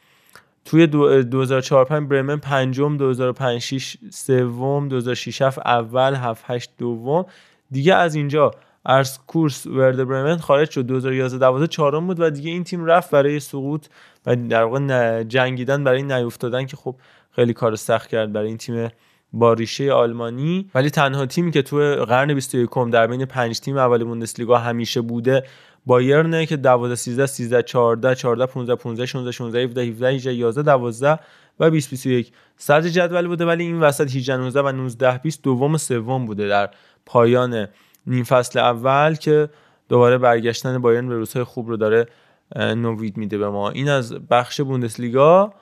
توی 2004 5 برمن پنجم 2005 6 سوم 2006 7 اول 7 8 دوم. دیگه از اینجا ارس کورس ورد برمن خارج شد. 2011 12 چهارم بود و دیگه این تیم رفت برای سقوط و در واقع جنگیدن برای نیفتادن که خب خیلی کار سخت کرد برای این تیم با ریشه آلمانی. ولی تنها تیمی که تو قرن 21 در بین پنج تیم اول بوندسلیگا همیشه بوده بایرنه که 12 13 13 14 14 15 15 16 16 17 17 18 11 12 و 20 21 صدر جدول بوده ولی این وسط 18 19 و 19 20 دوم و سوم بوده در پایان نیم فصل اول که دوباره برگشتن بایرن به روزهای خوب رو داره نوید میده به ما. این از بخش بوندسلیگا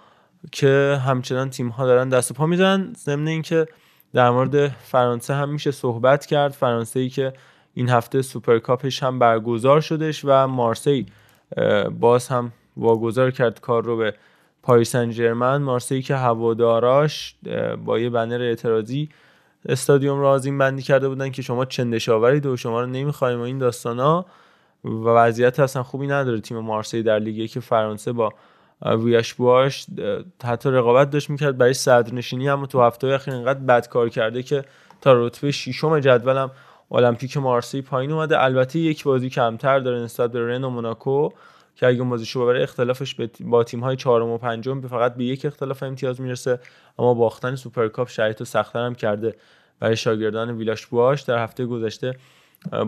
که همچنان تیم ها دارن دست و پا می‌زنن. ضمن اینکه در مورد فرانسه هم میشه صحبت کرد. فرانسه ای که این هفته سوپرکاپش هم برگزار شدش و مارسی باز هم واگذار کرد کار رو به پاریس سن مارسی که هواداراش با یه بنر اعتراضی استادیوم رو آذین بندی کرده بودن که شما چندش آورید و شما رو نمی‌خوایم و این داستانا. و وضعیت اصلا خوبی نداره تیم مارسی در لیگ که فرانسه با ویلاش بواش حتی رقابت داشت می‌کرد. برای صدرنشینی اما تو هفته اخیر اینقدر بد کار کرده که تا رتبه ششم جدولم المپیک مارسی پایین اومده. البته یک بازی کمتر داره نسبت به رن و موناکو که اگه اون بازیشو ببره اختلافش با تیم های چهارم و پنجم به فقط به یک اختلاف امتیاز می‌رسه. اما باختن سوپرکاپ شرایط سختتر هم کرده برای شاگردان ویلاش بواش. در هفته گذشته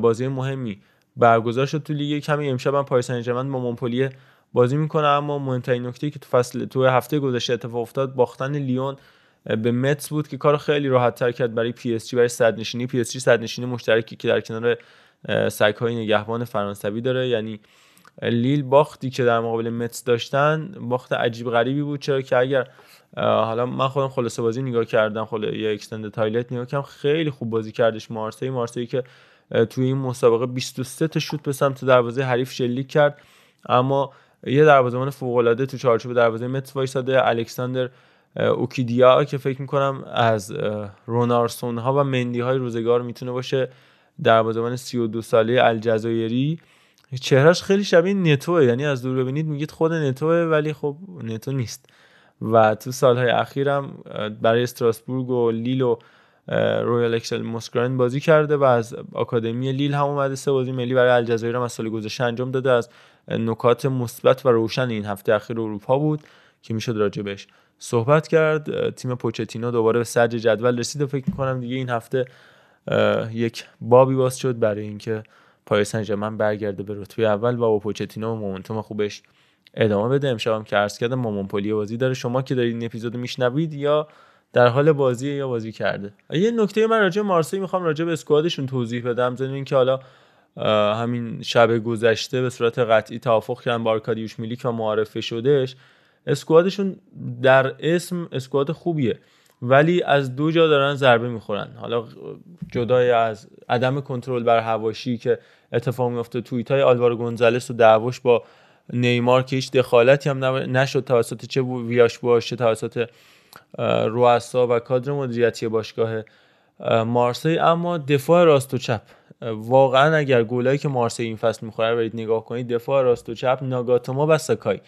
بازی مهمی برگزار شد تو لیگ. کمی امشب هم پاریس سن با مونپلیه بازی می‌کنه. اما مهمترین نکته که تو فصل تو هفته گذشته اتفاق افتاد باختن لیون به متس بود که کار خیلی راحت تر کرد برای پی اس جی برای صدرنشینی پی اس جی صدرنشینی مشترکی که در کنار سگ های نگهبان فرانسوی داره. یعنی لیل باختی که در مقابل متس داشتن باخت عجیب غریبی بود. چرا که اگر حالا من خودم خلاصه بازی نگاه کردم خلاصه یه extended highlight نگاه کردم خیلی خوب بازی کردش مارسی. مارسی که توی این مسابقه 23 تا شوت به سمت دروازه حریف شلیک کرد. اما یه دروازه‌بان فوق‌العاده تو چارچوب دروازه متس وایساده. الکساندر اوکیدیا که فکر می‌کنم از رونارسون ها و مندی های روزگار می‌تونه باشه دروازه‌بان 32 ساله الجزایری. چهرهش خیلی شبیه نتوه یعنی از دور ببینید میگید خود نتوه ولی خب نتو نیست. و تو سالهای اخیرم برای استراسبورگ و لیل و رویال اکسل موسکران بازی کرده و از آکادمی لیل هم اومده. سه بازی ملی برای الجزایر هم از سال گذشته انجام داده. از نکات مثبت و روشن این هفته اخیر اروپا بود. که می‌شد راجبش صحبت کرد. تیم پوچتینو دوباره به صدر جدول رسید و فکر می‌کنم دیگه این هفته یک بابی باز شد برای اینکه پاریس سن برگرده به رتبه اول و با پوچتینو و momentum خوبش ادامه بده. امشب هم که عرض کردم با مونپلیه بازی داره. شما که دارید این اپیزودو میشنوید یا در حال بازی یا بازی کرده. یه نکته من راجع مارسی می‌خوام راجع به اسکوادشون توضیح بدم. زمین اینکه حالا همین شب گذشته به صورت قطعی توافق کردن با آرکادیوش میلیک و معرفه شدهش. اسکوادشون در اسم اسکواد خوبیه ولی از دو جا دارن ضربه می‌خورن. حالا جدای از عدم کنترل بر هواشی که اتفاق میفته توییت های آلوارو گونزالس و دعواش با نیمار که هیچ دخالتی هم نشد توسط چه ویاش باشه توسط رؤسا و کادر مدیریتی باشگاه مارسی. اما دفاع راست و چپ واقعا اگر گلایی که مارسی این فصل می‌خوره برید نگاه کنید دفاع راست و چپ ناگاتومو و ساکای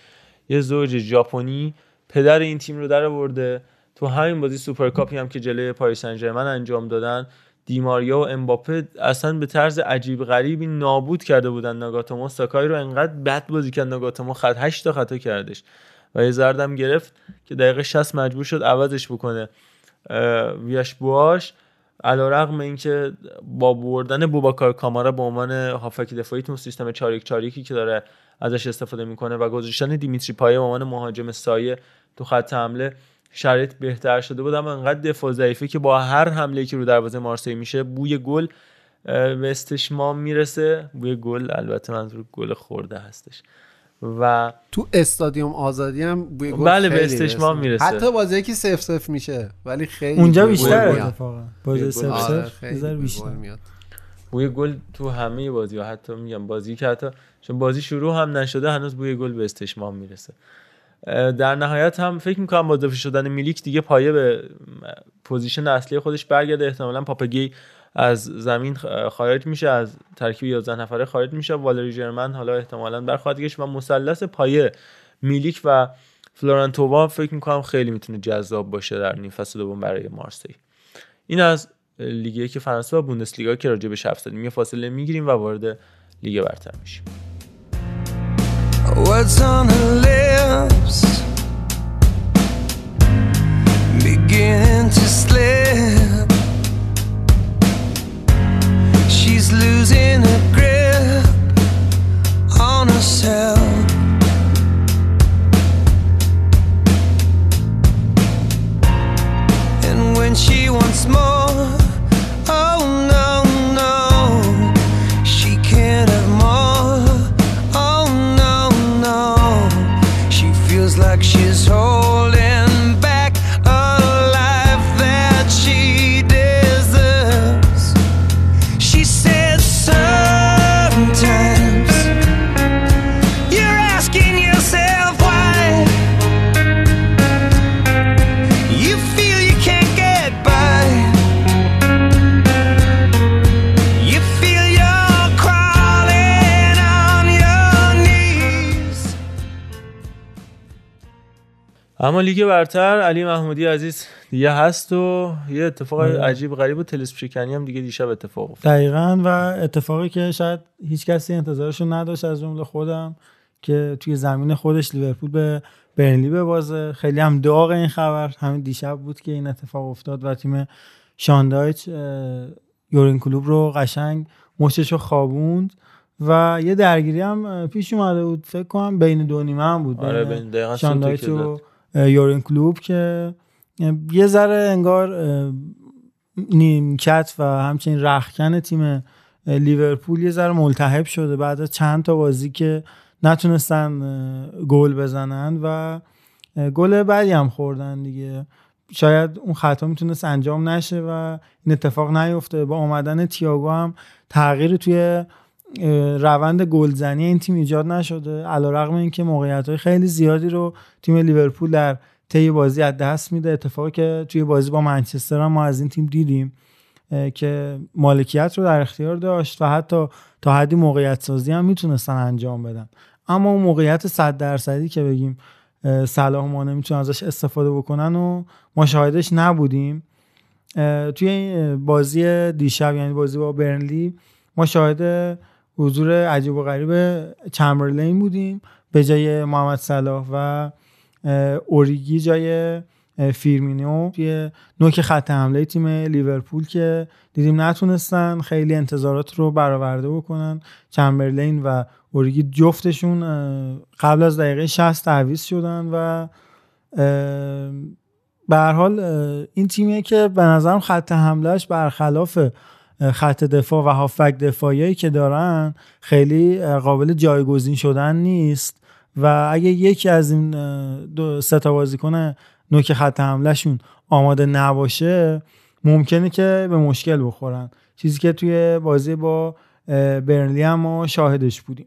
یه زوج ژاپنی پدر این تیم رو در آورده. تو همین بازی سوپرکاپی هم که جلوی پاریس سن انجام دادن دیماریا و امباپه اصلا به طرز عجیب غریبی نابود کرده بودن ناگاتومو. ساکای رو انقدر بد بازی کرد ناگاتومو خط 8 تا خطا کردش. و یه زردم گرفت که دقیقه 60 مجبور شد عوضش بکنه. ویاش بواش علا رقم اینکه با بردن بوباکار کامارا به عنوان هافک دفاعی تو سیستم 4 4 که داره ازش استفاده می‌کنه و گذاشتن دیمیتری پایه به عنوان مهاجم سایه تو خط حمله شرایط بهتر شده بود اما انقدر دفاع ضعیفه که با هر حمله که رو دروازه مارسی میشه بوی گل به استشمام می‌رسه. بوی گل البته منظور گل خورده هستش. و تو استادیوم آزادی هم بوی گل بله به استشمام می‌رسه. حتی بازی که صفر صفر میشه ولی خیلی اونجا بیشتر اتفاقا. بازی صفر صفر بیشتر. میاد. بوی گل تو همه بازی ها حتی میگم بازی که حتی چون بازی شروع هم نشده هنوز بوی گل به استشمام می‌رسه. در نهایت هم فکر می‌کنم با اضافه شدن میلیک دیگه پایه به position اصلی خودش برگرده. احتمالا پاپ گی از زمین خارج میشه از ترکیب 11 نفره خارج میشه. والری جرمن حالا احتمالا برخواهد گشت و مثلث پایه میلیک و فلورنتووا فکر می‌کنم خیلی می‌تونه جذاب باشه در نیم فصل دوم برای مارسی. این از لیگ که فرانسه و بوندسلیگا که راجع به حرف زدیم یه فاصله می‌گیریم و وارد لیگ برتر میشیم. Words on her lips begin to slip. She's losing her grip on herself. And when she wants more, oh اما لیگ برتر علی محمودی عزیز دیگه هست و یه اتفاق آره. عجیب غریب و تلسپ شکنی هم دیگه دیشب اتفاق افتاد. دقیقا و اتفاقی که شاید هیچ کسی انتظارش رو نداشت از جمله خودم که توی زمین خودش لیورپول به برنلی ببازه. خیلی هم داغ این خبر. همین دیشب بود که این اتفاق افتاد و تیم شاندایچ یورین کلوب رو قشنگ مچش رو خوابوند و یه درگیری هم پیش اومده بود. فکر کنم بین دو نیمه هم بود. آره، بین- دقیقاً شاندایچ و یورین کلوب که یه ذره انگار نیمکت و همچنین رخکن تیم لیورپول یه ذره ملتهب شده بعد از چند تا بازی که نتونستن گل بزنن و گل بعدی هم خوردن دیگه. شاید اون خطا می‌تونست انجام نشه و این اتفاق نیفته. با اومدن تییاگو هم تغییری توی روند گلزنی این تیم ایجاد نشده علیرغم اینکه موقعیت خیلی زیادی رو تیم لیورپول در طی بازی از دست میده. اتفاقی که توی بازی با منچستر هم ما از این تیم دیدیم که مالکیت رو در اختیار داشت و حتی تا حدی موقعیت سازی هم می‌تونستن انجام بدن. اما اون موقعیت 100 درصدی که بگیم صلاح ما نمی‌تونن ازش استفاده بکنن و ما شاهدش نبودیم. توی بازی دیشب یعنی بازی با برنلی ما شاهد حضور عجیب و غریب چمبرلین بودیم. به جای محمد صلاح و اوریگی جای فیرمینو توی نوک خط حمله تیم لیورپول که دیدیم نتونستن خیلی انتظارات رو برآورده بکنن. چمبرلین و اوریگی جفتشون قبل از دقیقه 60 تعویض شدن و به هر حال این تیمیه که به نظرم خط حملهش برخلاف خط دفاع و هافبک دفاعی که دارن خیلی قابل جایگزین شدن نیست. و اگه یکی از این دو سه تا بازیکن نوک خط حملهشون آماده نباشه ممکنه که به مشکل بخورن. چیزی که توی بازی با برنلی هم ما شاهدش بودیم.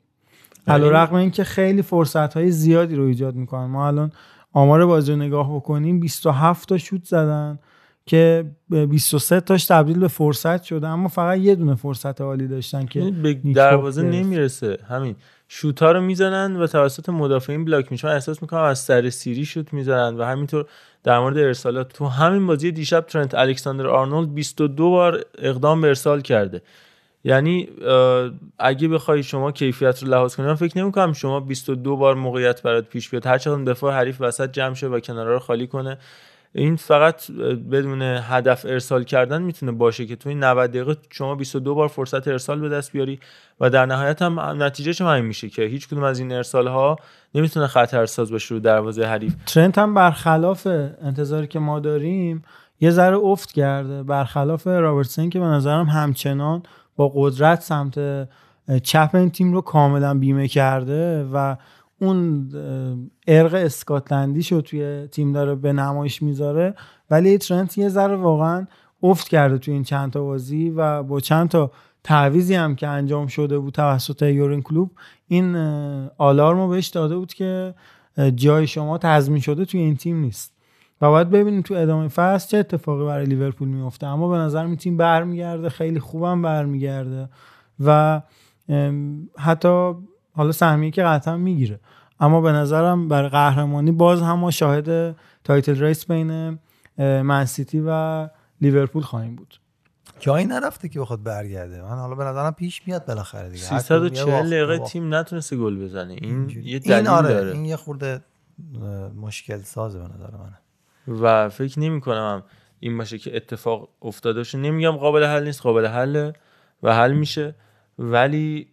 علیرغم اینکه خیلی فرصت های زیادی رو ایجاد می‌کنن. ما الان آمار بازی رو نگاه بکنیم 27 تا شوت زدن. که به 23 تاش تبدیل به فرصت شده اما فقط یه دونه فرصت عالی داشتن که یعنی به دروازه. نمی‌رسه. همین. شوتا رو می‌زنن و توسط مدافعین بلاک میشن. احساس می‌کنم از سر سیری شوت می‌زنن و همینطور در مورد ارسالات تو همین بازی دیشب ترنت الکساندر آرنولد 22 بار اقدام به ارسال کرده. یعنی اگه بخوای شما کیفیت رو لحاظ کنی من فکر نمی‌کنم شما 22 بار موقعیت برات پیش بیاد. هر چقدر دفاع حریف وسط جمع شه و کنارا رو خالی کنه. این فقط بدون هدف ارسال کردن می‌تونه باشه که تو این 90 دقیقه شما 22 بار فرصت ارسال به دست بیاری و در نهایت هم نتیجهش هم همین میشه که هیچ کدوم از این ارسال ها نمی‌تونه خطرساز باشه رو دروازه حریف. ترنت هم برخلاف انتظاری که ما داریم یه ذره افت کرده. برخلاف رابرتسن که به نظرم همچنان با قدرت سمت چپ این تیم رو کاملا بیمه کرده و اون ارق اسکاتلندیش رو توی تیم داره به نمایش می‌ذاره ولی ترنت یه ذره واقعا افت کرده توی این چند تا بازی و با چند تا تعویزی هم که انجام شده بود توسط یورین کلوب این آلارم رو بهش داده بود که جای شما تضمین شده توی این تیم نیست. و باید ببینیم تو ادامه فصل چه اتفاقی برای لیورپول میفته. اما به نظر این تیم برمیگرده خیلی خوبم برمیگرده و حتی حالا سهمیه که قطعا می‌گیره. اما به نظرم برای قهرمانی باز هم ما شاهد title race بین منسیتی و لیورپول خواهیم بود. جایی نرفته که بخواد برگرده. من حالا به نظرم پیش میاد بالاخره دیگه. هر کدوم یه 340 باخت- دقیقه. تیم نتونسته گل بزنه. این یه این دلیل آره داره. این یه خورده مشکل سازه به نظر من و فکر نمی کنم این باشه که اتفاق افتاده باشه. نمیگم قابل حل نیست قابل حله و حل میشه. ولی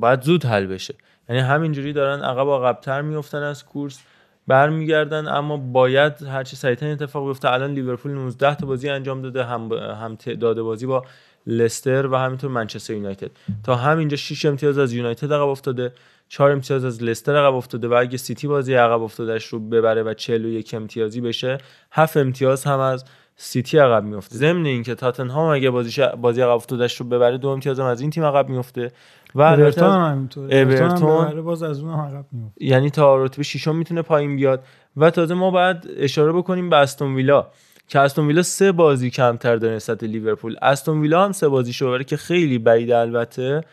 باید زود حل بشه. یعنی همینجوری دارن عقب عقبتر میفتن از کورس برمیگردن اما باید هرچی سریعتر اتفاق بیفته. الان لیورپول 19 تا بازی انجام داده هم هم تعداد بازی با لستر و همینطور منچستر یونایتد. تا همینجا 6 امتیاز از یونایتد عقب افتاده 4 امتیاز از لستر عقب افتاده و اگه سیتی بازی عقب افتادهش رو ببره و 41 امتیازی بشه 7 امتیاز هم از سیتی عقب میفته ضمن اینکه تاتنهام اگه بازیش بازی عقب افتادهش رو ببره دو امتیاز هم از این تیم عقب میفته و اورتون هم همینطوره. اورتون باز از اون عقب میفته یعنی تا رتبه ششم می‌تونه پایین بیاد. و تازه ما باید اشاره بکنیم به استون ویلا که استون ویلا سه بازی کمتر داره نسبت لیورپول. استون ویلا هم سه بازی ببره که خیلی بعید البته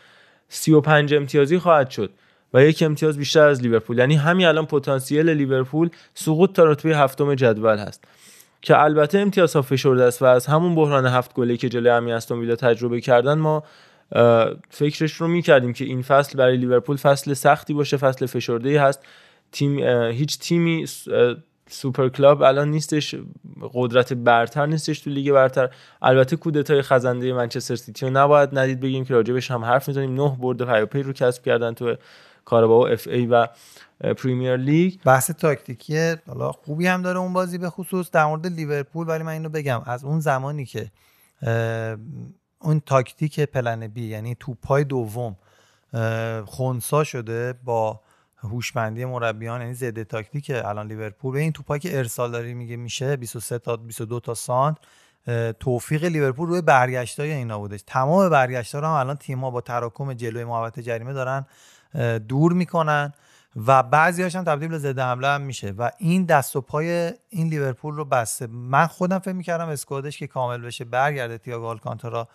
35 امتیازی خواهد شد و یک امتیاز بیشتر از لیورپول. یعنی همین الان پتانسیل لیورپول سقوط تا رتبه هفتم جدول هست. که البته امتیاز ها فشرده است و از همون بحران هفت گلی که جلوی همین استون ویلا تجربه کردن ما فکرش رو می‌کردیم که این فصل برای لیورپول فصل سختی باشه فصل فشرده هست. تیم هیچ تیمی super club الان نیستش قدرت برتر نیستش تو لیگ برتر. البته کودتای خزنده منچستر سیتی رو نباید ندید بگیم که راجبش هم حرف می‌زنیم. نه برد پیاپی رو کسب کردن تو کاراباو اف ای و پریمیر لیگ. بحث تاکتیکی حالا خوبی هم داره اون بازی به خصوص در مورد لیورپول ولی من اینو بگم از اون زمانی که اون تاکتیک plan B یعنی توپای دوم خونسا شده با هوشمندی مربیان یعنی ضد تاکتیک الان لیورپول. به این توپایی که ارسال داری میگه میشه 23 تا 22 تا سانتر توفیق لیورپول روی برگشتای اینا بودش تمام برگشتا رو هم الان تیم‌ها با تراکم جلوی محوطه جریمه دارن دور می‌کنن. و بعضی هم تبدیل به ضد حمله هم میشه و این دست و پای این لیورپول رو بسته. من خودم فکر می‌کردم squad ش که کامل بشه برگرده تییاگو آلکانتارا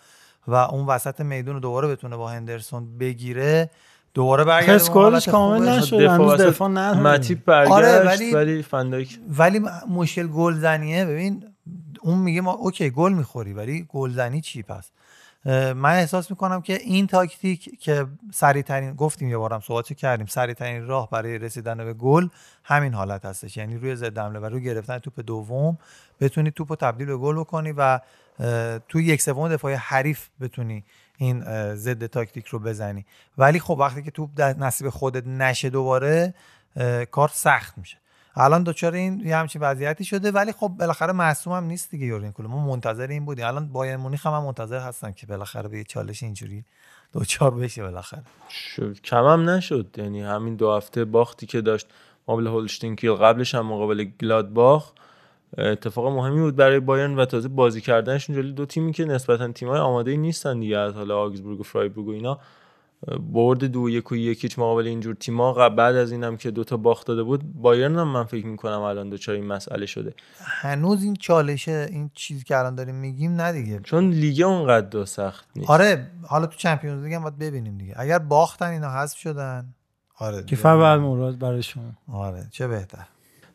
و اون وسط میدون رو دوباره بتونه با هندرسون بگیره دوباره برگرده squad ش کامل. نشد هنوز دفاع نداره ماتیپ برگشت آره، ولی, ولی- فندایک ولی مشکل گلزنیه. ببین اون میگه ما okay گل می‌خوری ولی گلزنی چی پس؟ من احساس می‌کنم که این تاکتیک که سریع ترین گفتیم یه بارم صحبتشو کردیم سریع ترین راه برای رسیدن به گل همین حالت هستش. یعنی روی ضد حمله و روی گرفتن توپ دوم بتونی توپ رو تبدیل به گل بکنی و توی یک سوم دفاعی حریف بتونی این ضد تاکتیک رو بزنی. ولی خب وقتی که توپ نصیب خودت نشه دوباره کار سخت میشه. الان دچار این یه همچین وضعیتی شده ولی خب بالاخره معصوم هم نیست دیگه یورگن کلوپ ما منتظر این بودیم. الان بایرن مونیخ هم, هم منتظر هستن که بالاخره به یه چالش اینجوری دوچار بشه بالاخره. شد. کمم نشد. یعنی همین دو هفته باختی که داشت مقابل هولشتین کیل قبلش هم مقابل گلادباخ اتفاق مهمی بود برای بایرن و تازه بازی کردنشون جلوی دو تیمی که نسبتا تیمای آماده نیستن دیگه از حالا آگزبورگ و فرایبورگ و اینا. برد دو یک و یکیچ مقابل اینجور تیما قبل- بعد از اینم که دوتا باخت داده بود بایرن هم من فکر می‌کنم الان دچار این مسئله شده. هنوز این چالشه این چیزی که الان داریم میگیم نه دیگه. چون لیگ اونقدر دو سخت نیست. آره حالا تو چمپیونز لیگ هم باید ببینیم دیگه. اگر باختن اینا حذف شدن. آره که فبر مراد برای شما. آره چه بهتر.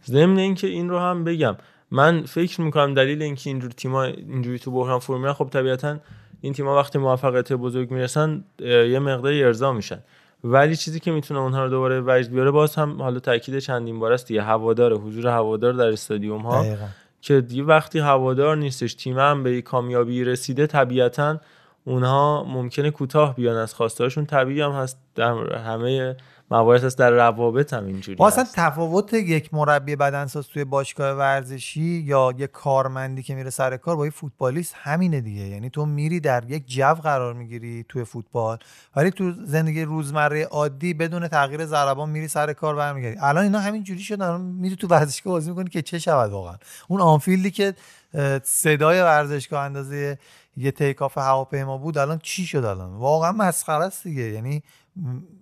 ضمن اینکه این رو هم بگم من فکر می‌کنم دلیل اینکه اینجور تیما اینجوری تو بحران فرو میرن خب طبیعتا این تیما وقتی موفقیت بزرگ می‌رسن یه مقداری ارضا میشن. ولی چیزی که می‌تونه اونها رو دوباره وجد بیاره باز هم حالا تاکید چندین بار است دیگه هوادار حضور هوادار در استادیوم ها دقیقاً. که دیگه وقتی هوادار نیستش تیم هم به کامیابی رسیده طبیعتا اونها ممکنه کوتاه بیان از خواستهاشون طبیعی هم هست در همه موارد هست در روابط هم اینجوری با اصلا هست. تفاوت یک مربی بدنساز توی باشگاه ورزشی یا یک کارمندی که میره سر کار با یک فوتبالیست همینه دیگه. یعنی تو میری در یک جو قرار می‌گیری توی فوتبال. ولی تو زندگی روزمره عادی بدون تغییر ضربان میری سر کار برمیگردی. الان اینا همین جوری شدن. الان میری تو ورزشگاه بازی می‌کنی که چه شود واقعا؟ اون آنفیلدی که صدای ورزشگاه اندازه یه تیکاف هواپیما بود الان چی شد الان؟ واقعا مسخره است دیگه. یعنی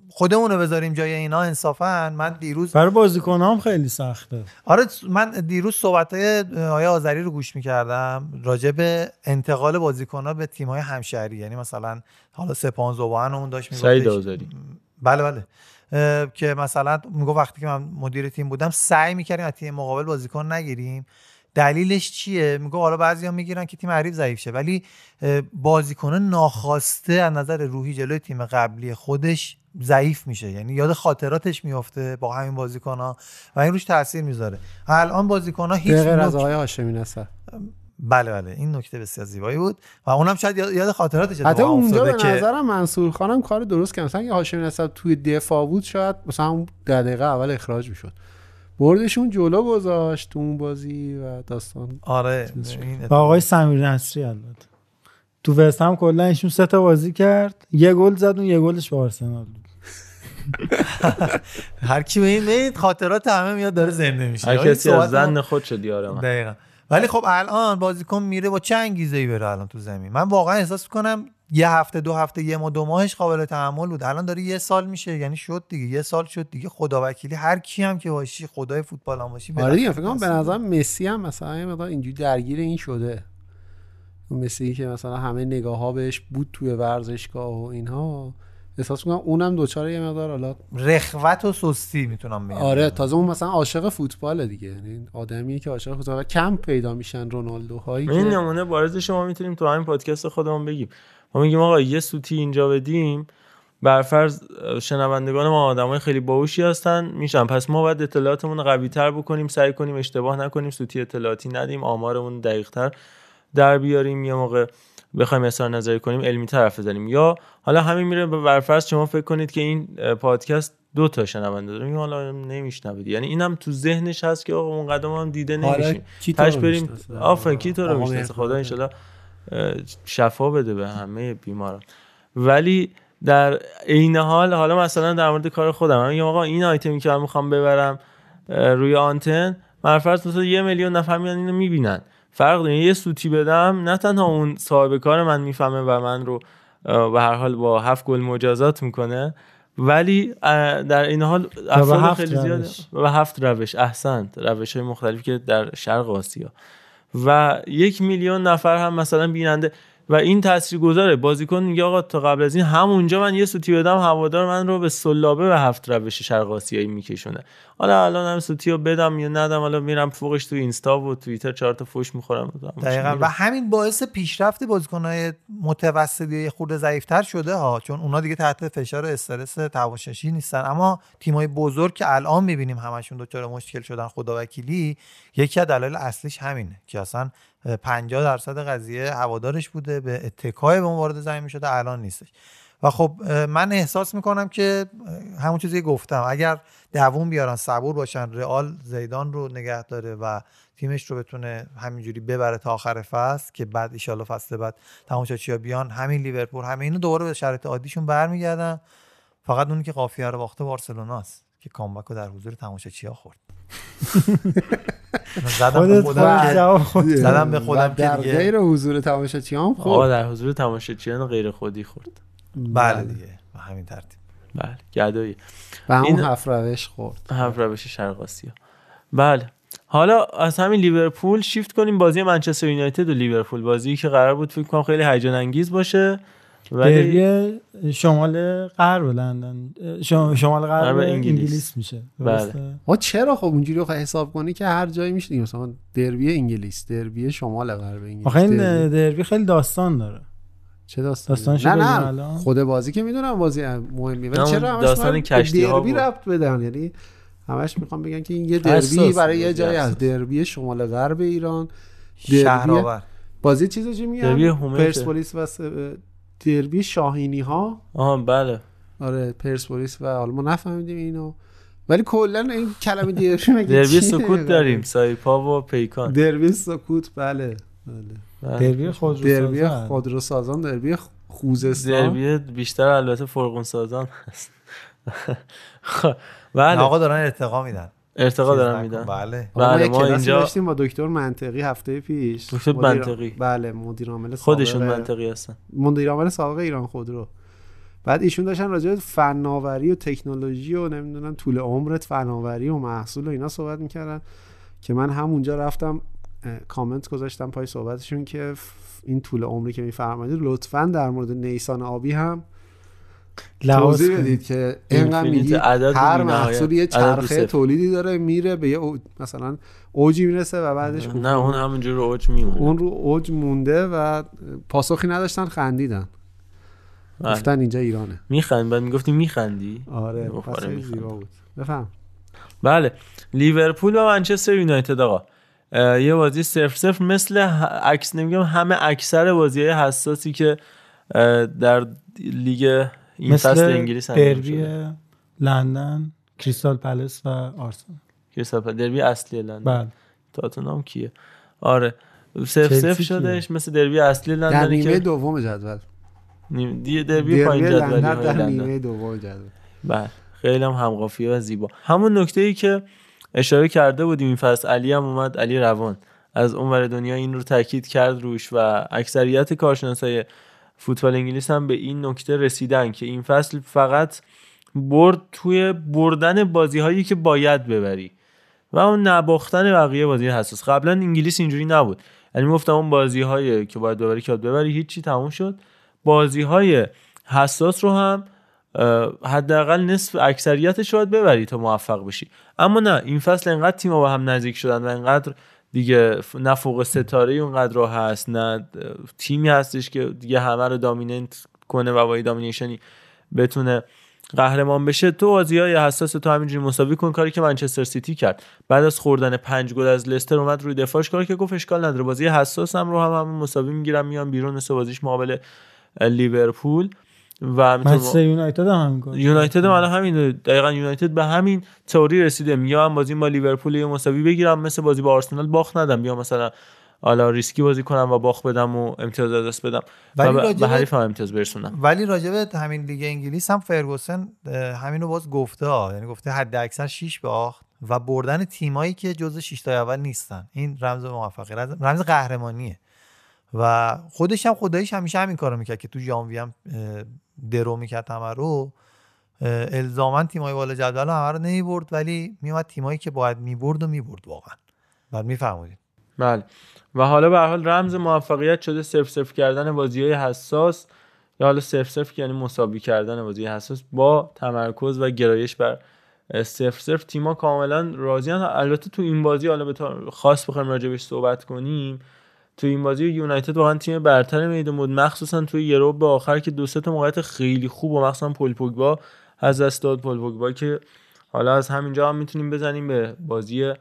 خودمون رو بذاریم جای اینا انصافا. من دیروز برای بازیکن هم خیلی سخته. آره من دیروز صحبت های آقای آذری رو گوش می‌کردم راجع به انتقال بازیکن به تیم های همشهری. یعنی مثلا حالا سپان زبان اون داشت سعید میگفتش آذری. بله بله. که مثلا میگو وقتی که من مدیر تیم بودم سعی می‌کردیم از تیم مقابل بازیکن نگیریم. دلیلش چیه؟ میگه حالا بعضیا می‌گیرن که تیم حریف ضعیف شه. ولی بازیکن ناخواسته از نظر روحی جلوی تیم قبلی خودش ضعیف میشه. یعنی یاد خاطراتش میفته با همین بازیکن ها و این روش تاثیر می‌ذاره. الان بازیکن ها هیچ غیر از آقای هاشمی نصر. بله بله. این نکته بسیار زیبایی بود و اونم شاید یاد خاطراتش حتی اونجا به نظرم منصور خانم کار درست کرد. مثلا هاشمی نصر توی دفاع بود شاید مثلا ده دقیقه اول اخراج می‌شد. بردشون جلو گذاشت تو اون بازی و داستان آره این و آقای سمیر نصری البته. تو وست هم کلا ایشون سه تا بازی کرد. یه گل زد اون یه گلش به آرسنال بود. هر کی به این ببینید خاطرات همه میاد داره زنده میشه. هر این کسی از زن خود شد من دقیقا. ولی خب الان بازیکن میره با چه انگیزه ای بره الان تو زمین؟ من واقعا احساس کنم یه هفته دو هفته یه ماه دو ماهش قابل تحمل بود. الان داره یه سال میشه یعنی شد دیگه. یه سال شد دیگه. خدا وکیلی. هر کی هم که باشی خدای فوتبال هم باشی آره دیگه. فکر به نظر مسی هم مثلا اینجوری درگیر این شده. مسی که مثلا همه نگاه ها بهش بود توی ورزشگاه و اینها. احساس می‌کنم اونم دوچار یه مقدار حالا رخوت و سستی می‌تونم بگم. آره تازه اون مثلا عاشق فوتباله دیگه. یعنی آدمیه که عاشق فوتبال. کم پیدا میشن رونالدو هایی این که نمونه بارز شما می‌تونیم تو همین پادکست خودمون بگیم. ما میگیم آقا یه سوتی اینجا بدیم برفرض شنوندگان ما آدمای خیلی باهوشی هستن میشن. پس ما باید اطلاعاتمون رو قوی تر بکنیم سعی کنیم اشتباه نکنیم سوتی اطلاعاتی ندیم آمارمون دقیق تر در بیاریم. یه موقع بخوایم اظهار نظری کنیم علمی تر حرف بزنیم. یا حالا همین میره به برفرض شما فکر کنید که این پادکست دو تا شنونده داره. میگم حالا نمیشنوید. یعنی اینم تو ذهنش هست که آقا اون قدم هم دیده آره، نمیشیم. تاش بریم؟ آفرین کی تو رو می‌شناسه. خدا انشالله شفا بده به همه بیماران. ولی در عین حال حالا مثلا در مورد کار خودم میگم آقا این آیتمی که من می‌خوام ببرم روی آنتن مرفرض مثلا یه میلیون نفر میان اینو می‌بینن. فرق داره. یه سوتی بدم نه تنها اون صاحب کار من می‌فهمه و من رو به هر حال با هفت گل مجازات می‌کنه ولی در این حال افراد خیلی زیاده. و هفت روش احسنت. روش های مختلفی که در شرق آسیا. و یک میلیون نفر هم مثلا بیننده. و این تاثیر گذاره بازیکن میگه آقا تا قبل از این همونجا من یه سوتی بدم هوادار من رو به سلابه به هفت روش شرق آسیایی میکشونه. حالا الان هم سوتی رو بدم یا ندم حالا میرم فوقش تو اینستا و توییتر چهار تا فوش می‌خورم. دقیقا. و همین باعث پیشرفت بازیکنهای متوسطی خورده ضعیفتر شده ها چون اونا دیگه تحت فشار استرس تماشاشی نیستن. اما تیمای بزرگ که الان می‌بینیم همشون دچار مشکل شدن خدا وکیلی یکی از دلایل اصلیش همینه که اصلا 50 درصد قضیه هوادارش بوده به اتکای به اون وارد زمین می‌شده الان نیستش. و خب من احساس می‌کنم که همون چیزی گفتم اگر دووم بیارن صبور باشن رئال زیدان رو نگه داره و تیمش رو بتونه همینجوری ببره تا آخر فصل که بعد ایشالله فصل بعد تماشاچی‌ها بیان همین لیورپول همه اینو دوباره به شرایط عادیشون برمیگردن. فقط اونی که قافیه رو باخته بارسلوناست که کامبک رو در حضور تماشاچی‌ها خورد. زدم به خودت خودم که-. زدم به خودم در که دیگه غیر حضور تماشاچی هم آقا خب در حضور تماشاچیان غیر خودی خورد. بله دیگه به همین ترتیب. بله گدایی. و همون هفت روش خورد. هفت روش شرق آسیا بله. حالا از همین لیورپول شیفت کنیم بازی منچستر یونایتد و لیورپول. بازی که قرار بود فکر کنم خیلی هیجان انگیز باشه. ولی دربی شمال غرب لندن. شم- شمال غرب انگلیس. انگلیس, میشه. بله. ما چرا خب اونجوری بخوای حساب کنی که هر جایی میشه دیگه مثلا دربی انگلیس دربی شمال غرب انگلیس. آخه این دربی- دربی خیلی داستان داره. چه داستانی؟ داستانشو نه نه. الان؟ خود بازی که می‌دونم بازی مهمیه. نه، ولی چرا همش داستان باید به کشتی‌ها دربی. ربط بدن؟ یعنی همش می‌خوام بگن که این یه دربی برای یه بازی، جایی از. دربی شمال غرب ایران. دربی شهرآور بازی چیزا چی میگن؟ پرسپولیس و دربی شاهینی ها آها بله. آره پرسپولیس و حالا ما نفهمیدیم اینو. ولی کلا این کلمه دربی مگه دربی؟ سکوت داریم سایپا و پیکان. دربی سکوت بله بله. دربی خودروسازان. دربی خودروسازان دربی خوزستان. دربی بیشتر البته فرقون سازان هست. خب، بله. آقا دارن ارتقا میدن. ارتقا نکن. میدن بله. ما بله ما اینجا داشتیم با دکتر منطقی هفته پیش. دکتر مدیر- منطقی. بله مدیر عامل خودشون منطقی هستن. مدیر عامل سابق ایران خودرو. بعد ایشون داشتن راجع به فناوری و تکنولوژی و نمی‌دونم طول عمرت فناوری و محصول و اینا صحبت می‌کردن که من همونجا رفتم کامنت گذاشتم پای صحبتشون که این طول عمری که میفرمایید لطفا در مورد نیسان آبی هم توضیح کنید. بدید که اینقدر میگی هر. محصولی یه چرخه. تولیدی داره میره به یه او- مثلا اوجی می‌رسه و بعدش نه اون همونجور رو اوج میمونه اون رو اوج مونده و پاسخی نداشتن خندیدن بله. گفتن اینجا ایرانه میخند بعد می‌گفتی میخندی آره پس آره. زیبا بود بفهم بله لیورپول و منچستر یونایتد آقا یه بازی صفر صفر مثل عکس نمیگم همه اکثر بازی حساسی که در لیگ این مثل فصل انگلیس دربی لندن کریستال پلس و آرسنال. کریستال پالاس، دربی اصلی لندن. بله. تاتنهام کیه؟ آره. صفر کیه؟ شدش مثل دربی اصلی در لندنی نیمه دوم جدول. نیم- دی- دربی پایین لندن های در لندن. نیمه دوم جدول. بله. خیلی هم همقافیه و زیبا. همون نکته ای که اشاره کرده بودیم این فصل علی هم اومد علی روان. از اونور دنیا این رو تاکید کرد روش و اکثریت کارشناسای فوتبال انگلیس هم به این نکته رسیدن که این فصل فقط برد توی بردن بازی هایی که باید ببری و اون نباختن بقیه بازی حساس. قبلا انگلیس اینجوری نبود. یعنی گفتم اون بازی هایی که باید ببری که ببری هیچی تموم شد. بازی های حساس رو هم حداقل نصف اکثریتش رو باید ببری تا موفق بشی. اما نه این فصل انقدر تیم‌ها با هم نزدیک شدن و انقدر دیگه نه فوق ستاره اونقدر هست نه تیمی هستش که دیگه همه رو دامیننت کنه و این دامینیشنی بتونه قهرمان بشه. تو بازی های حساس تو همینجوری مساوی کن کاری که منچستر سیتی کرد. بعد از خوردن پنج گل از لستر اومد روی دفاعش کار که گفت اشکال نداره. بازی حساس هم رو هم, هم مساوی می‌گیرم میام بیرون مثل بازیش مقابل لیورپول. و منچستر یونایتد هم همین کار یونایتد هم الان همین دقیقا یونایتد به همین تئوری رسیده. میگه من بازی با لیورپول یه مساوی بگیرم مثل بازی با آرسنال باخت ندم. بیا مثلا حالا ریسکی بازی کنم و باخت بدم و امتیاز از دست بدم. ولی و به- به- حریفم امتیاز برسونم. ولی راجبه همین لیگ انگلیس هم فرگوسن همینو باز گفته ها یعنی گفته حد اکثر 6 باخت و بردن تیمایی که جزو 6 تا اول نیستن. این رمز موفقیت رمز قهرمانیه. و خودش هم خداییش همیشه همین کارو می‌کرد که تو ژانویه هم درو می‌کرد همه رو. الزاما تیمای بالا جدول همه رو نمی‌برد ولی میومد تیمایی که باید می‌برد و می‌برد واقعا. بعد میفهمودید بله. و حالا به حال رمز موفقیت شده صرف صرف کردن بازی های حساس یا حالا صرف صرف یعنی مساوی کردن بازی حساس با تمرکز و گرایش بر صرف صرف تیما کاملا راضیان البته تو این بازی حالا به خاص بخوایم راجبش صحبت کنیم تو این بازی یونایتد واقعا تیم برتر میدون بود. مخصوصا توی یه ربع آخر که دو سه تا موقعیت خیلی خوب و مخصوصا پول پوگبا از دست داد. پول پوگبا که حالا از همینجا هم می‌تونیم بزنیم به بازی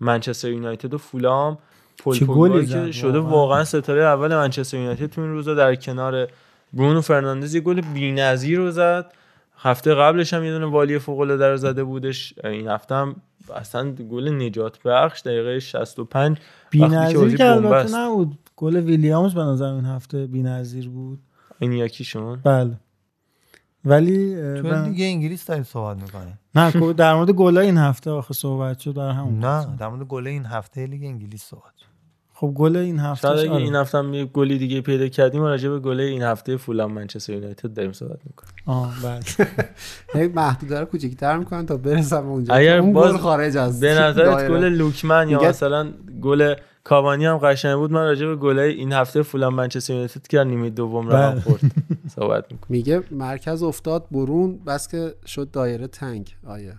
منچستر یونایتد و فولام. پول پوگبا که شده واقعا. واقعا ستاره اول منچستر یونایتد تو این روزا در کنار برونو فرناندز. یه گل بی‌نظیر رو زد. هفته قبلش هم یه دونه volley فوق العاده رو زده بودش. این هفته هم اصلا گل نجات بخش دقیقه 65 وقتی که بی‌نظیر که البته. نبود. گل ویلیامز به نظر این هفته بی‌نظیر بود. این یکیشون بله. ولی تو به- دیگه انگلیس داریم صحبت می‌کنه نه کو- در مورد گلای این هفته آخه صحبت شد در همون نه در مورد گل این هفته لیگ انگلیس صحبت شد. خب گل این هفته شاید اگه این هفته هم یه گلی دیگه پیدا کردیم و راجع به گل این هفته فولام منچستر یونایتد داریم صحبت می‌کنیم. آه بله. محدوده رو کوچیک‌تر می‌کنن تا برسم اونجا. اگر اون باز گل خارج از به نظرت. گل لوکمن یا مثلا گل کاوانی هم قشنگ بود من راجع به گلای این هفته فولام منچستر یونایتد که نیمه دوم رقم بله. خورد. صحبت می‌کنم میگه مرکز افتاد برون بس که شد دایره تنگ. آیا؟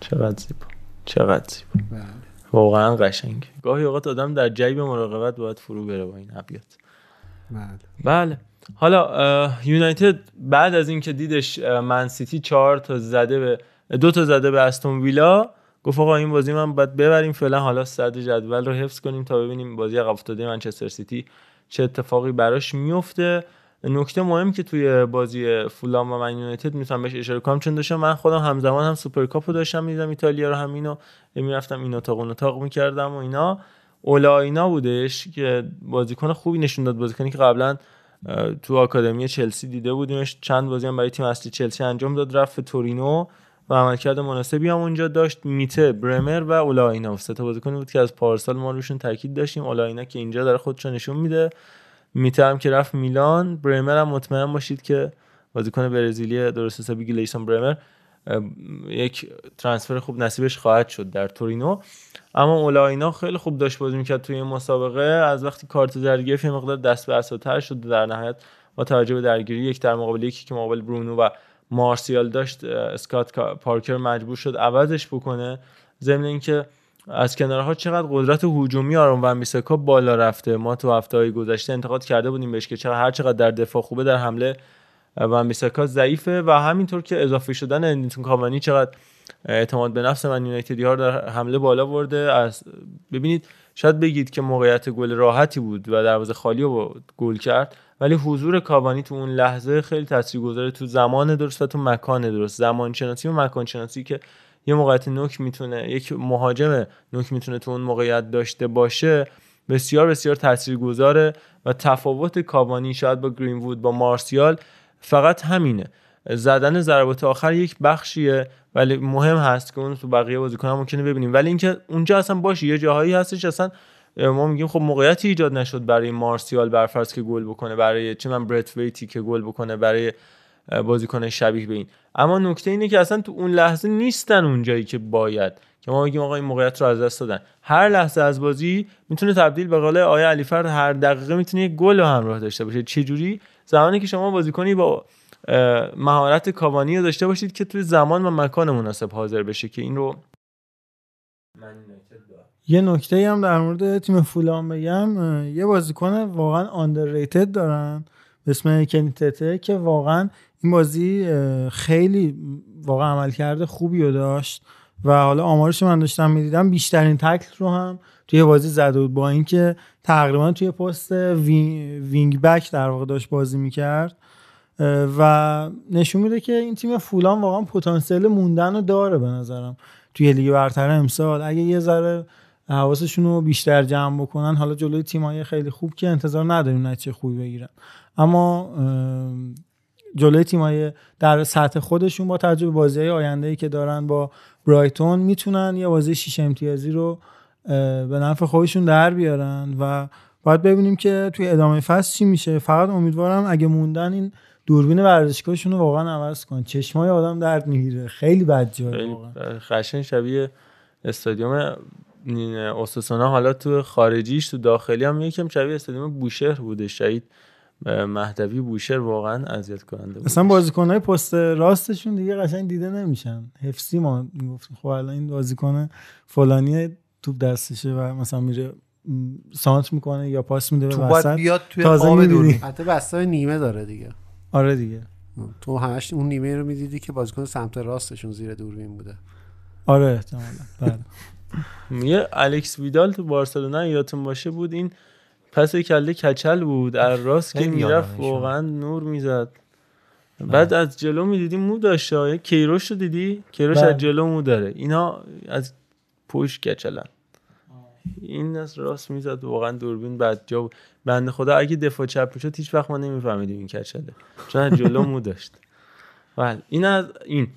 چقدر زیبا. چقدر زیبا. بله. واقعا قشنگ گاهی اوقات آدم در جیب مراقبت باید فرو بره با این ابیات. بله. بله. حالا یونایتد بعد از اینکه دیدش من سیتی چهار تا زده به دو تا زده به استون ویلا گفت آقا این بازی من باید ببریم فعلا حالا صدر جدول رو حفظ کنیم تا ببینیم بازی عقب افتاده منچستر سیتی چه اتفاقی براش میفته. نکته مهم که توی بازی فولام و من یونایتد می‌تونم بهش اشاره کنم چون داشتم من خودم همزمان هم سوپرکاپ رو داشتم می‌دیدم ایتالیا رو هم اینو می‌رفتم این اتاق اون اتاق می‌کردم و اینا. اولاینا بودش که بازیکن خوبی نشون داد بازیکنی که قبلا تو آکادمی چلسی دیده بودیمش. چند بازی هم برای تیم اصلی چلسی انجام داد رفت تورینو و عملکرد مناسبی هم اونجا داشت. میته برمر و اولاینا سه تا بازیکنی بود که از پارسال ما روشون تاکید داشتیم. اولاینا که اینجا داره خودش رو نشون میده. میته هم که رفت میلان. برمر هم مطمئن باشید که بازیکن برزیلی درست حسابی گلیسون برمر یک ترانسفر خوب نصیبش خواهد شد در تورینو. اما اولاینا خیلی خوب داشت بازی می‌کرد توی این مسابقه. از وقتی کارت زرد گرفت مقدار دست به اساتر شد در نهایت با توجه به درگیری یک در مقابل یکی که مقابل برونو و مارسیال داشت اسکات کا- پارکر مجبور شد عوضش بکنه. ضمن اینکه از کنارها چقدر قدرت هجومی آرون ون بیساکا بالا رفته. ما تو هفته های گذشته انتقاد کرده بودیم بهش که چقدر هر چقدر در دفاع خوبه در حمله ون بیساکا ضعیفه و همینطور که اضافه شدن اندیتون کاوانی چقدر اعتماد به نفس من یونایتدی ها در حمله بالا برده از ببینید شاید بگید که موقعیت گل راحتی بود و دروازه خالی رو گل کرد ولی حضور کاوانی تو اون لحظه خیلی تاثیرگذاره تو زمان درست و تو مکان درست. زمان شناسی و مکان شناسی که یه موقعیت نوک می‌تونه یک مهاجم نوک می‌تونه تو اون موقعیت داشته باشه بسیار بسیار تاثیرگذاره و تفاوت کاوانی شاید با گرینوود با مارسیال فقط همینه. زدن ضربات آخر یک بخشیه ولی مهم هست که اون تو بقیه بازیکن‌ها ممکنه ببینیم. ولی اینکه اونجا اصلا باشه یه جاهایی هستش اصلا ما میگیم خب موقعیتی ایجاد نشد برای مارسیال برفرض که گل بکنه برای چه من برت ویتی که گل بکنه برای بازیکن شبیه به این. اما نکته اینه که اصلا تو اون لحظه نیستن اونجایی که باید. که ما میگیم آقا این موقعیت رو از دست دادن. هر لحظه از بازی می‌تونه تبدیل به قول آیا علیفرد هر دقیقه می‌تونه یک گل همراه داشته باشه. چه جوری زمانی که شما بازیکنی با مهارت کاوانی رو داشته باشید که توی زمان و مکان مناسب حاضر بشه که این رو یه نکته هم در مورد تیم فولام بگم. یه بازیکن واقعا underrated دارن. به اسم کنیتته که واقعا این بازی خیلی واقعا عمل کرده خوبی رو داشت و حالا آمارش من داشتم می‌دیدم بیشترین تکل رو هم توی بازی زده بود با اینکه تقریبا توی پست وی- wing back در واقع داشت بازی می‌کرد. و نشون میده که این تیم فولام واقعا پتانسیل موندن رو داره به نظرم. توی لیگ برتر امسال اگه یه ذره حواسشون رو بیشتر جمع بکنن حالا جلوی تیمای خیلی خوب که انتظار نداریم نتیجه خوبی بگیرن. اما ام، جلوی تیمای در سطح خودشون با توجه به بازی آینده که دارن با برایتون می‌تونن یه بازی شیش امتیازی رو به نفع خودشون در بیارن و باید ببینیم که توی ادامه فصل چی میشه. فقط امیدوارم اگه موندن این دوربین ورزشگاهشون رو واقعا عوض کن. چشمای آدم درد می‌گیره. خیلی بد جای خشن شبیه استادیوم اوساسونا. حالا تو خارجیش تو داخلی هم یکم شبیه استادیوم بوشهر بوده. شهید اه، مهدوی بوشهر واقعا اذیت کننده بود. مثلا بازیکنهای پست راستشون دیگه قشنگ دیده نمیشن. حفظی ما می‌گفتیم خب الان این بازیکن فلانی توپ دستشه و مثلا میره سانت می‌کنه یا پاس میده به وسط بیاد توی تازه. دوربین. حتی بسته نیمه داره دیگه. آره دیگه. تو همش اون نیمه رو می‌دیدی که بازیکن سمت راستشون زیر دوربین بوده. آره احتمالا. بله. یه الکس ویدال تو بارسلونا یادتون باشه بود این پس کله کچل بود از راست که می‌رفت. واقعا نور می‌زد. بعد از جلو می‌دیدی مو داشته؟ کیروش رو دیدی؟ کیروش بله. از جلو مو داره. اینا از پشت کچلن. این از راست می‌زد واقعا دوربین بعد جا بود. بنده خدا اگه دفاع چپ می‌شد هیچ وقت ما نمیفهمیدیم این کچله. چون از جلو مو داشت. بله این از این.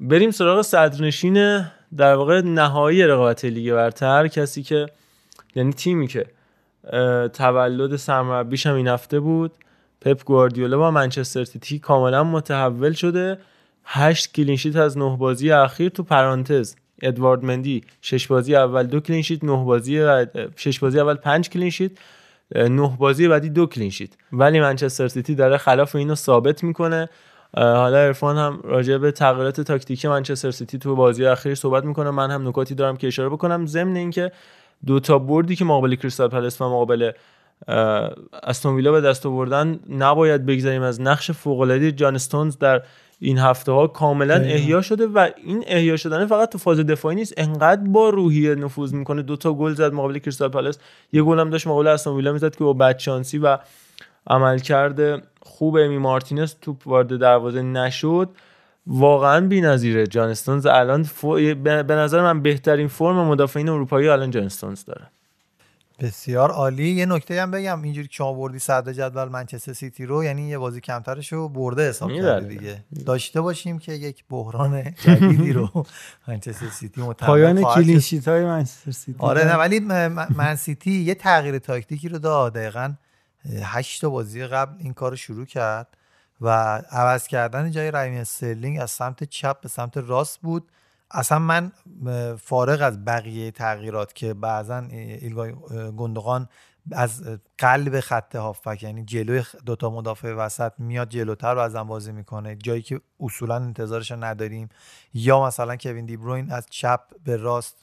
بریم سراغ صدرنشین در واقع نهایی رقابت لیگ برتر. کسی که یعنی تیمی که تولد سرمربیش هم این هفته بود. پپ گواردیولا با منچستر سیتی کاملا متحول شده. هشت clean sheet از نه بازی اخیر تو پرانتز. ادوارد مندی شش بازی اول دو clean sheet نه بازی شش بازی اول پنج clean sheet نه بازی بعدی دو clean sheet ولی منچستر سیتی داره خلاف اینو ثابت می‌کنه. حالا عرفان هم راجع به تغییرات تاکتیکی منچستر سیتی تو بازی اخیر صحبت می‌کنه. من هم نکاتی دارم که اشاره بکنم. ضمن اینکه دو تا بردی که مقابل کریستال پالاس و مقابل استون ویلا به دست آوردن نباید بگذاریم از نقش فوق العاده جان استونز در این هفته ها کاملا. احیا شده و این احیا شدن فقط تو فاز دفاعی نیست انقدر با روحیه نفوذ می‌کنه. دو تا گل زد مقابل کریستال پالاس یه گل هم داشت مقابل استون ویلا می‌زد که با بدشانسی و عملکرد خوب امی مارتینز توپ وارد دروازه نشد. واقعا بی‌نظیره. جان استونز الان فو- به نظر من بهترین فرم مدافعین اروپایی الان جان استونز داره. بسیار عالی. یه نکته هم بگم. اینجوری که شما بردی صدر جدول منچستر سیتی رو یعنی یه بازی کمترش رو برده حساب. کردی دیگه. داشته باشیم که یک بحران جدیدی رو منچستر سیتی پایان. clean sheet های منچستر سیتی. آره نه ولی من سیتی یه تغییر تاکتیکی رو داد. دقیقا هشت تا بازی قبل این کار رو شروع کرد. و عوض کردن جای رایم استرلینگ از سمت چپ به سمت راست بود. اصلا من فارغ از بقیه تغییرات که بعضا ایلکای گوندوغان از قلب خط هافک یعنی جلوی دوتا مدافع وسط میاد جلوتر رو ازم بازی می‌کنه. جایی که اصولا انتظارش نداریم. یا مثلا کوین دی‌بروین از چپ به راست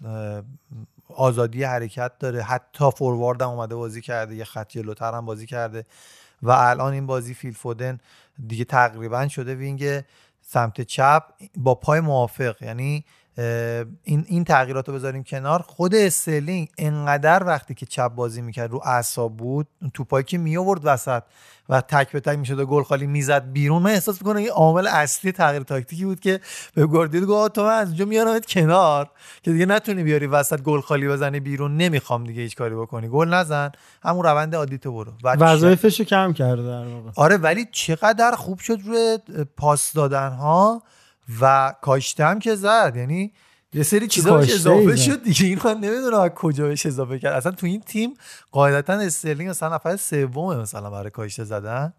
آزادی حرکت داره. حتی فوروارد هم اومده بازی کرده. یه خط جلوتر هم بازی کرده. و الان این بازی فیل فودن دیگه تقریبا شده wing سمت چپ با پای موافق. یعنی این این تغییرات رو بذاریم کنار. خود استرلینگ انقدر وقتی که چپ بازی می‌کرد رو اعصاب بود توپایی که می آورد وسط و تک به تک می‌شد و گل خالی می‌زد بیرون. من احساس می‌کنم این عامل اصلی تغییر تاکتیکی بود که به گواردیولا گفت تو من از اینجا میارمت کنار. که دیگه نتونی بیاری وسط گل خالی بزنی بیرون نمی‌خوام دیگه هیچ کاری بکنی. گل نزن. همون روند عادی تو برو وظایفش کم کرده در واقع. آره ولی چقدر خوب شد روی پاس دادن ها و کاشته هم که زد. یعنی یه سری چیزا اضافه. شد دیگه. این من نمی‌دونم از کجا بهش اضافه کرد. اصلا تو این تیم قاعدتا استرلینگ مثلا نفر سومه مثلا برای کاشته زدن.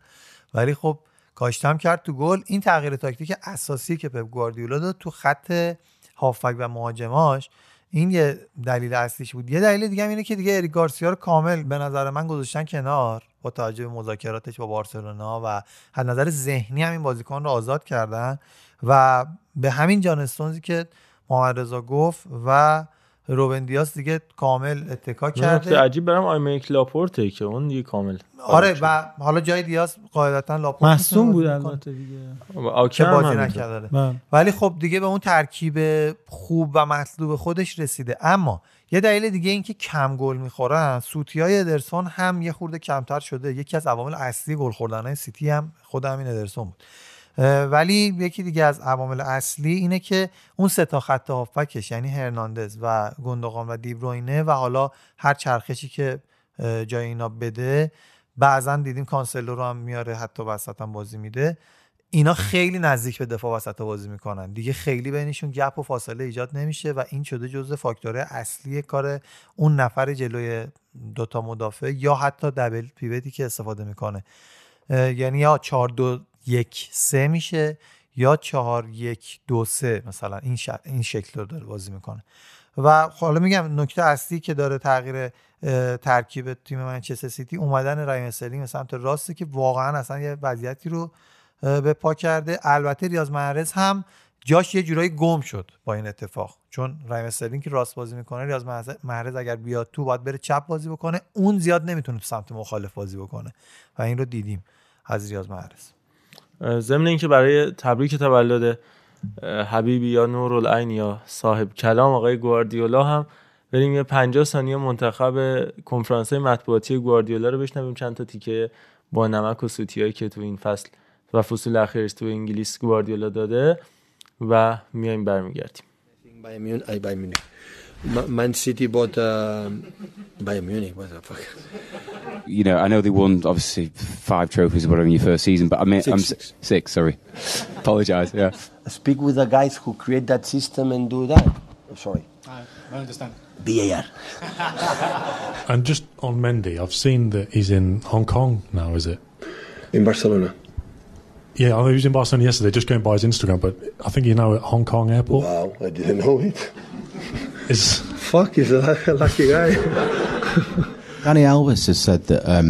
ولی خب کاشته هم کرد تو گل. این تغییر تاکتیک اساسی که پپ گواردیولا داد تو خط هافک و مهاجماش این یه دلیل اصلیش بود. یه دلیل دیگه هم اینه که دیگه اریک گارسیا رو کامل به نظر من گذاشتن کنار با توجه به مذاکراتش با بارسلونا و از نظر ذهنی همین بازیکن رو آزاد کردن. و به همین جان استونزی که محمد رضا گفت و روبن دیاز دیگه کامل اتکا کرده. عجیب برام آیمریک لاپورته که اون دیگه کامل آره و حالا جای دیاز قاعدتا لاپورت مصدوم بود البته دیگه. که بازی. نکرده. بله. ولی خب دیگه به اون ترکیب خوب و مطلوب خودش رسیده. اما یه دلیل دیگه این که کم گل می‌خورن سوتی های ادرسون هم یه خورده کمتر شده. یکی از عوامل اصلی گل خوردن های سیتی هم خود همین ادرسون بود. ولی یکی دیگه از عوامل اصلی اینه که اون سه تا خط هافبکش یعنی هرناندز و گوندوغان و دی‌بروینه و حالا هر چرخشی که جای اینا بده بعضا دیدیم کانسلو رو هم میاره حتی وسط هم بازی میده. اینا خیلی نزدیک به دفاع وسط بازی می‌کنن. دیگه خیلی بینشون گپ و فاصله ایجاد نمیشه و این شده جزء فاکتورهای اصلی کار اون نفر جلوی دوتا مدافع یا حتی دبل پیوتی که استفاده می‌کنه. یعنی یا 4 2 1 3 میشه یا 4 1 2 3 مثلا این شک- این شکل رو داره بازی می‌کنه. و حالا میگم نکته اصلی که داره تغییر ترکیب تیم منچستر سیتی اومدن رحیم استرلینگ به سمت راسته که واقعا اصلا یه وضعیتی رو به پا کرده. البته ریاض محرز هم جاش یه جورایی گم شد با این اتفاق. چون رحیم استرلینگ که راست بازی می‌کنه ریاض محرز- اگر بیاد تو باید بره چپ بازی بکنه. اون زیاد نمی‌تونه تو سمت مخالف بازی بکنه. و این رو دیدیم از ریاض محرز ضمن اینکه برای تبریک تولد حبیبی یا نورالعین یا صاحب کلام آقای گواردیولا هم بریم یه 50 ثانیه منتخب کنفرانس مطبوعاتی گواردیولا رو بشنویم. چند تا تیکه با نمک و سوتیایی که تو این فصل و فصول اخیرش تو انگلیس گواردیولا داده و میایم برمیگردیم. Bayern Munich, uh, Bayern Munich. Ma- Man City bought um, Bayern Munich. What the fuck? you know, I know they won obviously five trophies or whatever in your first season, but I mean, Six, I'm six. s- six. Sorry, apologise. Yeah, Speak with the guys who create that system and do that. I'm sorry. I understand. BAR. And just on Mendy, I've seen that he's in Hong Kong now, is it? In Barcelona. Yeah, I know he was in Barcelona yesterday, just going by his Instagram, but I think he's now at Hong Kong airport. Wow, I didn't know it Is Fuck, he's a lucky guy. Danny Alves has said that um,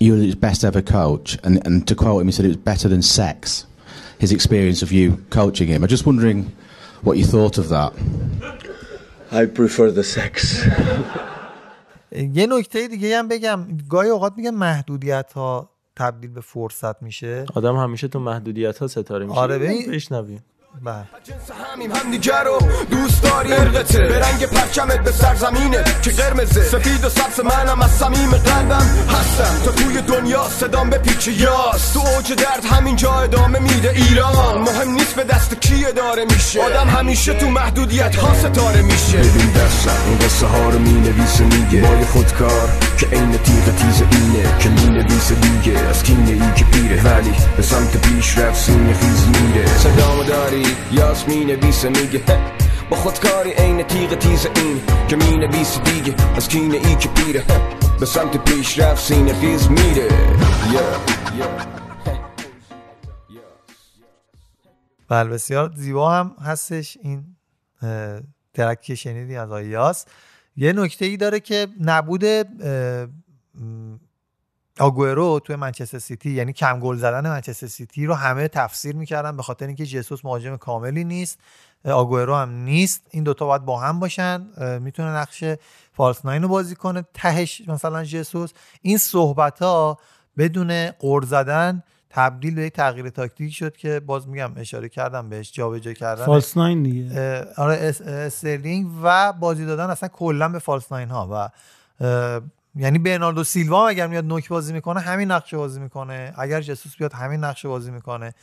you were his best ever coach, and, and to quote him, he said it was better than sex. His experience of you coaching him. I'm just wondering what you thought of that. I prefer the sex. یه نکته دیگه هم بگم گاهی اوقات میگن محدودیت ها تبدیل به فرصت میشه آدم همیشه تو محدودیت ها ستاره میشه آره، ببین- بشنویم بله. همیم همدیگه رو دوست داری؟ ارقته به رنگ پرچمت به سرزمینه که قرمزه. سفید و سبز منم از صمیم قلبم هستم. تا توی دنیا صدام به پیچ یاس تو اوج درد همین جا ادامه میده ایران. مهم نیست به دست کی داره میشه. آدم همیشه تو محدودیت ها ستاره میشه. ببین دستم این قصه ها رو می‌نویسه میگه. مای خودکار که عین تیغ تیز اینه که می‌نویسه دیگه. از کینه ای که پیره ولی به سمت پیش رفت سینه خیز میره. صدامو داری؟ یاس می‌نویسه میگه با خودکاری عین تیغ تیز این که می‌نویسه دیگه. از کینه ای که پیره به سمت پیش رفت سینه خیز میره. بله بسیار زیبا هم هستش این track که شنیدی از آیاس. یه نکته ای داره که نبود آگوئرو توی منچستر سیتی یعنی کم گل زدن منچستر سیتی رو همه تفسیر می‌کردن به خاطر اینکه جسوس مهاجم کاملی نیست. آگوئرو هم نیست. این دوتا باید با هم باشن. می‌تونه نقش false nine رو بازی کنه. تهش مثلا جسوس. این صحبت ها بدون غر زدن تبدیل به یک تغییر تاکتیکی شد که باز میگم اشاره کردم بهش جابجا کردن. false nine دیگه آره اس- استرلینگ و بازی دادن اصلا کلا به false nine ها و یعنی برناردو سیلوا اگر میاد نوک بازی می‌کنه همین نقشه بازی می‌کنه. اگر جسوس بیاد همین نقشه بازی می‌کنه.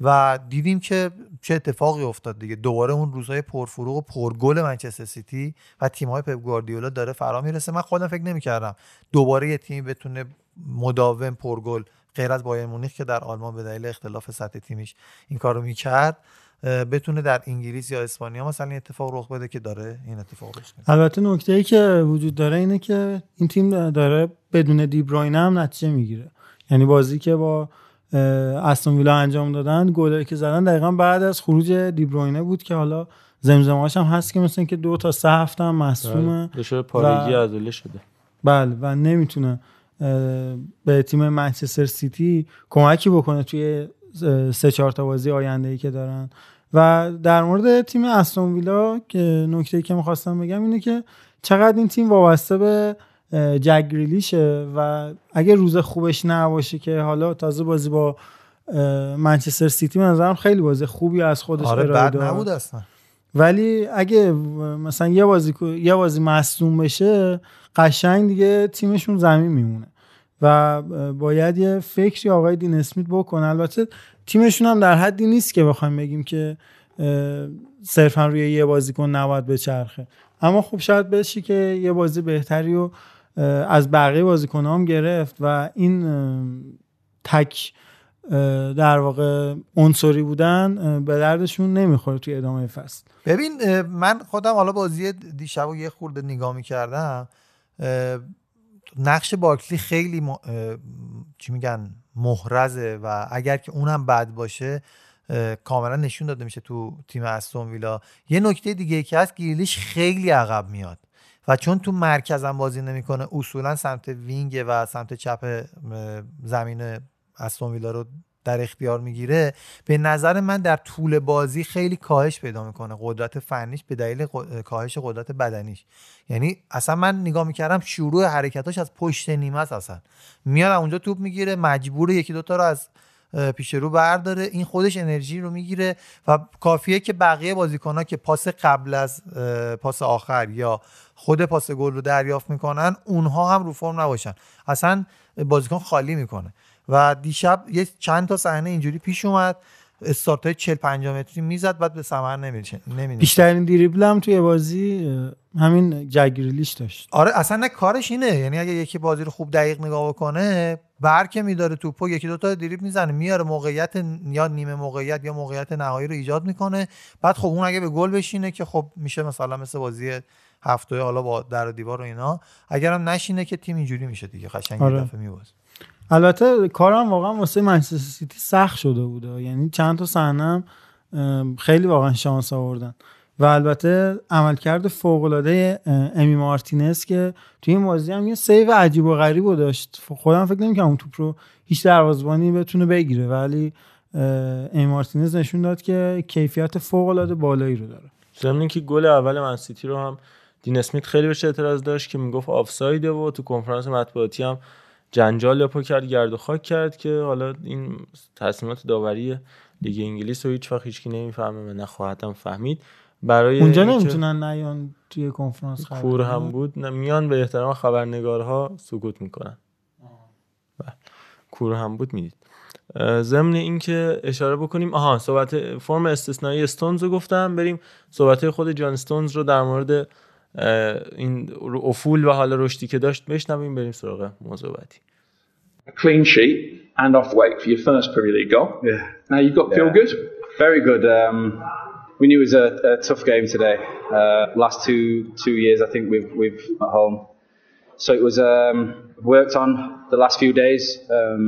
و دیدیم که چه اتفاقی افتاد دیگه. دوباره اون روزهای پرفروغ و پرگل منچستر سیتی و تیم‌های پپ گواردیولا داره فرا می‌رسه. من خودم فکر نمی‌کردم دوباره یه تیمی بتونه مداوم پرگل غیر از بایر مونیخ که در آلمان به دلیل اختلاف سطح تیمیش این کارو می‌کرد. بتونه در انگلیس یا اسپانیا مثلا این اتفاق رخ بده که داره این اتفاق رخ میده. البته نکته ای که وجود داره اینه که این تیم داره بدون دیبروینه هم نتیجه می‌گیره. یعنی بازی که با استون ویلا انجام دادن گلایی که زدن دقیقا بعد از خروج دیبروینه بود که حالا زمزمهاش هم هست که مثل که دو تا سه هفته هم مصدومه دچار پارگی و- عضله شده. بله و نمی‌تونه به تیم منچستر سیتی کمکی بکنه توی سه چهار تا بازی آینده ای که دارن. و در مورد تیم استون ویلا که نکته که می‌خواستم بگم اینه که چقدر این تیم وابسته به اه، جک گریلیشه و اگه روز خوبش نباشه که حالا تازه بازی با منچستر سیتی نظرم خیلی بازی خوبی از خودش آره بد. نبود اصلا. ولی اگه مثلا یه بازی یه بازی مصدوم بشه قشنگ دیگه تیمشون زمین میمونه. و باید یه فکری آقای دین اسمیت بکنه. البته تیمشون هم در حدی نیست که بخوایم بگیم که صرفا روی یه بازیکن نباید بچرخه. اما خب شاید بشی که یه بازی بهتری اه، از بقیه بازیکن هم گرفت و این تک در واقع عنصری بودن به دردشون نمی‌خوره توی ادامه فصل. ببین من خودم حالا بازی دیشب رو یه خورده نگاه می‌کردم نقش بارکلی خیلی م... چی میگن محرزه و اگر که اونم بد باشه کاملا نشون داده میشه تو تیم استون ویلا. یه نکته دیگه که هست گریلیش خیلی عقب میاد و چون تو مرکز هم بازی نمی‌کنه اصولا سمت وینگ و سمت چپ زمین استون ویلا رو در اختیار می‌گیره به نظر من در طول بازی خیلی کاهش پیدا می‌کنه قدرت فنیش به دلیل کاهش قدرت بدنیش. یعنی اصلا من نگاه می‌کردم شروع حرکتاش از پشت نیمه است اصلا. میاد اونجا توپ می‌گیره مجبور یکی دوتا رو از پیش رو برداره. این خودش انرژی رو می‌گیره و کافیه که بقیه بازیکنها که پاس قبل از پاس آخر یا خود پاس گل رو دریافت می‌کنن اونها هم رو فرم نباشن. اصلا بازیکن خالی می‌کنه. و دیشب یه چند تا صحنه اینجوری پیش اومد. استارت های 40 50 متری می‌زد بعد به ثمر نمیشه نمی بیشترین دریبل هم توی بازی همین جگریلیش داشت. آره اصلا نه کارش اینه. یعنی اگه یکی بازی رو خوب دقیق نگاه بکنه برکه میداره توپو یکی دوتا دریبل می‌زنه میاره موقعیت یا نیمه موقعیت یا موقعیت نهایی رو ایجاد می‌کنه. بعد خب اون اگه به گل بشینه که خب میشه مثلا مثل بازی هفته حالا با در و دیوار و اینا اگرم نشینه که تیم اینجوری میشه دیگه قشنگ یه آره. دفعه میبازه. البته کارم واقعا واسه منچستر سیتی سخت شده بوده. یعنی چند تا صحنه خیلی واقعا شانس آوردن. و البته عملکرد فوق العاده امی مارتینز که توی این بازی هم یه save عجیب و غریب داشت. خودم فکر نمی‌کردم اون توپ رو هیچ دروازه‌بانی بتونه بگیره. ولی امی مارتینز نشون داد که کیفیت فوق العاده بالایی رو داره. ضمن که گل اول من سیتی رو هم دین اسمیت خیلی بهش اعتراض داشت که می‌گفت آفسایده و تو کنفرانس مطبوعاتی هم جنجال پا کرد گرد و خاک کرد که حالا این تصمیمات داوری لیگ انگلیس رو هیچ وقت هیچکی نمی‌فهمه و نخواهد هم فهمید برای اونجا نمی‌تونن نیان توی کنفرانس خبر کور. هم بود میان به احترام خبرنگارها سکوت می‌کنن بله. کور هم بود می‌دید ضمن اینکه اشاره بکنیم آها صحبت فرم استثنایی استونز رو گفتم بریم صحبت خود جان استونز رو در مورد این رو- افول و حال رشدی که داشت بشنویم بریم سراغ موضوع بعدی clean sheet and off weight for your first Premier League goal. Yeah. Now you've got feel Yeah. good. Very good. Um, we knew it was a, a tough game today. Uh, last two two years, I think we've we've at home. So it was um, worked on the last few days. Um,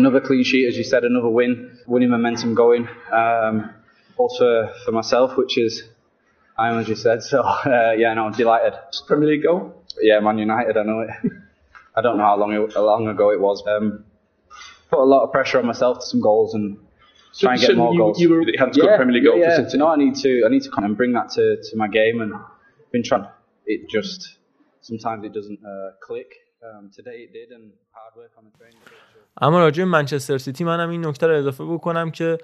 another clean sheet, as you said, another win, winning momentum going. Um, also for myself, which is I am as you said. So uh, yeah, no, I'm delighted. Premier League goal. Yeah, Man United. I know it. I don't know how long it, how long ago it was. Um, put a lot of pressure on myself to some goals and So try and you get said more you- goals. you were- you had a good Premier League goal for Yeah, City. no, I need to. I need to kind of bring that to, to my game and been trying. It just sometimes it doesn't uh, click. Um, today it did, and hard work on the training. اما راجع به منچستر سیتی منم این نکته رو اضافه بکنم که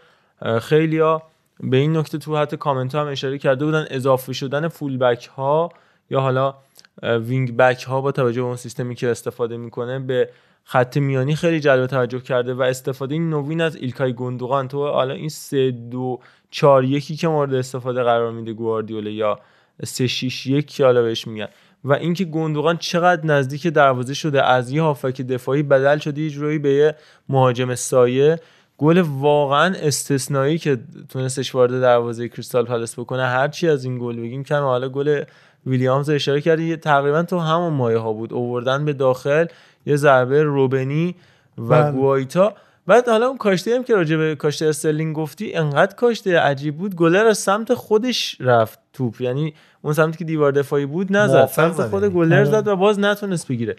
خیلی ها به این نکته تو حتی کامنت ها هم اشاره کرده بودن اضافه شدن فول بک ها یا حالا wing back ها با توجه به اون سیستمی که استفاده می‌کنه به خط میانی خیلی جلب توجه کرده و استفاده نوین از ایلکای گوندوغان. تو حالا این 3 2 4 1 که مورد استفاده قرار میده گواردیولا یا 3 6 1 که حالا بهش میگن. و اینکه گوندوغان چقدر نزدیک دروازه شده از یه هافبک دفاعی بدل شده یه جورایی به یه مهاجم سایه گل واقعا استثنایی که تونستش وارد دروازه کریستال پالاس بکنه هرچی از این گل بگیم کم حالا گل ویلیامز اشاره کردی تقریبا تو همون مایه ها بود اووردن به داخل یه ضربه روبنی و بله. گوایتا بعد حالا اون کاشته هم که راجع به کاشته استرلینگ گفتی انقدر کاشته عجیب بود گلر از سمت خودش رفت توپ یعنی اون سمتی که دیوار دفاعی بود نزد سمت. خود گلر آره. زد و باز نتونست بگیره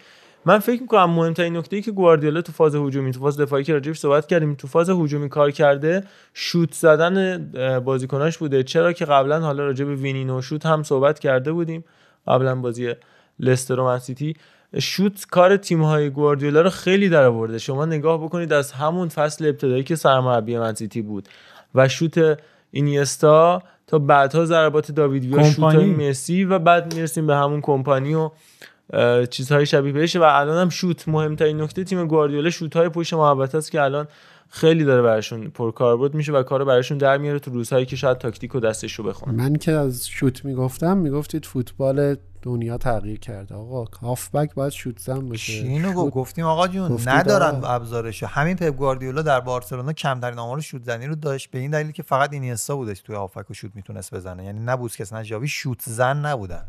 من فکر می‌کنم مهمترین نکته ای که گواردیولا تو فاز هجومی تو فاز دفاعی که راجعش صحبت کردیم تو فاز هجومی کار کرده شوت زدن بازیکناش بوده. چرا که قبلا حالا راجع به وینینو شوت هم صحبت کرده بودیم. قبلا بازی لستر و من سیتی. شوت کار تیم های گواردیولا رو خیلی در آورده شما نگاه بکنید از همون فصل ابتدایی که سرمربی من سیتی بود و شوت اینیستا تا بعدها ضربات داوید ویا شوت. مسی و بعد می‌رسیم به همون کمپانی و چیزهای شبیه بهش و الان هم شوت مهمترین نکته تیم گواردیولا شوت های پشت محوطه است که الان خیلی داره براشون پرکاربرد میشه و کارو براشون در میاره تو روزهایی که شاید تاکتیک و دستش رو بخونه. من که از شوت می‌گفتم می‌گفتید فوتبال دنیا تغییر کرده. آقا هافبک باید شوت زن باشه. اینو شوت- گفتیم آقا جون ندارن. ابزارشو. همین پپ گواردیولا در بارسلونا کمترین آمار شوت زنی رو داشت. به این دلیل که فقط اینیستا بودش توی هافک و شوت می‌تونست بزنه. یعنی نه بوسکس نه ژاوی شوت زن نبودن.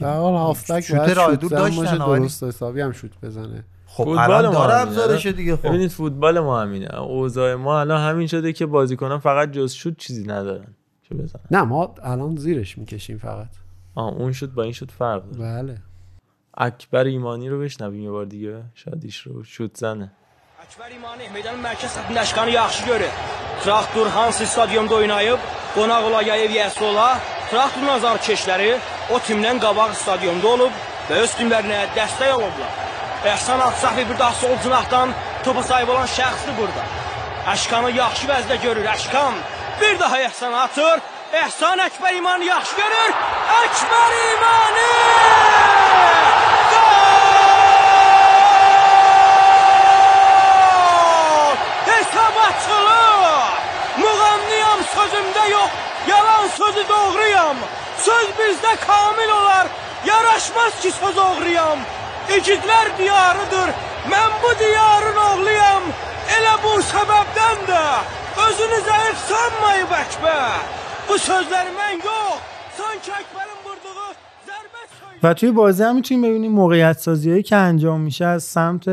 در حال هافبک شوت راه دور داشتن، درست حسابی هم شوت بزنه. خب فوتبال الان ما داره همینه. ابزارشو دیگه خب. ببینید فوتبال ما همینه. اوضاع ما الان همین شده که بازیکنان فقط جز شوت چیزی ندارن. چه بزنن؟ نه ما الان زیرش می‌کشیم فقط. آه اون شد با این شد فرق داره بله. اکبر ایمانی رو بشنویم یه بار دیگه. شادیش رو شوت زنه. Əkbər İmani meydanın mərkəz səthində Əşqanı yaxşı görür. Traktor hansı stadionda oynayıb, qonaq ola ya ev yəsi ola, traktor nazar keşləri o timdən qabaq stadionda olub və öz timlərinə dəstək olublar. Əhsan Aksafi bir daha sol cinahdan topa sahib olan şəxsdir burada. Əşqanı yaxşı vəzdə görür Əşqan. Bir daha Əhsan atır. Əhsan Əkbər İmani yaxşı görür. Əkbər İmani! Sözü doğruyam. Söz bizdə kamil olar, yaraşmaz ki söz oğruyam. İgidlər diyarıdır, mən bu diyarın oğluyam. Elə bu səbəbdən də özünü zəif sanmayıb Əkbər. Bu sözləri mən yox, sanki Əkbərin vurduğu zərbə و توی بازی هم می‌تونیم ببینیم موقعیت سازی که انجام میشه از سمت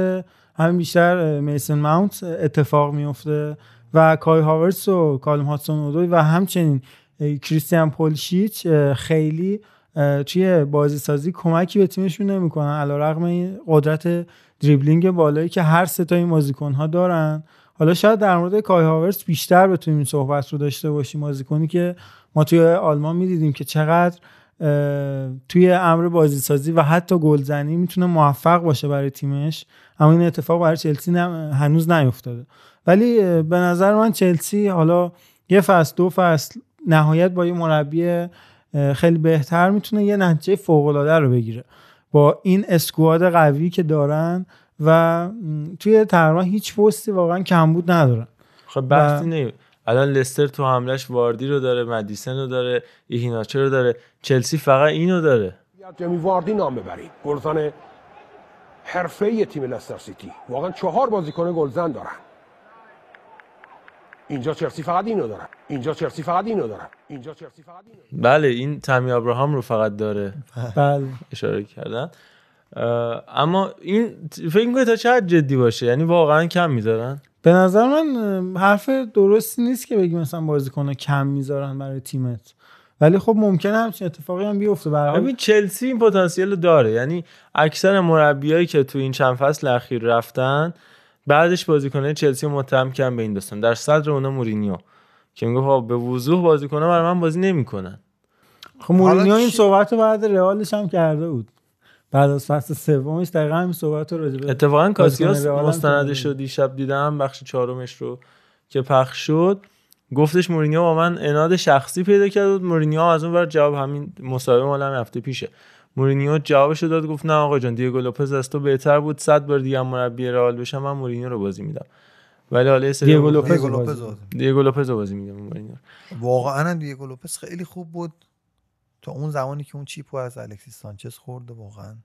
همین بیشتر میسن ماونت اتفاق میفته و کای هاورس و کالم هاتسون و همچنین کریستیان پولشیچ خیلی توی بازی سازی کمکی به تیمشون نمی‌کنن. علیرغم این قدرت دریبلینگ بالایی که هر سه تا این بازیکن ها دارن. حالا شاید در مورد کای هاورس بیشتر بتونیم این صحبت رو داشته باشیم. بازیکنی که ما توی آلمان می‌دیدیم که چقدر توی امر بازی سازی و حتی گلزنی می‌تونه موفق باشه برای تیمش. اما این اتفاق برای چلسی هنوز نیفتاده. ولی به نظر من چلسی حالا یه فصل دو فصل نهایت با یه مربی خیلی بهتر می‌تونه یه نتیجه فوق العاده رو بگیره. با این اسکواد قوی که دارن و توی تقریبا هیچ پستی واقعا کمبود ندارن. خب بحثی و- نه الان لستر تو حملش واردی رو داره مدیسن رو داره ایهیناچه رو داره چلسی فقط اینو داره. جمی واردی نام ببرید. گلزن حرفه تیم لستر سیتی. واقعا چهار بازیکن گلزن دارن. اینجا چلسی فقط اینو دارن اینجا چلسی فقط اینو دارن اینجا چلسی فقط اینو بله این تامی ابراهام رو فقط داره. بله. اشاره کردن. اما این فکر می‌کنه تا چه حد جدی باشه؟ یعنی واقعا کم می‌ذارن؟ به نظر من حرف درستی نیست که بگی مثلا بازیکن کم می‌ذارن برای تیمت. ولی خب ممکنه همچین اتفاقی هم بیفته. به هر حال ببین چلسی این پتانسیل رو داره. یعنی اکثر مربیایی که تو این چند فصل اخیر رفتن بعدش بازیکنه چلسی رو متهم کردن به این داستان. در صدر اونا مورینیو که میگه آقا به وضوح بازیکنه برای من بازی نمی‌کنن. خب مورینیو این صحبت رو بعد رئالش هم کرده بود. بعد از فصل سومش دقیقا همین صحبت رو راجع به اتفاقا کاسیاس هم مستندش کرده رو دیشب دیدم بخش چهارمش رو که پخش شد. گفتش مورینیو با من عناد شخصی پیدا کرد بود. مورینیو هم از اون ور جواب همین مصاحبه مال همین هفته پیشه. مورینیو جوابش داد گفت نه آقا جان دیگو لوپز از تو بهتر بود صد بار دیگه هم مربی رئال بشم من مورینیو رو بازی میدم. ولی حالا سری دیگو لوپز دیگو لوپز بازی میدم مورینیو. واقعا دیگو لوپز خیلی خوب بود. تا اون زمانی که اون chip و از الکسیس سانچز خورده واقعا.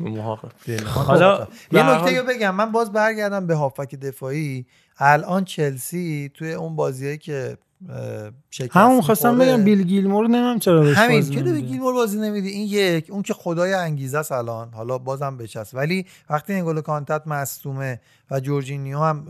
محقق. حالا یه نکته رو بگم من باز برگردم به هافک دفاعی. الان چلسی توی اون بازیایی که شکست همون خواستم بگم بیل گیلمور نمیم چرا بهش همین بازی که به. گیلمور بازی نمیدی؟ این یک اون که خدای انگیزه است الان. حالا بازم بچست ولی وقتی انگولو کانتت مصدومه و جورجینیو هم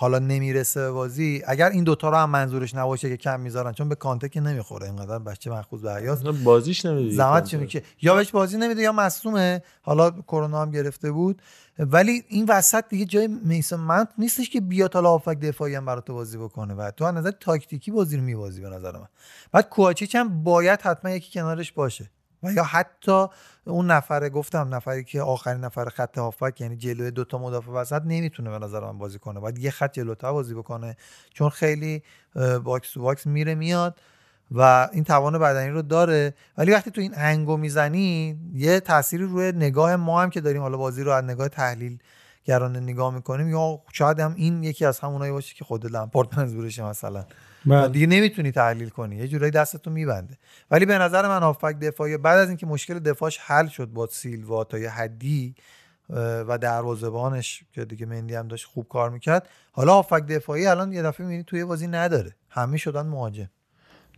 حالا نمی‌رسه به بازی اگر این دوتا رو هم منظورش نباشه که کم می‌ذارن چون به کانته که نمی‌خوره اینقدر بچه مخصوص به حیاس بازیش نمیده زحمت چی میشه یا بهش بازی نمیده یا مصومه حالا کرونا هم گرفته بود. ولی این وسط دیگه جای میسن مانت نیستش که بیاد حالا هافبک دفاعی هم برات بازی بکنه. و تو از نظر تاکتیکی بازی رو میبازی به نظر من. بعد کواچیچ هم باید حتما یکی کنارش باشه. و یا حتی اون نفره گفتم نفری که آخرین نفر خط هافبک یعنی جلوی دوتا مدافع وسط نمی‌تونه به نظر من بازی کنه باید یه خط جلوتر بازی بکنه چون خیلی box to box میره میاد و این توان بدنی رو داره ولی وقتی تو این انگو می‌زنی یه تأثیری روی نگاه ما هم که داریم حالا بازی رو از نگاه تحلیل گرانه نگاه می‌کنیم یا شاید هم این یکی از همونایی باشه که خود لمپارد منظورشه مثلا. دیگه نمی‌تونی تحلیل کنی یه جورایی دستتو میبنده. ولی به نظر من هافبک دفاعی بعد از اینکه مشکل دفاعش حل شد با سیلوا تا یه حدی و دروازه‌بانش که دیگه مندی هم داشت خوب کار می‌کرد حالا هافبک دفاعی الان یه دفعه می‌بینی توی بازی نداره. همه شدن مهاجم.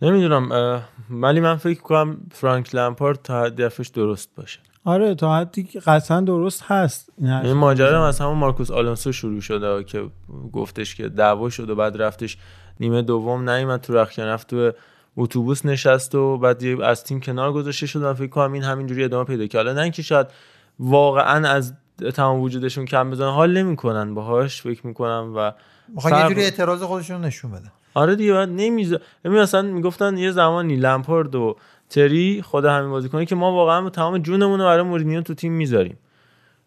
نمی‌دونم ولی من فکر کنم فرانک لمپارد تا حد دفعش درست باشه. آره تا حدی که قطعا درست هست. این ماجرا از همون مارکوس آلونسو شروع شده که گفتش که دعوا شد و بعد رفتش نیمه دوم نیومد تو رخکن رفت تو اتوبوس نشست و بعد از تیم کنار گذاشته شد و فکر کنم این همینجوری ادامه پیدا کرد. حالا نه اینکه شاید واقعا از تمام وجودشون کم بزنن حال نمی‌کنن باهاش فکر می‌کنم و می‌خوان یه جوری اعتراض خودشون نشون بدن. آره دیگه بعد ببین مثلا می‌گفتن یه زمانی لمپارد و تری خود همین بازیکنی که ما واقعا تمام جونمون رو برای مورینیو تو تیم می‌ذاریم.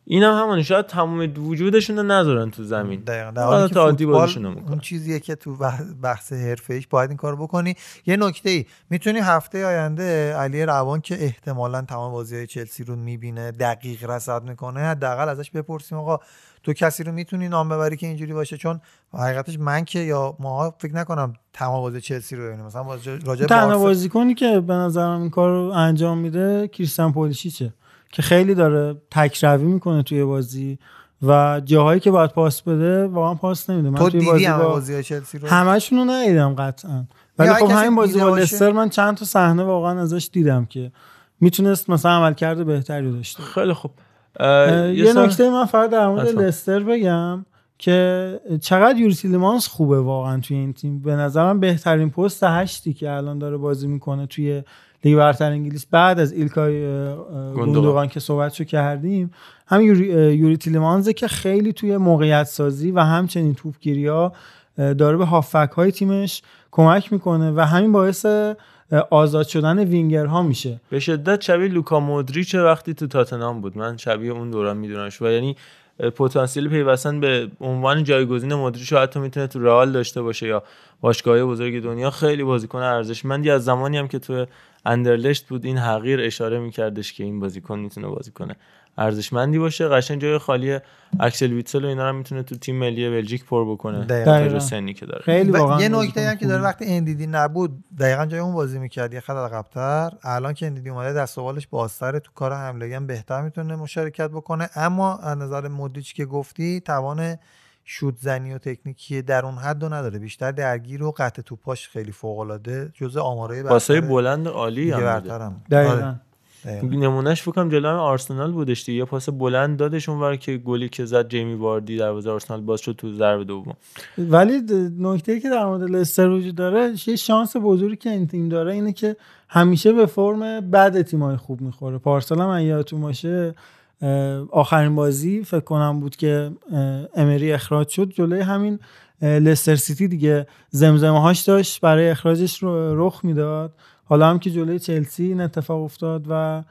این هم همونه شاید تمام وجودشون رو نذارن تو زمین. دقیقاً. در حالا حالی که تا عادی فوتبال. اون چیزیه که تو بح- بحث حرفه‌ایش باید این کار بکنی. یه نکته ای می‌تونی هفته آینده علی روان که احتمالا تمام بازی های چلسی رو می‌بینه دقیق رصد می‌کنه حداقل ازش بپرسیم آقا تو کسی رو می‌تونی نام ببری که اینجوری باشه؟ چون حقیقتش من که یا ما فکر نکنم تمام بازی چلسی رو ببینیم. مثلا بازی- راجع به بازیکنی که به نظرم این کار رو انجام میده کریستیان پولیشیچه. که خیلی داره تکروی می‌کنه توی بازی و جاهایی که باید پاس بده واقعا پاس نمیده. من تو توی بازی با بازی چلسی رو؟ همشون رو ندیدم قطعا. ولی خب همین بازی با؟ لستر من چند تا صحنه واقعا ازش دیدم که می‌تونست مثلا عملکرد بهتری داشته خیلی خوب. یه نکته من فقط در مورد. لستر بگم که چقدر یوری تیلمانس خوبه واقعا توی این تیم. به نظرم بهترین پست هشتی که الان داره بازی می‌کنه توی لیگ برتر انگلیس. بعد از ایلکای گوندوغان که صحبتشو کردیم هم یوری, تیلمانزه که خیلی توی موقعیت سازی و همچنین توپگیری ها داره به هافک های تیمش کمک می‌کنه و همین باعث آزاد شدن وینگرها میشه. به شدت شبیه لوکا مودریچ وقتی تو تاتنهام بود. من شبیه اون دوران میدونمش. و یعنی پتانسیل پیوستن به عنوان جایگزین رو حتی می‌تونه تو رئال داشته باشه یا باشگاه بزرگ دنیا. خیلی بازیکن ارزشمندی از زمانی هم که تو اندرلشت بود این حقیر اشاره میکردش که این بازیکن می‌تونه بازی کنه. ارزشمندی باشه. قشنگ جای خالی اکسل ویتسل و اینا رو هم می‌تونه تو تیم ملی بلژیک پر بکنه. دقیقاً. سنی که داره. خیلی واقعا یه نکته هم که. داره وقتی اندیدی نبود دقیقا جای اون بازی می‌کرد یه خط عقب‌تر. الان که اندیدی اومده دست و بالش بازتره تو کار حمله هم بهتر می‌تونه مشارکت بکنه. اما از نظر مودریچ که گفتی توان شوت زنی و تکنیکی در اون حد رو نداره. بیشتر درگیر و قطع توپاش خیلی فوق العاده جزء آمارای پاسای بلند عالی هم. دقیقاً. نمونهش فکر کنم جلوی آرسنال بودش دیگه. یه پاس بلند دادش اونور که گلی که زد جیمی واردی دروازه آرسنال باز شد تو ضربه دوم. ولی نکته که در مورد لستر وجود داره یه شانس بزرگی که این تیم داره اینه که همیشه به فرم بد تیمای خوب می‌خوره. پارسال هم یادتون باشه آخرین بازی فکر کنم بود که امری اخراج شد جلوی همین لستر سیتی دیگه. زمزمه هاش داشت برای اخراجش رو رخ می‌داد. حالا هم که جلوی چلسی این اتفاق افتاد و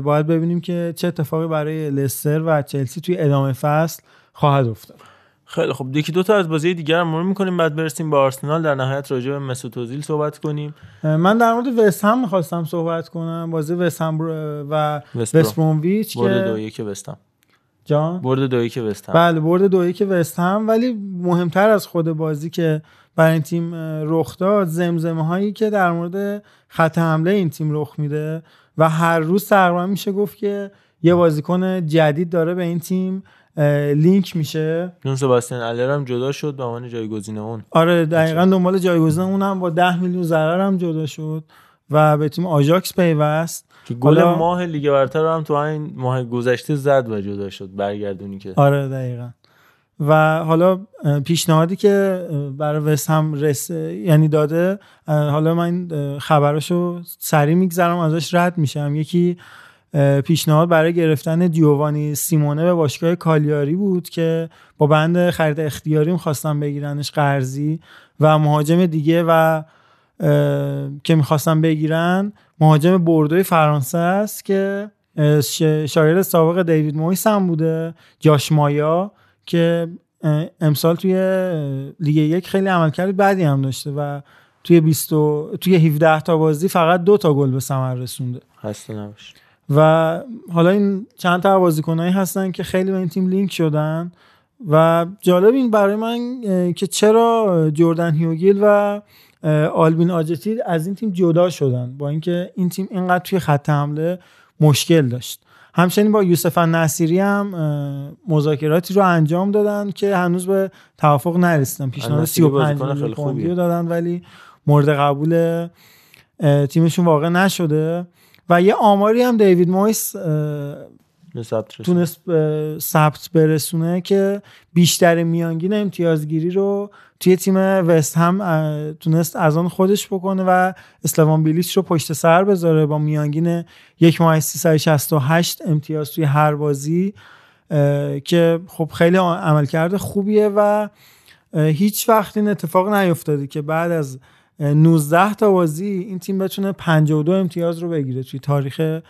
باید ببینیم که چه اتفاقی برای لستر و چلسی توی ادامه فصل خواهد افتاد. خیلی خب یکی دو تا از بازی دیگر هم مرور می‌کنیم. بعد برسیم به آرسنال. در نهایت راجع به مسعود اوزیل صحبت کنیم. من در مورد وست هم می‌خواستم صحبت کنم. بازی وست هم و وست وست. برومویچ برد دو یک وستم جان؟ برد دو یک وستم بله برد دو یک وست هم. ولی مهمتر از خود بازی که برای این تیم رخ داد. زمزمه هایی که در مورد خط حمله این تیم رخ میده و هر روز تقریبا میشه گفت که یه بازیکن جدید داره به این تیم لینک میشه. جون سباستین الر هم جدا شد به عنوان جایگزین اون. آره دقیقا دنبال جایگزین اونم با 10 میلیون ضرر هم جدا شد و به تیم آژاکس پیوست. که گل ماه لیگ برتر هم تو همین ماه گذشته زد و جدا شد برگردونی که. آره دقیقا. و حالا پیشنهادی که برای وست هم رس یعنی داده حالا من خبراشو سریع میگذرم ازش رد میشم. یکی پیشنهاد برای گرفتن دیووانی سیمونه به باشگاه کالیاری بود که با بند خرید اختیاری می‌خواستن بگیرنش قرضی و مهاجم دیگه و که می‌خواستن بگیرن مهاجم بردوی فرانسه است که اه، ش- شاگرد سابق دیوید مویس هم بوده جاش مایا. که امسال توی لیگ یک خیلی عملکرد بدی هم داشته و توی 20 و- توی 17 تا بازی فقط دو تا گل به ثمر رسونده. خسته نباش. و حالا این چند تا بازیکنایی هستن که خیلی به این تیم لینک شدن و جالب این برای من که چرا جردن هیوگیل و آلبین آجتی از این تیم جدا شدن؟ با اینکه این تیم اینقدر توی خط حمله مشکل داشت. همچنین با یوسف نصیری هم مذاکراتی رو انجام دادن که هنوز به توافق نرسیدن پیشنهاد نصیری 35 بازیکن میلیون خیلی پوندی. رو دادن ولی مورد قبول تیمشون واقع نشده و یه آماری هم دیوید مویس. تونست ثبت برسونه که بیشتر میانگین امتیازگیری رو توی تیم وست هم تونست از آن خودش بکنه و اسلوان بیلیچ رو پشت سر بذاره با میانگین یک ماه 368 امتیاز توی هر بازی که خب خیلی عملکرد خوبیه و هیچ وقت این اتفاق نیفتاده که بعد از اه، 19 تا بازی این تیم بتونه 52 امتیاز رو بگیره توی تاریخ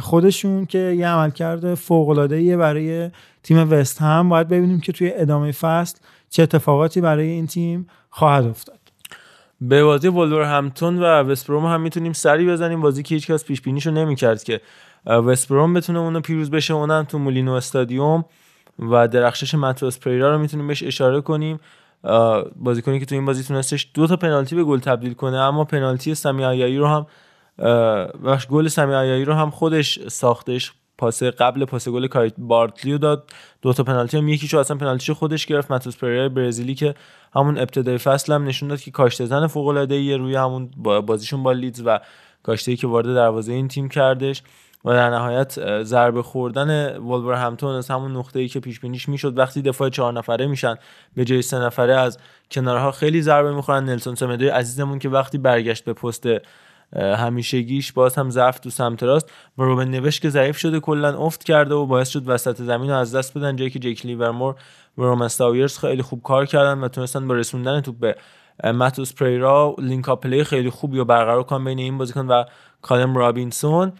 خودشون که یه عملکرد فوق برای تیم وست هم. باید ببینیم که توی ادامه فصل چه اتفاقاتی برای این تیم خواهد افتاد؟ به بازی همتون و وستبروم هم می‌تونیم سری بزنیم. بازی که هیچکس پیش بینیشو نمی‌کرد که. وستبروم بتونه اونو پیروز بشه اونم تو مولینو استادیوم و درخشش متروس پریرا رو می‌تونیم بهش اشاره کنیم. بازیکنی که تو این بازی تونستش دو تا پنالتی به گل تبدیل کنه اما پنالتی سمی رو هم بخش گل سمی رو هم خودش ساختش. پاس قبل پاس گل کایت بارتلی رو داد. دو تا پنالتی هم یکیشو اصلا پنالتیشو خودش گرفت. ماتوس پریر برزیلی که همون ابتدای فصل هم نشون داد که کاشته زن فوق العاده روی همون با- بازیشون با لیدز و کاشته که وارد دروازه این تیم کردش. و در نهایت ضربه خوردن همتون از همون نقطه ای که پیش بینیش می‌شد. وقتی دفاع چهار نفره میشن به جای سه نفره از کنارها خیلی ضربه می‌خورن. نلسون سمدوی عزیزمون که وقتی برگشت به پست همیشگیش باز هم ضعف تو سمت راست و روبن نوس که ضعیف شده کلا افت کرده و باعث شد وسط زمین رو از دست بدن جایی که جیک لیورمور و رومن ساویرز خیلی خوب کار کردن و تونستن با رسوندن توپ به ماتوس پریرا link play خیلی خوبی رو برقرار کنن بین این بازیکن و کالم رابینسون.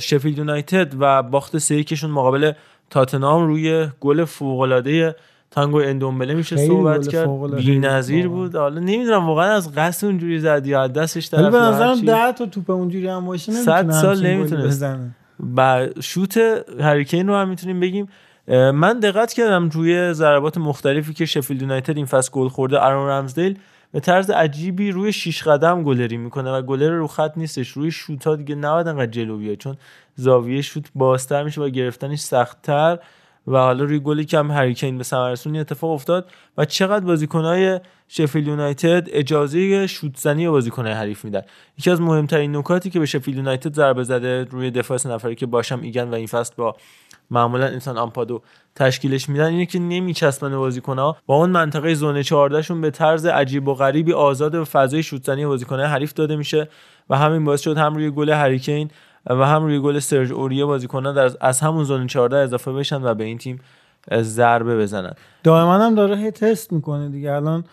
شفیلد یونایتد و باخت سه مقابل تاتنهام روی گل فوق العاده تانگو اندومبله میشه صحبت کرد. بی‌نظیر بود. حالا نمی‌دونم واقعا از قصد اونجوری زد یا دستش طرف به نظرم هرچی. ده تا توپ اونجوری هم باشه نمی‌تونه سال همچین گلی نمی‌تونست. بزنه. و شوت هریکین رو هم می‌تونیم بگیم. من دقت کردم روی ضربات مختلفی که شفیلد یونایتد این فصل گل خورده. ارون رمزدیل به طرز عجیبی روی شیش قدم گلری می‌کنه و گلر رو خط نیستش. روی شوت ها دیگه نباید انقدر جلو بیاد چون زاویه شوت بازتر میشه و گرفتنش سختتر. و حالا روی گلی که هم هریکین به ثمر اتفاق افتاد و چقدر بازیکنهای شفیلد یونایتد اجازه شوت زنی به بازیکنهای حریف میدن. یکی از مهمترین نکاتی که به شفیلد یونایتد ضربه زده روی دفاع سه نفره که باشم ایگن و این فصل با معمولا انسان آمپادو تشکیلش میدن اینه که نمیچسبن بازیکنها. با اون منطقه زون 14 شون به طرز عجیب و غریبی آزاد و فضای شوت زنی بازیکنهای حریف داده میشه و همین باعث شد هم روی گل هریکین و هم روی گل سرج اوریه بازیکنان در از همون زون 14 اضافه بشن و به این تیم ضربه بزنن. دائما هم داره هی تست می‌کنه دیگه. الان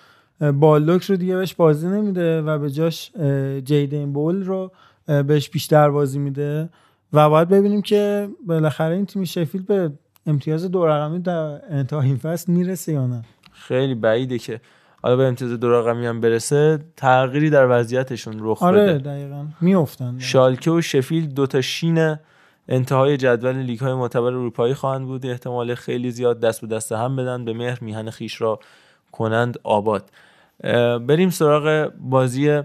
بالوک رو دیگه بهش بازی نمیده و به جاش اه، جیدن بول رو بهش بیشتر بازی میده و باید ببینیم که بالاخره این تیم شفیلد به امتیاز دو رقمی در انتهای این فصل می‌رسه یا نه. خیلی بعیده که حالا به امتیاز دو رقمی هم برسه تغییری در وضعیتشون رخ آره بده. دقیقا. میافتن. شالکه و شفیلد دو تا شین انتهای جدول لیگ های معتبر اروپایی خواهند بود. احتمال خیلی زیاد دست به دست هم بدن. به مهر میهن خیش را کنند آباد. بریم سراغ بازی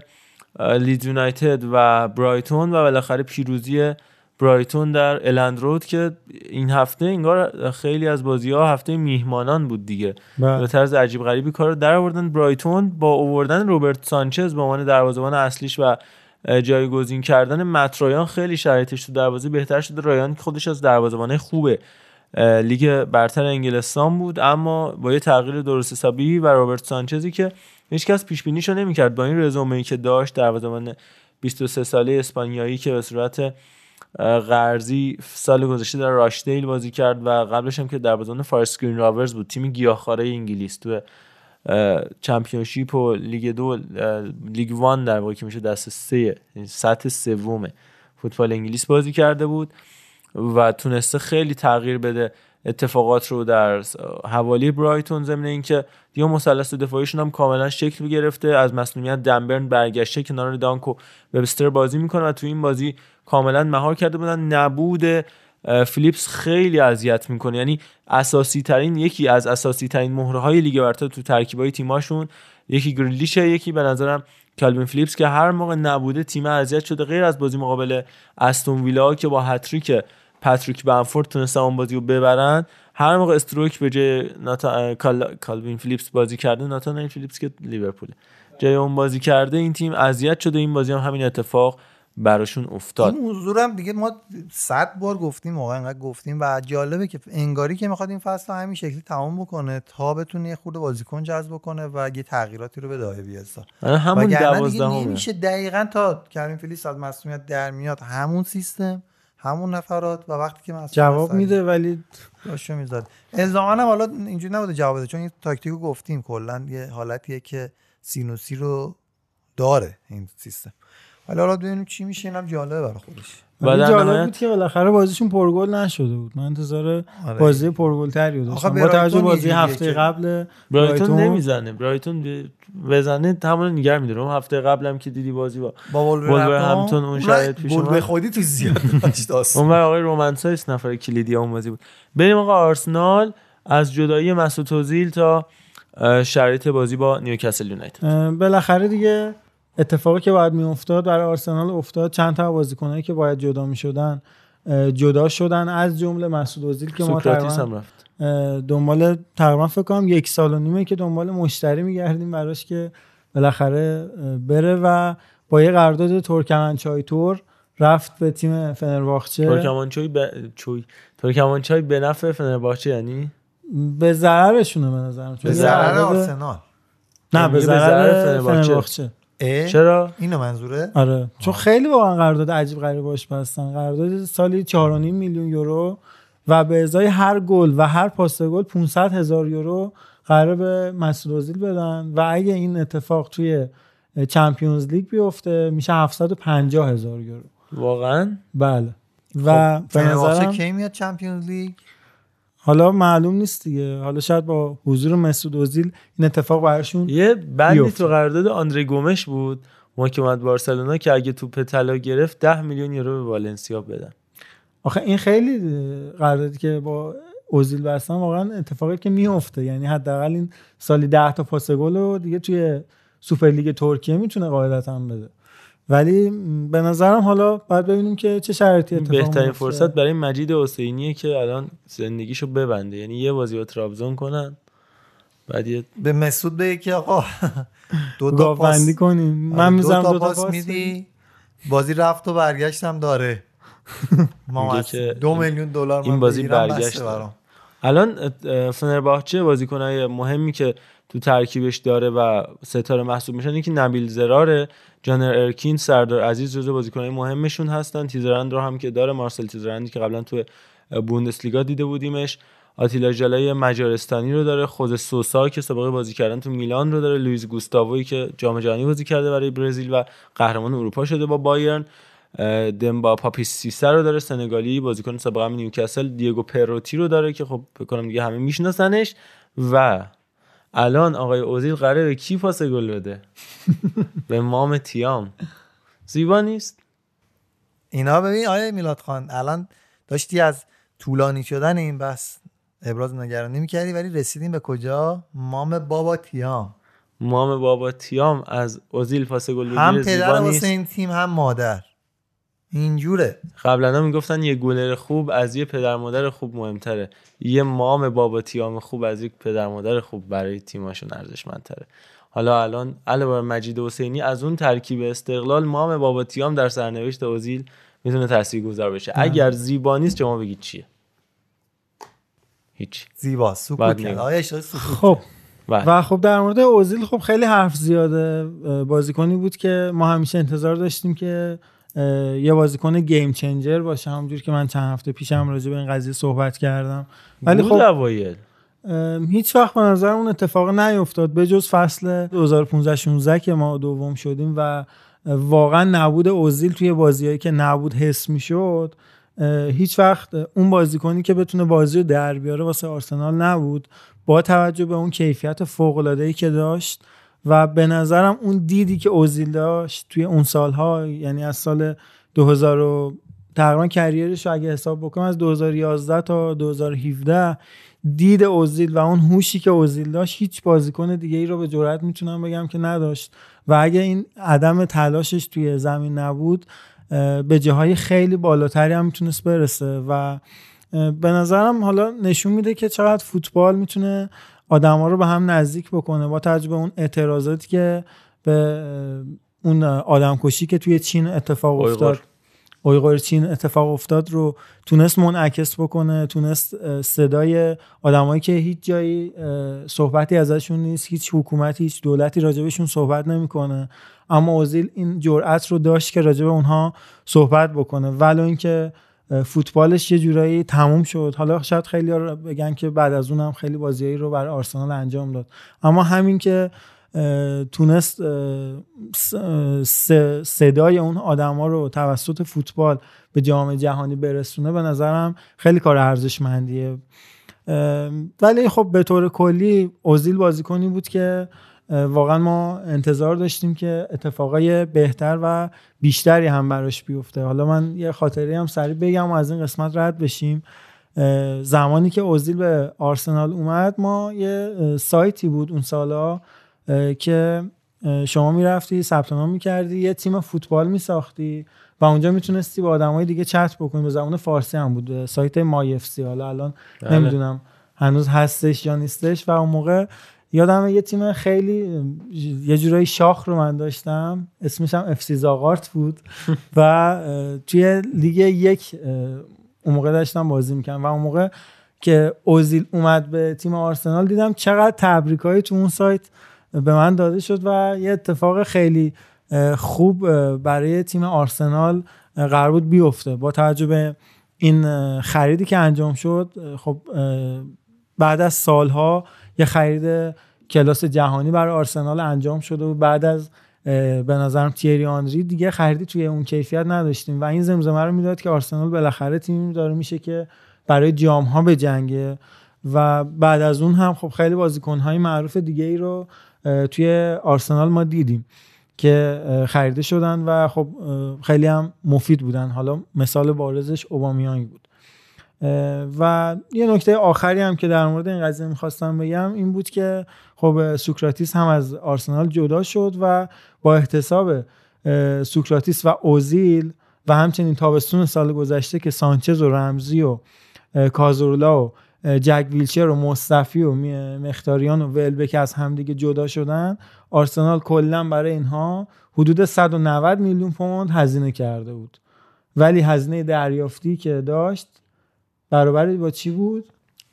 لیدز یونایتد و برایتون و بالاخره پیروزی برایتون در الند رود که این هفته انگار خیلی از بازی ها هفته میهمانان بود دیگه. بله. به طرز عجیب غریبی کار رو در آوردن. برایتون با آوردن روبرت سانچز به عنوان دروازه‌بان اصلیش و جایگزین کردن مت رایان خیلی شرایطش تو دروازه بهتر شده. رایان که خودش از دروازه‌بانای خوبه. لیگ برتر انگلستان بود اما با یه تغییر درست حسابی و رابرت سانچزی که هیچکس پیش بینیشو نمی‌کرد. با این رزومه‌ای که داشت دروازه‌بان 23 ساله اسپانیایی که به صورت قرضی سال گذشته در راشدیل بازی کرد و قبلش هم که دروازه‌بان فارست گرین راورز بود تیم گیاهخواره انگلیس تو چمپیونشیپ و لیگ دو لیگ وان در واقع که میشه دست سه یعنی سطح سوم فوتبال انگلیس بازی کرده بود و تونسته خیلی تغییر بده اتفاقات رو در حوالی برایتون ضمن اینکه دیگه مثلث دفاعیشون هم کاملا شکل گرفته از مسئولیت دنبرن برگشته کنار دانک و وبستر بازی می‌کنه و تو این بازی کاملا مهار کرده بودن. نبود فیلیپس خیلی اذیت می‌کنه. یعنی اساسی ترین یکی از اساسی ترین مهره های لیگ برتر تو ترکیبای تیماشون یکی گریلیشه یکی به نظرم کالوین فیلیپس که هر موقع نبوده تیم اذیت شده غیر از بازی مقابل استون ویلا که با هتریک پاتریک بنفورد تونستن اون بازی رو ببرن. هر موقع استروک به جای ناتا... کال... کالوین فیلیپس بازی کرده ناتان فیلیپس که لیورپوله. جای اون بازی کرده این تیم اذیت شده. این بازی هم همین اتفاق براشون افتاد. این هم دیگه ما صد بار گفتیم واقعا انقدر گفتیم و جالبه که انگاری که می‌خواد این فصل رو همین شکلی تمام بکنه تا بتونه یه خورده بازیکن جذب کنه و یه تغییراتی رو بده آیه بیلسا آره، همون دوازدهمه. نمیشه دقیقا تا کریم فیلیس از مسئولیت در میاد همون سیستم همون نفرات و وقتی که مسئولیت جواب میده ولی داشو می‌زد الزاما هم حالا اینجوری نبوده جواب بده چون این تاکتیکو گفتیم کلا یه حالتیه که سینوسی رو داره این سیستم. ولی حالا ببینیم چی میشه اینم جالبه برای خودش. در جالب بود که بالاخره بازیشون پرگل نشده بود. من انتظار آره. بازی پرگل تری داشتم با توجه بازی هفته قبل برایتون نمی‌زنه. برایتون ب- بزنه همون نگر میداره. اون هفته قبلم که دیدی بازی با با ولورهمپتون اون شرایط پیش گل به اومد. خودی تو زیاد داشت. اون آقای رومن سایس نفر کلیدی اون بازی بود. بریم آقا آرسنال از جدایی مسعود اوزیل تا شرایط بازی با نیوکاسل یونایتد. بالاخره دیگه اتفاقی که باید میافتاد برای آرسنال افتاد چند تا بازیکنایی که باید جدا می‌شدن جدا شدن از جمله مسعود اوزیل که ما تقریبا هم رفت اه، دنبال تقریبا فکر کنم یک سال و نیمه که دنبال مشتری میگردیم براش که بالاخره بره و با یه قرارداد ترکمنچای تور رفت به تیم فنرباخچه ترکمانچای ب... چوی ترکمانچای به نفع فنرباچه یعنی به ضررشونه به نظرم به ضرر آرسنال نه به به ضرر. فنرباخچه؟ چرا؟ اینو منظوره؟ آره. چون خیلی واقعا قرارداد عجیب غریب باش بستن قرارداد سالی 4.5 میلیون یورو و به ازای هر گل و هر پاس گل 500 هزار یورو قرار به مسعود اوزیل بدن و اگه این اتفاق توی چمپیونز لیگ بیفته میشه 750 هزار یورو. واقعا؟ بله. و خب، به نظرم کی میاد Champions League؟ حالا معلوم نیست دیگه. حالا شاید با حضور مسعود اوزیل این اتفاق براشون یه بندی بیفته. تو قرارداد آندره گومش بود ما که اومد بارسلونا که اگه توپ طلا گرفت 10 میلیون یورو به والنسیا بدن. آخه این خیلی قراردادی که با اوزیل بستن واقعا اتفاقی که میفته یعنی حداقل این سالی 10 تا پاس گل رو دیگه توی سوپر لیگ ترکیه می‌تونه قاعدتا بده. ولی به نظرم حالا باید ببینیم که چه شرایطی اتفاق بهترین. فرصت برای مجید حسینیه که الان زندگیشو ببنده. یعنی یه بازی با ترابزون کنن بعد یه به مسعود بگه که آقا دو تا پاس کنیم. من آره، می‌ذارم دو تا پاس میدی بازی رفت و برگشتم داره. ما دو میلیون دلار این من بازی برگشت. الان فنرباخچه بازیکنای مهمی که تو ترکیبش داره و ستاره محسوب میشن. یکی نبیل زراره جانر ارکین سردار عزیز جزو بازیکنای مهمشون هستن. تیزرند رو هم که داره مارسل تیزرندی که قبلا تو بوندسلیگا دیده بودیمش. آتیلا سالای مجارستانی رو داره. خود سوسا که سابقه بازی کردن تو میلان رو داره. لوئیز گوستاووی که جام جهانی بازی کرده برای برزیل و قهرمان اروپا شده با بایرن. دمبا پاپیس سیسه رو داره. سنگالی بازیکن سابقه نیوکاسل. دیگو پروتی رو داره که خب فکر دیگه همه میشناسنش. و الان آقای اوزیل قراره به کی پاس گل بده؟ به مام تیام. زیبا نیست؟ اینا ببین آیا میلاد خان الان داشتی از طولانی شدن این بحث ابراز نگرانی می‌کردی ولی رسیدیم به کجا؟ مام بابا تیام. مام بابا تیام از اوزیل پاس گل هم بگیره پدر زیبا واسه این تیم هم مادر. اینجوره. قبلا می‌گفتن یه گلر خوب از یه پدر مادر خوب مهمتره. یه مام بابا تیام خوب از یک پدر مادر خوب برای تیماشون ارزشمندتره. حالا الان علاوه بر مجید حسینی از اون ترکیب استقلال مام بابا تیام در سرنوشت اوزیل می‌تونه تاثیرگذار بشه. اگر زیبا نیست شما بگید چیه؟ هیچ. زیبا. سکوت خب. بله. و خب در مورد اوزیل خب خیلی حرف زیاده. اه، بازیکنی بود که ما همیشه انتظار داشتیم که اه، یه بازیکن گیم چنجر باشه. همونجور که من چند هفته پیشم راجع به این قضیه صحبت کردم. ولی خب اوایل. هیچ وقت به نظر اون اتفاق نیفتاد. به جز فصل 2015 16 که ما دوم شدیم و واقعا نبود اوزیل توی بازیهایی که نبود حس می‌شد. هیچ وقت اون بازیکنی که بتونه بازی رو در بیاره واسه آرسنال نبود. با توجه به اون کیفیت فوق ای که داشت و به نظرم اون دیدی که اوزیل داشت توی اون سالها یعنی از سال 2000 و تقریبا کریرش اگه حساب بکنم از 2011 تا 2017 دید اوزیل و اون هوشی که اوزیل داشت هیچ بازیکن دیگه ای رو به جرات می‌تونم بگم که نداشت. و اگه این عدم تلاشش توی زمین نبود به جاهای خیلی بالاتری هم می‌تونست برسه. و به نظرم حالا نشون میده که چقدر فوتبال می‌تونه آدما رو به هم نزدیک بکنه با توجه به اون اعتراضاتی که به اون آدم کشی که توی چین اتفاق. افتاد. اویغور چین اتفاق افتاد رو تونست منعکس بکنه تونست صدای آدمایی که هیچ جایی صحبتی ازشون نیست هیچ حکومتی هیچ دولتی راجبشون صحبت نمی‌کنه. اما اوزیل این جرأت رو داشت که راجب اونها صحبت بکنه. ولو اینکه فوتبالش یه جورایی تموم شد. حالا شاید خیلی بگن که بعد از اونم خیلی بازیایی رو برای آرسنال انجام داد. اما همین که تونست صدای اون آدما رو توسط فوتبال به جام جهانی برسونه به نظرم خیلی کار ارزشمندیه. ولی خب به طور کلی اوزیل بازیکنی بود که واقعا ما انتظار داشتیم که اتفاقای بهتر و بیشتری هم براش بیفته. حالا من یه خاطری هم سریع بگم و از این قسمت رد بشیم. زمانی که اوزیل به آرسنال اومد ما یه سایتی بود اون سالا که شما می‌رفتی ثبت نام می‌کردی یه تیم فوتبال میساختی و اونجا می‌تونستی با آدمای دیگه چت بکنی. به زبان فارسی هم بود سایت My FC. حالا الان بله. نمی‌دونم هنوز هستش یا نیستش و اون موقع یادم یه تیم خیلی یه جورایی شاخ رو من داشتم. اسمش هم FC زاغارت بود. و توی لیگ یک اون موقع داشتم بازی می‌کنم و اون موقع که اوزیل اومد به تیم آرسنال دیدم چقدر تبریکایی تو اون سایت به من داده شد. و یه اتفاق خیلی خوب برای تیم آرسنال قرار بود بیفته. با توجه به این خریدی که انجام شد خب بعد از سالها یه خرید کلاس جهانی برای آرسنال انجام شده و بعد از به نظرم تیری آنری دیگه خریدی توی اون کیفیت نداشتیم و این زمزمه رو می‌داد که آرسنال بالاخره تیمی داره میشه که برای جام ها به جنگه و بعد از اون هم خب خیلی بازیکن های معروف دیگه ای رو توی آرسنال ما دیدیم که خریده شدن و خب خیلی هم مفید بودن. حالا مثال بارزش اوبامیانگ بود. و یه نکته آخری هم که در مورد این قضیه می‌خواستم بگم این بود که خب سوکراتیس هم از آرسنال جدا شد و با احتساب سوکراتیس و اوزیل و همچنین تابستون سال گذشته که سانچز و رمزی و اه، کازورلا و جک ویلچر و مصطفی و مخیتاریان و ولبک از همدیگه جدا شدن آرسنال کلا برای اینها حدود 190 میلیون پوند هزینه کرده بود. ولی هزینه دریافتی که داشت برابر با چی بود؟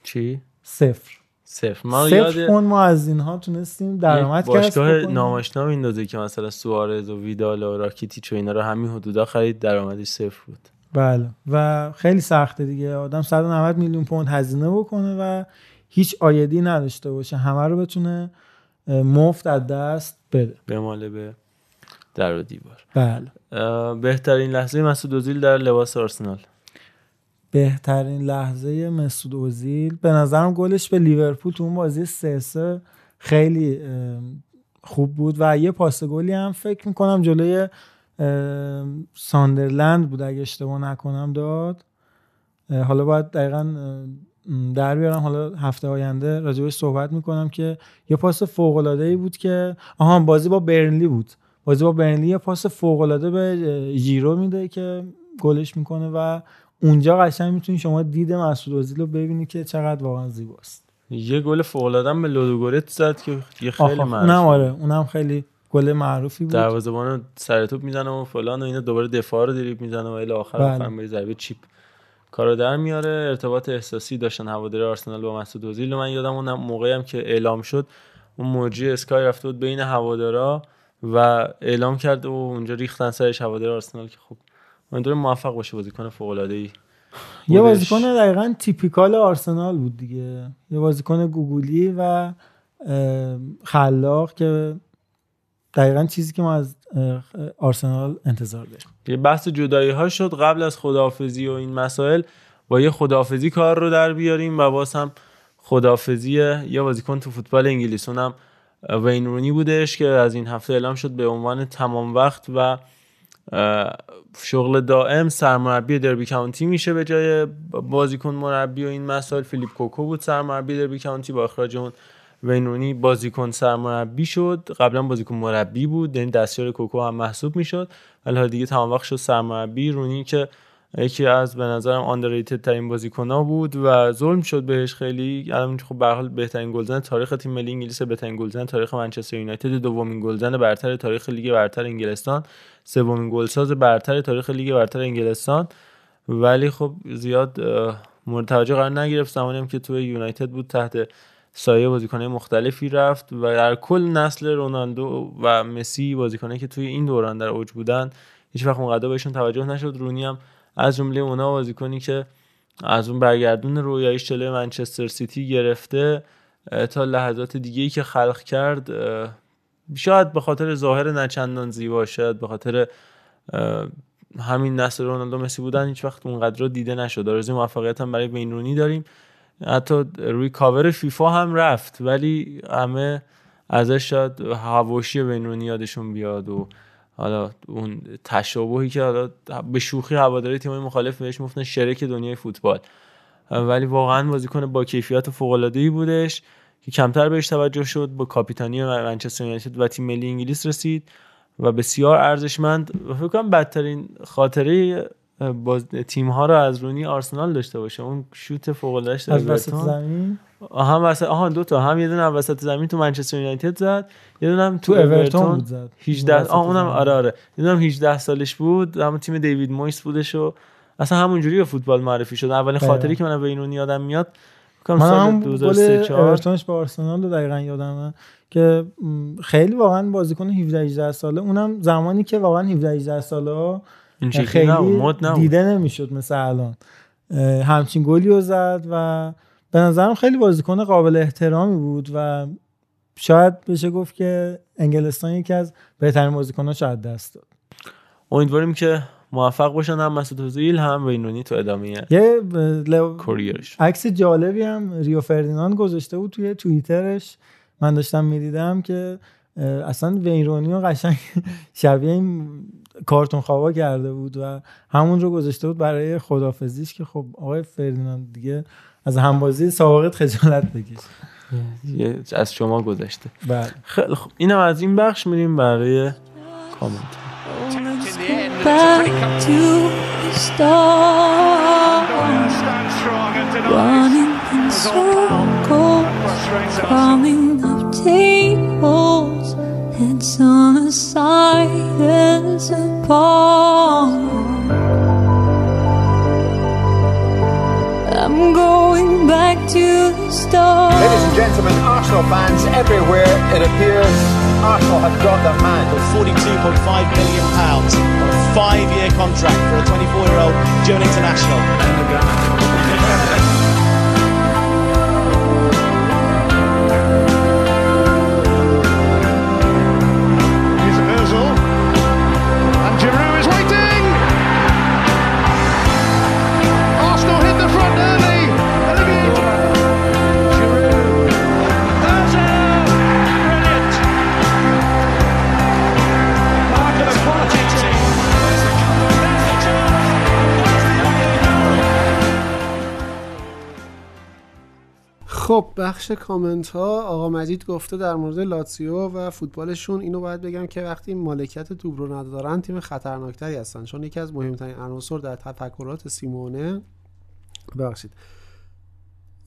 چی؟ صفر. صفر. من صفر یاد پوند ما از اینها تونستیم درآمد کسب باشگاه بکنیم. ناماشنا میندازه که مثلا سوارز و ویدال و راکیتیچ و اینا رو همین حدودا خرید درآمدش صفر بود. بله. و خیلی سخته دیگه. آدم 190 میلیون پوند هزینه بکنه و هیچ آیدی نداشته باشه. همه رو بتونه مفت از دست بده. بماله به در و دیوار. بله. بهترین لحظه مسعود اوزیل در لباس آرسنال. بهترین لحظه مسعود اوزیل. به نظرم گلش به لیورپول تو اون بازی سه خیلی خوب بود و یه پاس گلی هم فکر می‌کنم جلوی ساندرلند بود اگه اشتباه نکنم داد. حالا باید دقیقا در بیارم. حالا هفته آینده راجبش صحبت می‌کنم که یه پاس فوق ای بود که آها بازی با برنلی بود. بازی با برنلی یه پاس فوق به اه، ژیرو میده که گلش می‌کنه و اونجا قشنگ می‌تونی شما دید مسعود اوزیل رو ببینی که چقدر واقعا زیباست. یه گل فوق العاده به لودوگورت زد که یه خیلی معروفه. اونم آره اونم خیلی گل معروفی بود. دروازه‌بان سر توپ می‌زنه و فلان و اینا دوباره دفاع رو دریبل می‌زنه و الی آخر بله. ضربه چیپ کارو در میاره. ارتباط احساسی داشتن هواداری آرسنال با مسعود اوزیل من یادم اون موقعی هم که اعلام شد اون موجی اسکای رفته بود بین هوادارا و اعلام کرد و اونجا ریختن سرش هوادار آرسنال که خب امیدوارم موفق باشه بازیکن فوق العاده ای یه بازیکن دقیقا تیپیکال آرسنال بود دیگه. یه بازیکن گوگولی و خلاق که دقیقا چیزی که ما از آرسنال انتظار داریم. یه بحث جدایی ها شد. قبل از خداحافظی و این مسائل با یه خداحافظی کار رو در بیاریم و باز هم خداحافظی یه بازیکن تو فوتبال انگلیس. اونم وین رونی بودش که از این هفته اعلام شد به عنوان تمام وقت و شغل دائم سرمربی دربی کاونتی میشه به جای بازیکن مربی و این مسائل. فیلیپ کوکو بود سرمربی دربی کاونتی با اخراج اون وین رونی بازیکن سرمربی شد. قبلا بازیکن مربی بود یعنی دستیار کوکو هم محسوب می‌شد. ولی دیگه تمام وقت شد سرمربی. رونی که یکی از به نظرم underrated ترین بازیکن‌ها بود و ظلم شد بهش خیلی. الان خب به حال بهترین گلزن تاریخ تیم ملی انگلیس بهترین گلزن تاریخ منچستر یونایتد دومین گلزن برتر تاریخ لیگ برتر انگلستان سومین گلساز برتر تاریخ لیگ برتر انگلستان. ولی خب زیاد مورد توجه قرار نگرفت. زمانی هم که توی یونایتد بود تحت سایه بازیکنهای مختلفی رفت و در کل نسل رونالدو و مسی بازیکنایی که توی این دوران در اوج بودن هیچ وقت اونقدر بهشون توجه نشد. رونی هم از جمله اونا بازیکنی که از اون برگردون رویایش جلوی منچستر سیتی گرفته تا لحظات دیگه ای که خلق کرد شاید به خاطر ظاهر نچندان زیبا شاید به خاطر همین نسل رونالدو مسی بودن هیچ وقت اونقدر رو دیده نشد. آرزوی موفقیت هم برای بینرونی داریم. حتی روی کاور فیفا هم رفت ولی همه ازش شاید هواشی بینرونی یادشون بیاد و حالا اون تشابهی که حالا به شوخی هواداری تیم‌های مخالف بهش می‌گفتن شرک دنیای فوتبال. ولی واقعا بازیکن با کیفیت فوق‌العاده‌ای بودش که کمتر بهش توجه شد با کاپیتانی منچستر یونایتد و تیم ملی انگلیس رسید و بسیار ارزشمند و فکر کنم بدترین خاطره باز تیم ها رو از رونی آرسنال داشته باشه. اون شوت فوق العاده از وسط زمین؟ هم وسط آها دو تا. هم یه دونه وسط زمین تو منچستر یونایتد زد یه دونه هم تو, تو اورتون بود زد. 18 آه اونم آره آره. یه دونه هم 18 سالش بود. همون تیم دیوید مویس بودش و اصلا همونجوری به فوتبال معرفی شد. اولین خاطری که من به اینو یادم میاد من هم گل اورتونش با آرسنال رو دقیقا یادمه که خیلی واقعا بازیکن 17 18 ساله. اونم زمانی که واقعا 17 18 ساله خیلی دیده نمی‌شد مثل الان. همچین گلی رو زد و به نظرم خیلی بازیکن قابل احترامی بود و شاید بشه گفت که انگلستان یکی از بهترین بازیکن‌ها شاید دست داد. امیدواریم که موفق باشن هم مسعود اوزیل هم وینونی تو ادامه یه کوریرش عکس جالبی هم ریو فردیناند گذاشته بود توی توییترش. من داشتم می‌دیدم که اصلا ویرونی و قشنگ شبیه این کارتون خوابا کرده بود و همون رو گذاشته بود برای خدافزیش که خب آقای فردیناند دیگه از همبازی سابقت خجالت بکش. از شما گذشته. بله. خیلی خب اینم از این بخش میریم برای کامنت. Running in circles, crawling up tables, heads on a silence apart. I'm going back to the start. Ladies and gentlemen, Arsenal fans everywhere, it appears Arsenal have got their man. For 42.5 million pounds on a five-year contract for a 24-year-old German international. خب بخش کامنت ها آقا مجید گفته در مورد لاتسیو و فوتبالشون اینو باید بگم که وقتی مالکیت توپ رو ندارن تیم خطرناکتری هستن. چون یکی از مهمترین عناصر در تفکرات سیمونه ببخشید.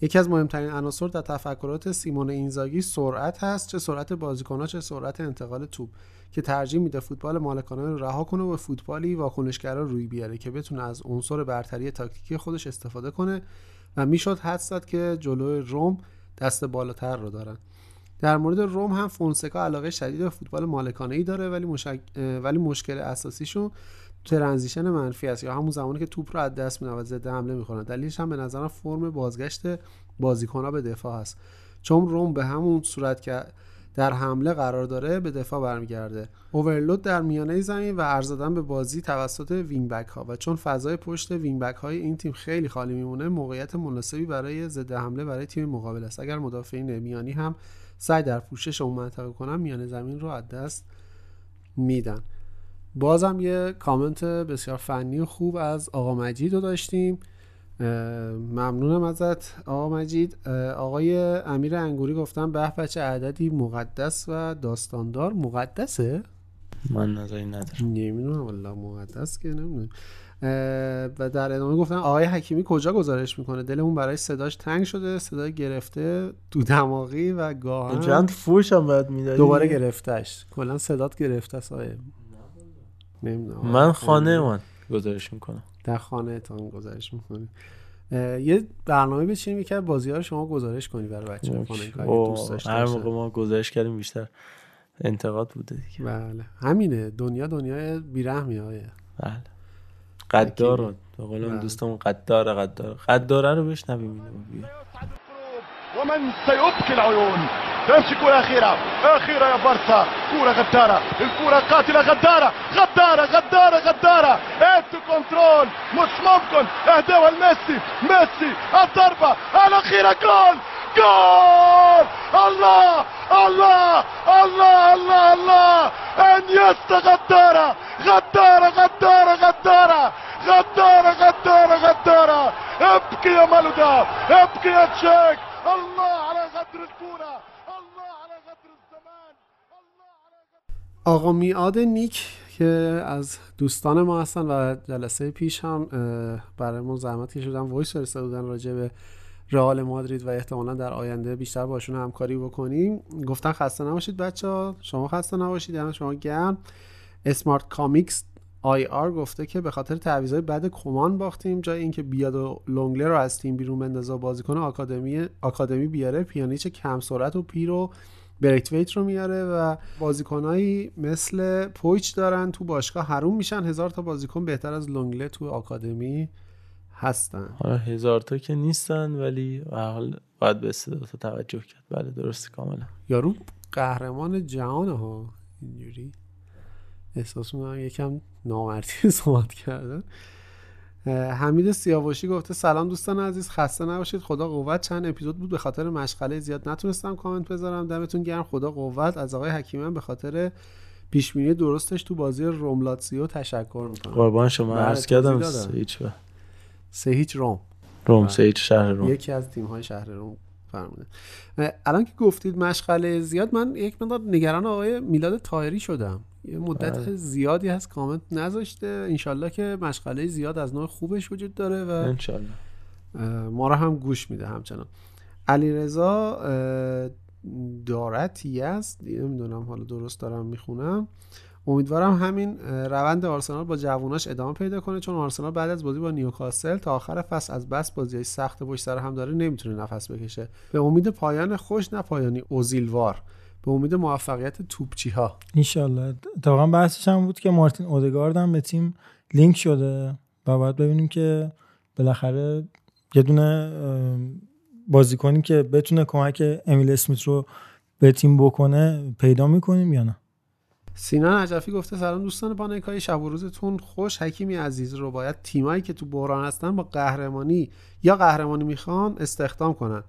یکی از مهمترین عناصر در تفکرات سیمون اینزاگی سرعت هست. چه سرعت بازیکن‌ها چه سرعت انتقال توپ که ترجیح میده فوتبال مالکانه رو رها کنه و فوتبالی واکنشگرا روی بیاره که بتونه از عنصر برتری تاکتیکی خودش استفاده کنه. و می‌شد حدس زد که جلوی روم دست بالاتر رو دارن. در مورد روم هم فونسکا علاقه شدید به فوتبال مالکانه ای داره ولی, مشک... ولی مشکل اساسیشون transition منفی است یا همون زمانی که توپ رو از دست میدن و ضد حمله می‌کنن دلیلش هم به نظرم فرم بازگشت بازیکنها به دفاع هست چون روم به همون صورت که در حمله قرار داره به دفاع برمیگرده. overload در میانه زمین و عرض به بازی توسط wing back ها و چون فضای پشت wing back های این تیم خیلی خالی میمونه موقعیت مناسبی برای ضد حمله برای تیم مقابل است. اگر مدافعین میانی هم سعی در پوشش اون منطقه کنن میانه زمین رو از دست میدن. بازم یه کامنت بسیار فنی و خوب از آقا مجید رو داشتیم. ممنونم ازت آقا مجید. آقای امیر انگوری گفتن به بچه عددی مقدس و داستاندار؟ مقدسه؟ من نظری ندارم. نمی‌دونم. والله مقدس که نمی‌دونم. و در ادامه گفتن آقای حکیمی کجا گزارش می‌کنه؟ دلمون برای صداش تنگ شده صدای گرفته تو دماغی و گاهن چند فوش هم باید می‌دادی؟ دوباره گرفتش کلا صدات گرفته است. آقای من خانه من گزارش می‌کنم در خانه تان گزارش می‌کنی یه برنامه بچینیم یکی از بازی ها رو شما گزارش کنی برای بچه ها دوست هر موقع ما گزارش کردیم بیشتر انتقاد بوده دیگه. بله. همینه. دنیا دنیای بیرحمی های. بله. قدار رو به قول اون دوستمون قدار قدار. قداره رو بشنویم اینو. ومن سيبكي العيون. تمشي كرة أخيرة. أخيرة يا بارسا. كرة غدارة. الكرة قاتلة غدارة. غدارة غدارة غدارة. انتو كنترول. مش ممكن. اهداها لميسي. ميسي الضربة. الأخيرة جول. جول. الله الله الله الله الله. انيستا غدارة. غدارة غدارة غدارة. غدارة غدارة غدارة. ابكي يا مالودا. ابكي يا تشيك. الله على غدر الكورة الله على غدر الزمان آقا میاد نیک که از دوستان ما هستن و جلسه پیش هم برای ما زحمت کشیدن voice فرستاده بودن راجع به رئال مادرید و احتمالا در آینده بیشتر باشون همکاری بکنیم. گفتن خسته نباشید بچه ها شما خسته نباشید یعنی شما گرم. Smart Comics IR گفته که به خاطر تعویضای بد کمان باختیم جای اینکه بیاد و لونگله رو از تیم بیرون بندازه بازیکن آکادمی آکادمی بیاره پیانیچ کم سرعت و پیر و بریتویت رو میاره و بازیکنایی مثل پویچ دارن تو باشگاه حروم میشن. هزار تا بازیکن بهتر از لونگله تو آکادمی هستن. حالا هزار تا که نیستن ولی به حال باید به توجه کرد. بله درست کاملا. یارو قهرمان جهان ها اینجوری. احساس می‌کنم یکم نامردی صحبت کردن. حمید سیاوشی گفته سلام دوستان عزیز خسته نباشید خدا قوت. چند اپیزود بود به خاطر مشغله زیاد نتونستم کامنت بذارم. دمتون گرم خدا قوت. از آقای حکیمم به خاطر پیشبینی درستش تو بازی روملاتسیو تشکر می‌کنم. قربان شما عرض کردم سه هیچ سه هیچ روم روم سه هیچ شهر روم یکی از تیم های شهر روم فرموده. الان که گفتید مشغله زیاد من یک مقدار نگران آقای میلاد تایری شدم. یه مدت بله. زیادی هست کامنت نذاشته. انشالله که مشغله زیاد از نوع خوبش وجود داره و انشالله. ما رو هم گوش میده همچنان. علی رضا دارتی است. نمی‌دونم حالا درست دارم می‌خونم. امیدوارم همین روند آرسنال با جووناش ادامه پیدا کنه چون آرسنال بعد از بازی با نیوکاسل تا آخر فصل از بس بازی سخت پشت سر هم داره نمی‌تونه نفس بکشه. به امید پایان خوش نه پایانی اوزیلوار. به امید موفقیت توپچی ها انشالله اتفاقا بحثش هم بود که مارتین اودگارد هم به تیم لینک شده و باید ببینیم که بالاخره یه دونه بازیکنی که بتونه کمک امیل اسمیت رو به تیم بکنه پیدا می‌کنیم یا نه؟ سینا نجفی گفته سلام دوستان پانیکای شب و روزتون خوش. حکیمی عزیز رو باید تیمایی که تو بحران هستن با قهرمانی یا قهرمانی می‌خوان استخدام کنن.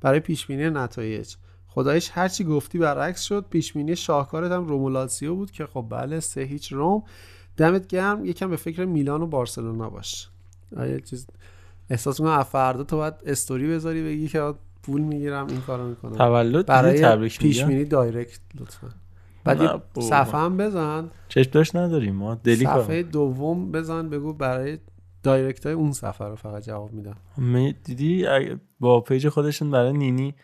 برای پیش بینی نتایج. خدایش هرچی گفتی برعکس شد. پیشبینی شاهکارت هم رومولاتسیو بود که خب بله سه هیچ روم. دمت گرم. یکم به فکر میلان و بارسلونا باش. آیا چیز احساس می‌کنم فردا تو باید استوری بذاری بگی که پول می‌گیرم این کارو می‌کنم. تولد برای پیش بینی دایرکت لطفا. بعد صفحه هم بزن. چشم داشت نداریم ما. دلی صفحه دوم بزن بگو برای دایرکت های اون سفر رو فقط جواب میدم. می- دیدی؟ با پیج خودشون برای نینی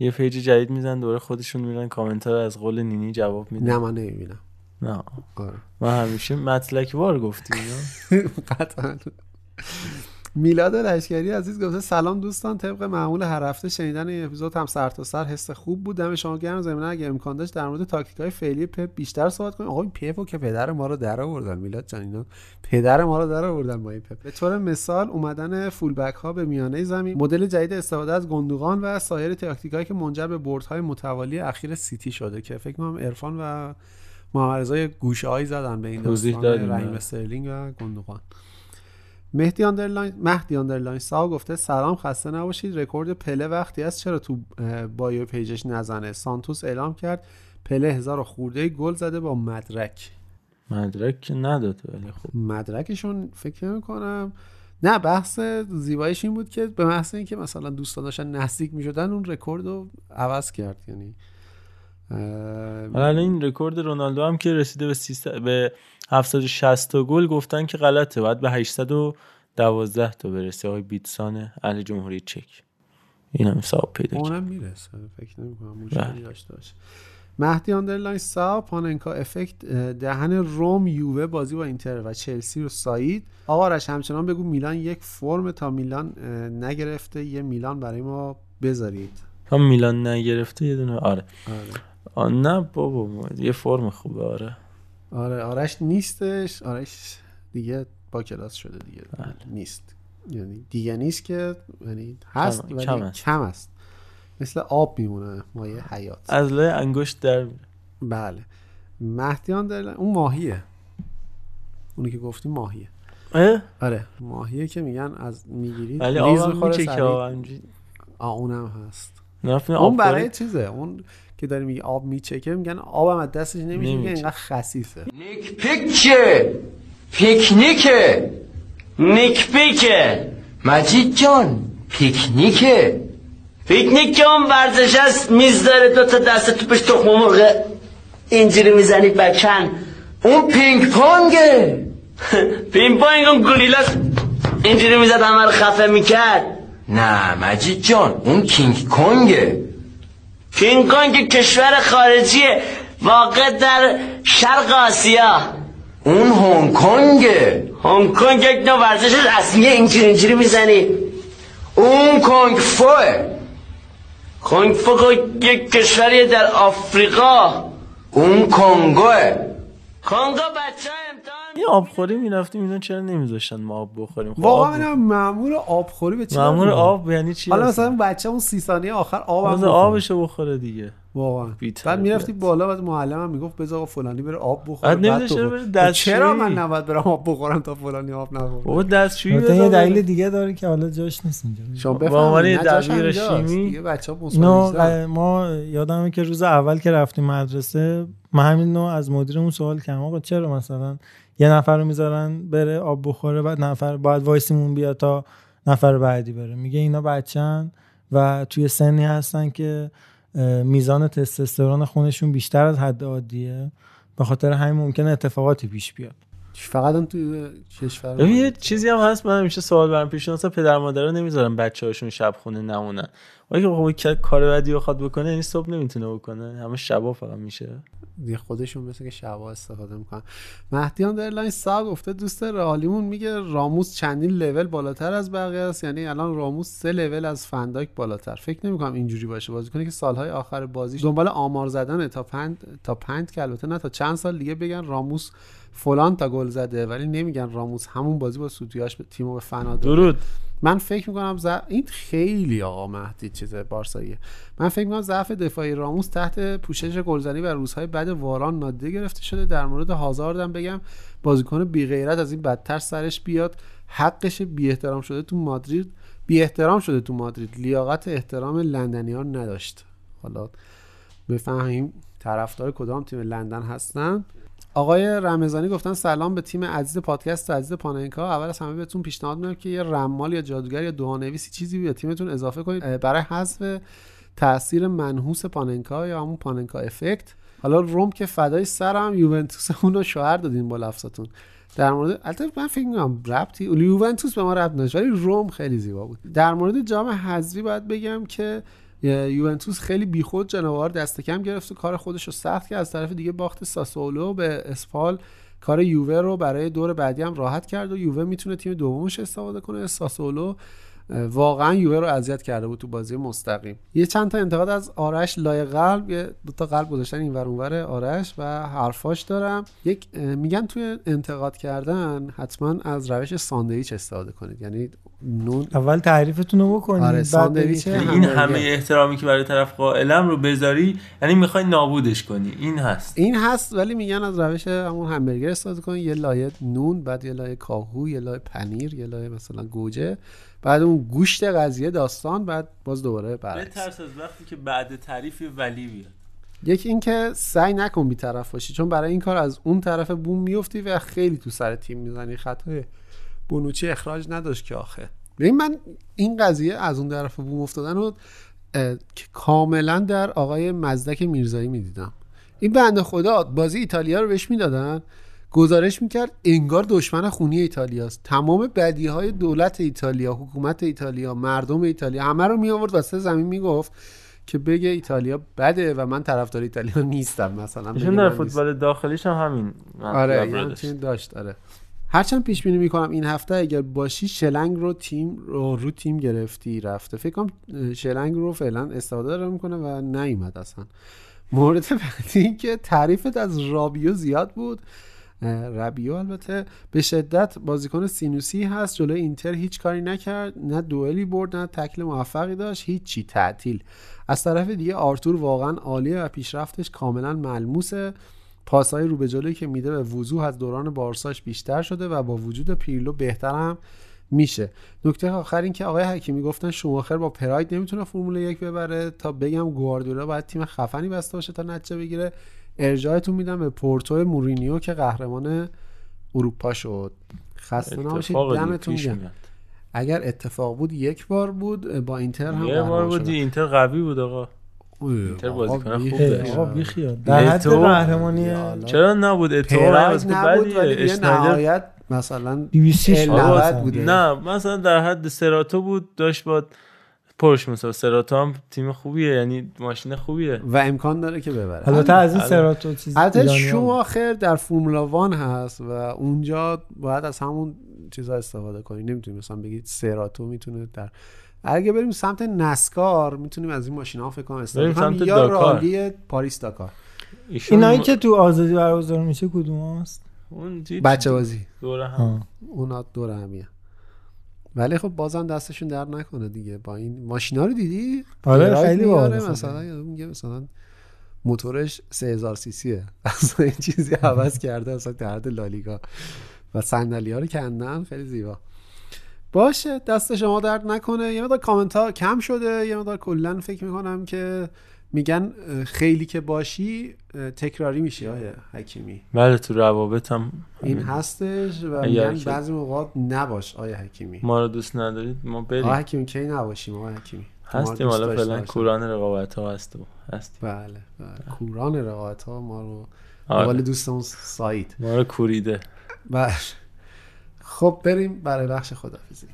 یه پیج جدید میزن دوره خودشون میرن کامنت رو از قول نینی جواب میدن نه من نمی‌بینم نه آره. من همیشه مطلق وار گفتی اینا. قطعا میلاد لشکری عزیز گفته سلام دوستان طبق معمول هر هفته شنیدن این اپیزود هم سر تا سر حس خوب بود. دم شما گرم. زمینه اگه امکان داشت در مورد تاکتیک های فعلی پپ بیشتر صحبت کنیم. آقا این پپو که پدر ما رو در آوردن. میلاد جان اینا پدر ما رو در آوردن با این پپ. به طور مثال اومدن full back ها به میانه زمین. مدل جدید استفاده از گندوقان و سایر تاکتیک هایی که منجر به برد های متوالی اخیر سیتی شده که فکر کنم عرفان و محمد رضا گوشه هایی زدن به این داستان رحیم. استرلینگ و گندوقان مهدی underline مهدی underline ساو گفته سلام خسته نباشید. رکورد پله وقتی است. چرا تو bio page ش نزنه؟ سانتوس اعلام کرد پله هزار خورده گل زده با مدرک. مدرک که نداد ولی خب. مدرکشون فکر نمی کنم نه بحث زیبایش این بود که به محض اینکه مثلا دوستان داشتن نزدیک می شدن اون رکورد رو عوض کرد. یعنی حالا این رکورد رونالدو هم که رسیده به 300 به 760 تا گل گفتن که غلطه. باید به 812 تا برسه. آقای بیتسان اهل جمهوری چک. این هم حساب پیدا کرد. اونم می‌رسه. فکر نمی کنم بله. مشکلی داشته باشه. مهدی underline سا پاننکا effect دهن روم یووه بازی با اینتر و چلسی رو سایید آقا آرش همچنان بگو میلان یک فرم تا میلان نگرفته. یه میلان برای ما بذارید. تا میلان نگرفته یه دونه آره. آره. نه بابا یه فرم خوبه آره آره آرش نیستش آرش دیگه با کلاس شده دیگه بله. نیست یعنی دیگه نیست که یعنی هست کم- ولی کم کم است. است. مثل آب میمونه مایه حیات از لای انگشت در. بله مهدیان در اون ماهیه اونی که گفتی ماهیه اه؟ آره ماهیه که میگن از می‌گیری ولی آبم می‌خوره میچکه سریع. آه، اونم هست اون آب برای؟ چیزه اون که داری میگی آب میچکه میگن آبم از دستش نمیشه میگن نمی‌چکه. اینقدر خسیسه. پیکه پیکنیکه نیک پیکه. مجید جان پیکنیکه. پیکنیک که اون ورزش است میز داره دو تا دست توپش تخم مرغ اینجوری می‌زنی بکن. اون پینگ پونگه. پینگ پونگ اون گلیلاس اینجوری می‌زد همه رو خفه می‌کرد. نه مجید جان اون کینگ کنگه. کینگ کنگ کشور خارجیه واقع در شرق آسیا. اون هنگ کنگه. هنگ کنگ یک نوع ورزش رسمیه اینجوری اینجوری می‌زنی. اون کنگ فوه کنگ فو که یک کشوریه در آفریقا. اون کنگوه. کنگو بچه این آبخوری می‌رفتیم اینا چرا نمیذاشتن ما آب بخوریم خب واقعا مامور آبخوری به چی مأمور دارم؟ آب یعنی چی حالا؟ مثلا بچه اون سی ثانیه آخر آب بذار آبشو بخوره دیگه واقعا. بعد می‌رفتی بالا بعد معلمم می‌گفت بذار آقا فلانی بره آب بخوره بعد تو چرا. بره خب؟ چرا من نباید برم آب بخورم تا فلانی آب نخوره بابا دستشویی بذار یه. دلیل دیگه داره که حالا جاش نیست اینجا شما به عنوان دبیر. شیمی دیگه بچه‌ها ق- ما یادمه که روز اول که رفتیم مدرسه من همین نوع از مدیرمون سوال کردم آقا چرا مثلا یه نفر رو می‌ذارن بره آب بخوره بعد نفر باید وایسیمون بیاد تا نفر بعدی بره. میگه اینا بچن و توی سنی هستن که میزان تستوسترون خونشون بیشتر از حد عادیه. به خاطر همین ممکنه اتفاقاتی پیش بیاد. فقط هم تو کشور یه چیزی هم هست من همیشه سوال برام پیش میاد. پدر مادرها نمی‌ذارن بچه هاشون شب خونه نمونن. خب که کار بدی بخواد بکنه این صبح نمی‌تونه بکنه. همه شبا فقط میشه. دیگه خودشون مثل که شبا استفاده می‌کنن. مهدیان درلاین سا گفته دوست رئالیمون میگه راموس چندین لول بالاتر از بقیه است. یعنی الان راموس سه لول از فنداک بالاتر. فکر نمی‌کنم اینجوری باشه بازیکنی که سالهای آخر بازیش دنبال آمار زدن تا پنج تا پنج که البته نه تا چند سال دیگه بگن راموس فلان تا گل زده. ولی نمیگن راموس همون بازی با سوتیاش به تیمو به فنا. درود. من فکر می‌کنم ز... این خیلی آقا مهدی چیزه بارساییه. من فکر می‌کنم ضعف دفاعی راموس تحت پوشش گلزنی و روزهای بعد واران نادیده گرفته شده. در مورد هازاردم بگم بازیکن بی غیرت از این بدتر سرش بیاد. حقش بی احترام شده تو مادرید. بی احترام شده تو مادرید. لیاقت احترام لندنیان نداشت. حالا بفهمیم طرفدار کدام تیم لندن هستن. آقای رمضانی گفتن سلام به تیم عزیز پادکست عزیز پاننکا. اول از همه بهتون پیشنهاد می‌کنم که یه رمال یا جادوگر یا دهانویسی چیزی به تیمتون اضافه کنید برای حذف تاثیر منحوس پاننکا یا همون پاننکا افکت. حالا روم که فدای سرم یوونتوس اون رو شوهر دادین با لفظتون. در مورد البته من فکر می‌کنم ربطی یوونتوس به ما ربط نداشت ولی روم خیلی زیبا بود. در مورد جام حذفی باید بگم که یوونتوس خیلی بیخود جنوار دست کم گرفت و کار خودش رو سخت کرد. از طرف دیگه باخت ساسولو به اسپال. کار یووه رو برای دور بعدی هم راحت کرد و یووه می‌تونه تیم دومش استفاده کنه. ساسولو واقعا یووه رو اذیت کرده بود تو بازی مستقیم. یه چند تا انتقاد از آرش لای قلب یه دو تا قلب گذاشتن این اونور آرش و حرفاش دارم. یک میگن توی انتقاد کردن حتما از روش ساندویچ استفاده کنید. یعنی نون اول تعریفتون رو بکنید آره، ساندویچ بگید. این همه احترامی که برای طرف قائلم رو بذاری یعنی می‌خوای نابودش کنی. این هست. این هست ولی میگن از روش همون همبرگر استفاده کنید یه لایه نون بعد یه لایه کاهو یه لایه پنیر یه لایه مثلا گوجه. بعد اون گوشت قضیه داستان بعد باز دوباره برعکس. بترس از وقتی که بعد تعریف ولی بیاد. یکی اینکه سعی نکن بیطرف باشی چون برای این کار از اون طرف بوم میفتی و خیلی تو سر تیم می‌زنی. خطای بونوچی اخراج نداشت که آخه. ببین من این قضیه از اون طرف بوم افتادن رو کاملا در آقای مزدک میرزایی می‌دیدم. این بنده خدا بازی ایتالیا رو بهش می‌دادن. گزارش می‌کرد انگار دشمن خونی ایتالیاست. تمام بدی های دولت ایتالیا حکومت ایتالیا مردم ایتالیا همه رو می آورد واسه زمین می‌گفت که بگه ایتالیا بده و من طرفدار ایتالیا نیستم مثلا ایشون در. فوتبال داخلیش هم همین آره داشت. آره. هرچند پیش بینی می‌کنم این هفته اگر باشی شلنگ رو تیم رو, رو تیم گرفتی رفته. فکر کنم شلنگ رو فعلا استفاده داره می‌کنه و نیومد اصلا. مورد بعدی که تعریفت از رابیو زیاد بود. اه، رابیو البته به شدت بازیکن سینوسی هست جلوی اینتر هیچ کاری نکرد نه دوئلی برد نه تکل موفقی داشت هیچی تعطیل. از طرف دیگه آرتور واقعا عالیه و پیشرفتش کاملا ملموسه. پاسهای رو به جلوی که میده به وضوح از دوران بارساش بیشتر شده و با وجود پیرلو بهتر هم میشه. نکته آخر این که آقای حکیمی گفتن شماخر با پراید نمی‌تونه فرمول یک ببره. تا بگم گواردیولا باید تیم خفنی بسته باشه تا نتیجه بگیره. ارجاعتون میدم به پورتو مورینیو که قهرمان اروپا شد. خسته نباشید اتفاق دمتون گرم. اگر اتفاق بود یک بار بود با اینتر هم یه بار شدن. اینتر قوی بود آقا. اینتر بازیکن خوب داشت. آقا بی خیال. در حد قهرمانی چرا نبود؟ بازیکن نبود. ولی اشنایدر- نهایت مثلا 206 ال 90 آقا، بوده. نه مثلا در حد سراتو بود داشت با پرش مثلا سراتو هم تیم خوبیه یعنی ماشین خوبیه. و امکان داره که ببره. البته از این سراتو چیز البته بود. شوماخر در فرمولا وان هست و اونجا باید از همون چیزا استفاده کنی. نمی‌تونی مثلا بگید سراتو می‌تونه در اگه بریم سمت نسکار می‌تونیم از این ماشین ها فکر کنم استفاده کنیم. سمت یا. رالی پاریس داکار. اینایی که تو آزادی برگزار میشه کدوم هست؟ اون بچه بازی دوره هم. اونا دور همیه. ولی خب بازم دستشون در نکنه دیگه. با این ماشینا رو دیدی؟ آره، خیلی باحاله. مثلا میگه مثلا موتورش 3000 سی سیه اصلا این چیزی عوض کرده اصلا در حد لالیگا. و صندلی ها رو کندن خیلی زیبا. باشه دست شما درد نکنه. یه مقدار کامنت ها کم شده. یه مقدار کلا فکر می‌کنم که میگن خیلی که باشی تکراری میشی آیه حکیمی. بله تو روابط هم این. هستش و میگن بعضی موقع نباش آیه حکیمی. ما رو دوست ندارید ما بریم. آقا حکیمی کی نباشیم آقا حکیمی؟ هستیم حالا فعلا. کوران رقابت ها هست و هستیم. بله بله. کوران رقابت ها ما رو آره. قول دوستمون سایت ما رو کوریده. بله. خب بریم برای بخش خدافزی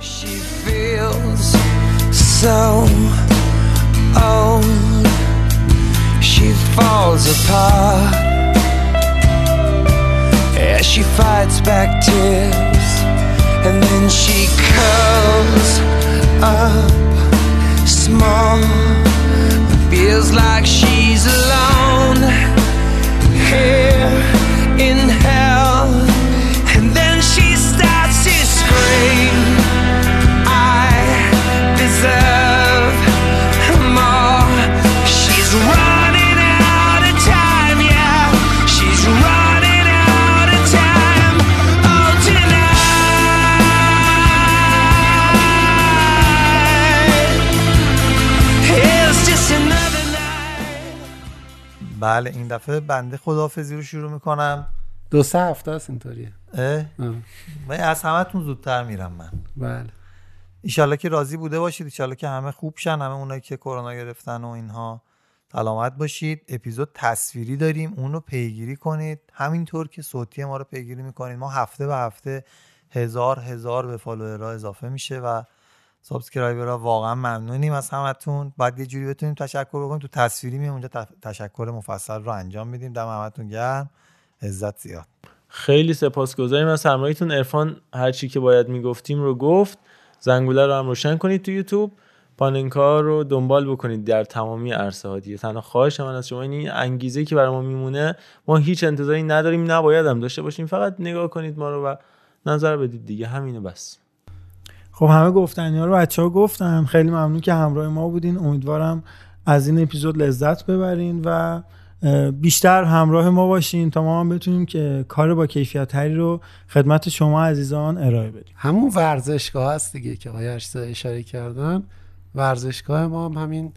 She feels so old. She falls apart as she fights back tears, and then she curls up small. Feels like she's alone here in hell, بله این دفعه بنده خداحافظی رو شروع می‌کنم. دو سه هفته است اینطوریه. از همتون زودتر میرم من. بله. ایشالله که راضی بوده باشید. ایشالله که همه خوب شن همه اونایی که کرونا گرفتن و اینها. سلامت باشید. اپیزود تصویری داریم. اون رو پیگیری کنید. همینطور که صوتی ما رو پیگیری می‌کنید. ما هفته به هفته هزار هزار به follower ها اضافه میشه و subscriber ها واقعا ممنونیم از همتون. بعد یه جوری بتونیم تشکر بکنیم. تو تصویری میام اونجا تشکر مفصل رو انجام میدیم. دم همتون گرم. عزت زیاد. خیلی سپاسگزاریم. از همراهیتون عرفان هر چی که باید می‌گفتیم رو گفت. زنگوله رو هم روشن کنید تو یوتیوب. پاننکا رو دنبال بکنید در تمامی عرصه ها دیگه. تنها خواهش من از شما این انگیزه که برای ما میمونه ما هیچ انتظاری نداریم. نباید هم داشته باشیم. فقط نگاه کنید ما رو و نظر بدید دیگه. همینه بس. خب همه گفتنی ها رو بچه ها گفتن. خیلی ممنون که همراه ما بودین. امیدوارم از این اپیزود لذت ببرین و بیشتر همراه ما باشین تا ما هم بتونیم که کار با کیفیت تری رو خدمت شما عزیزان ارائه بدیم. همون ورزشگاه هست دیگه که آقا آرش اشاره کردن. ورزشگاه ما هم همین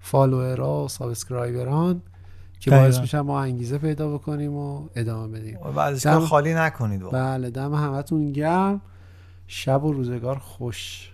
follower ها و subscriber ان که دقیقاً. باعث میشن ما انگیزه پیدا بکنیم و ادامه بدیم. ورزشگاه دم- خالی نکنید واقعا. بله دم همتون گرم. شب و روزگار خوش.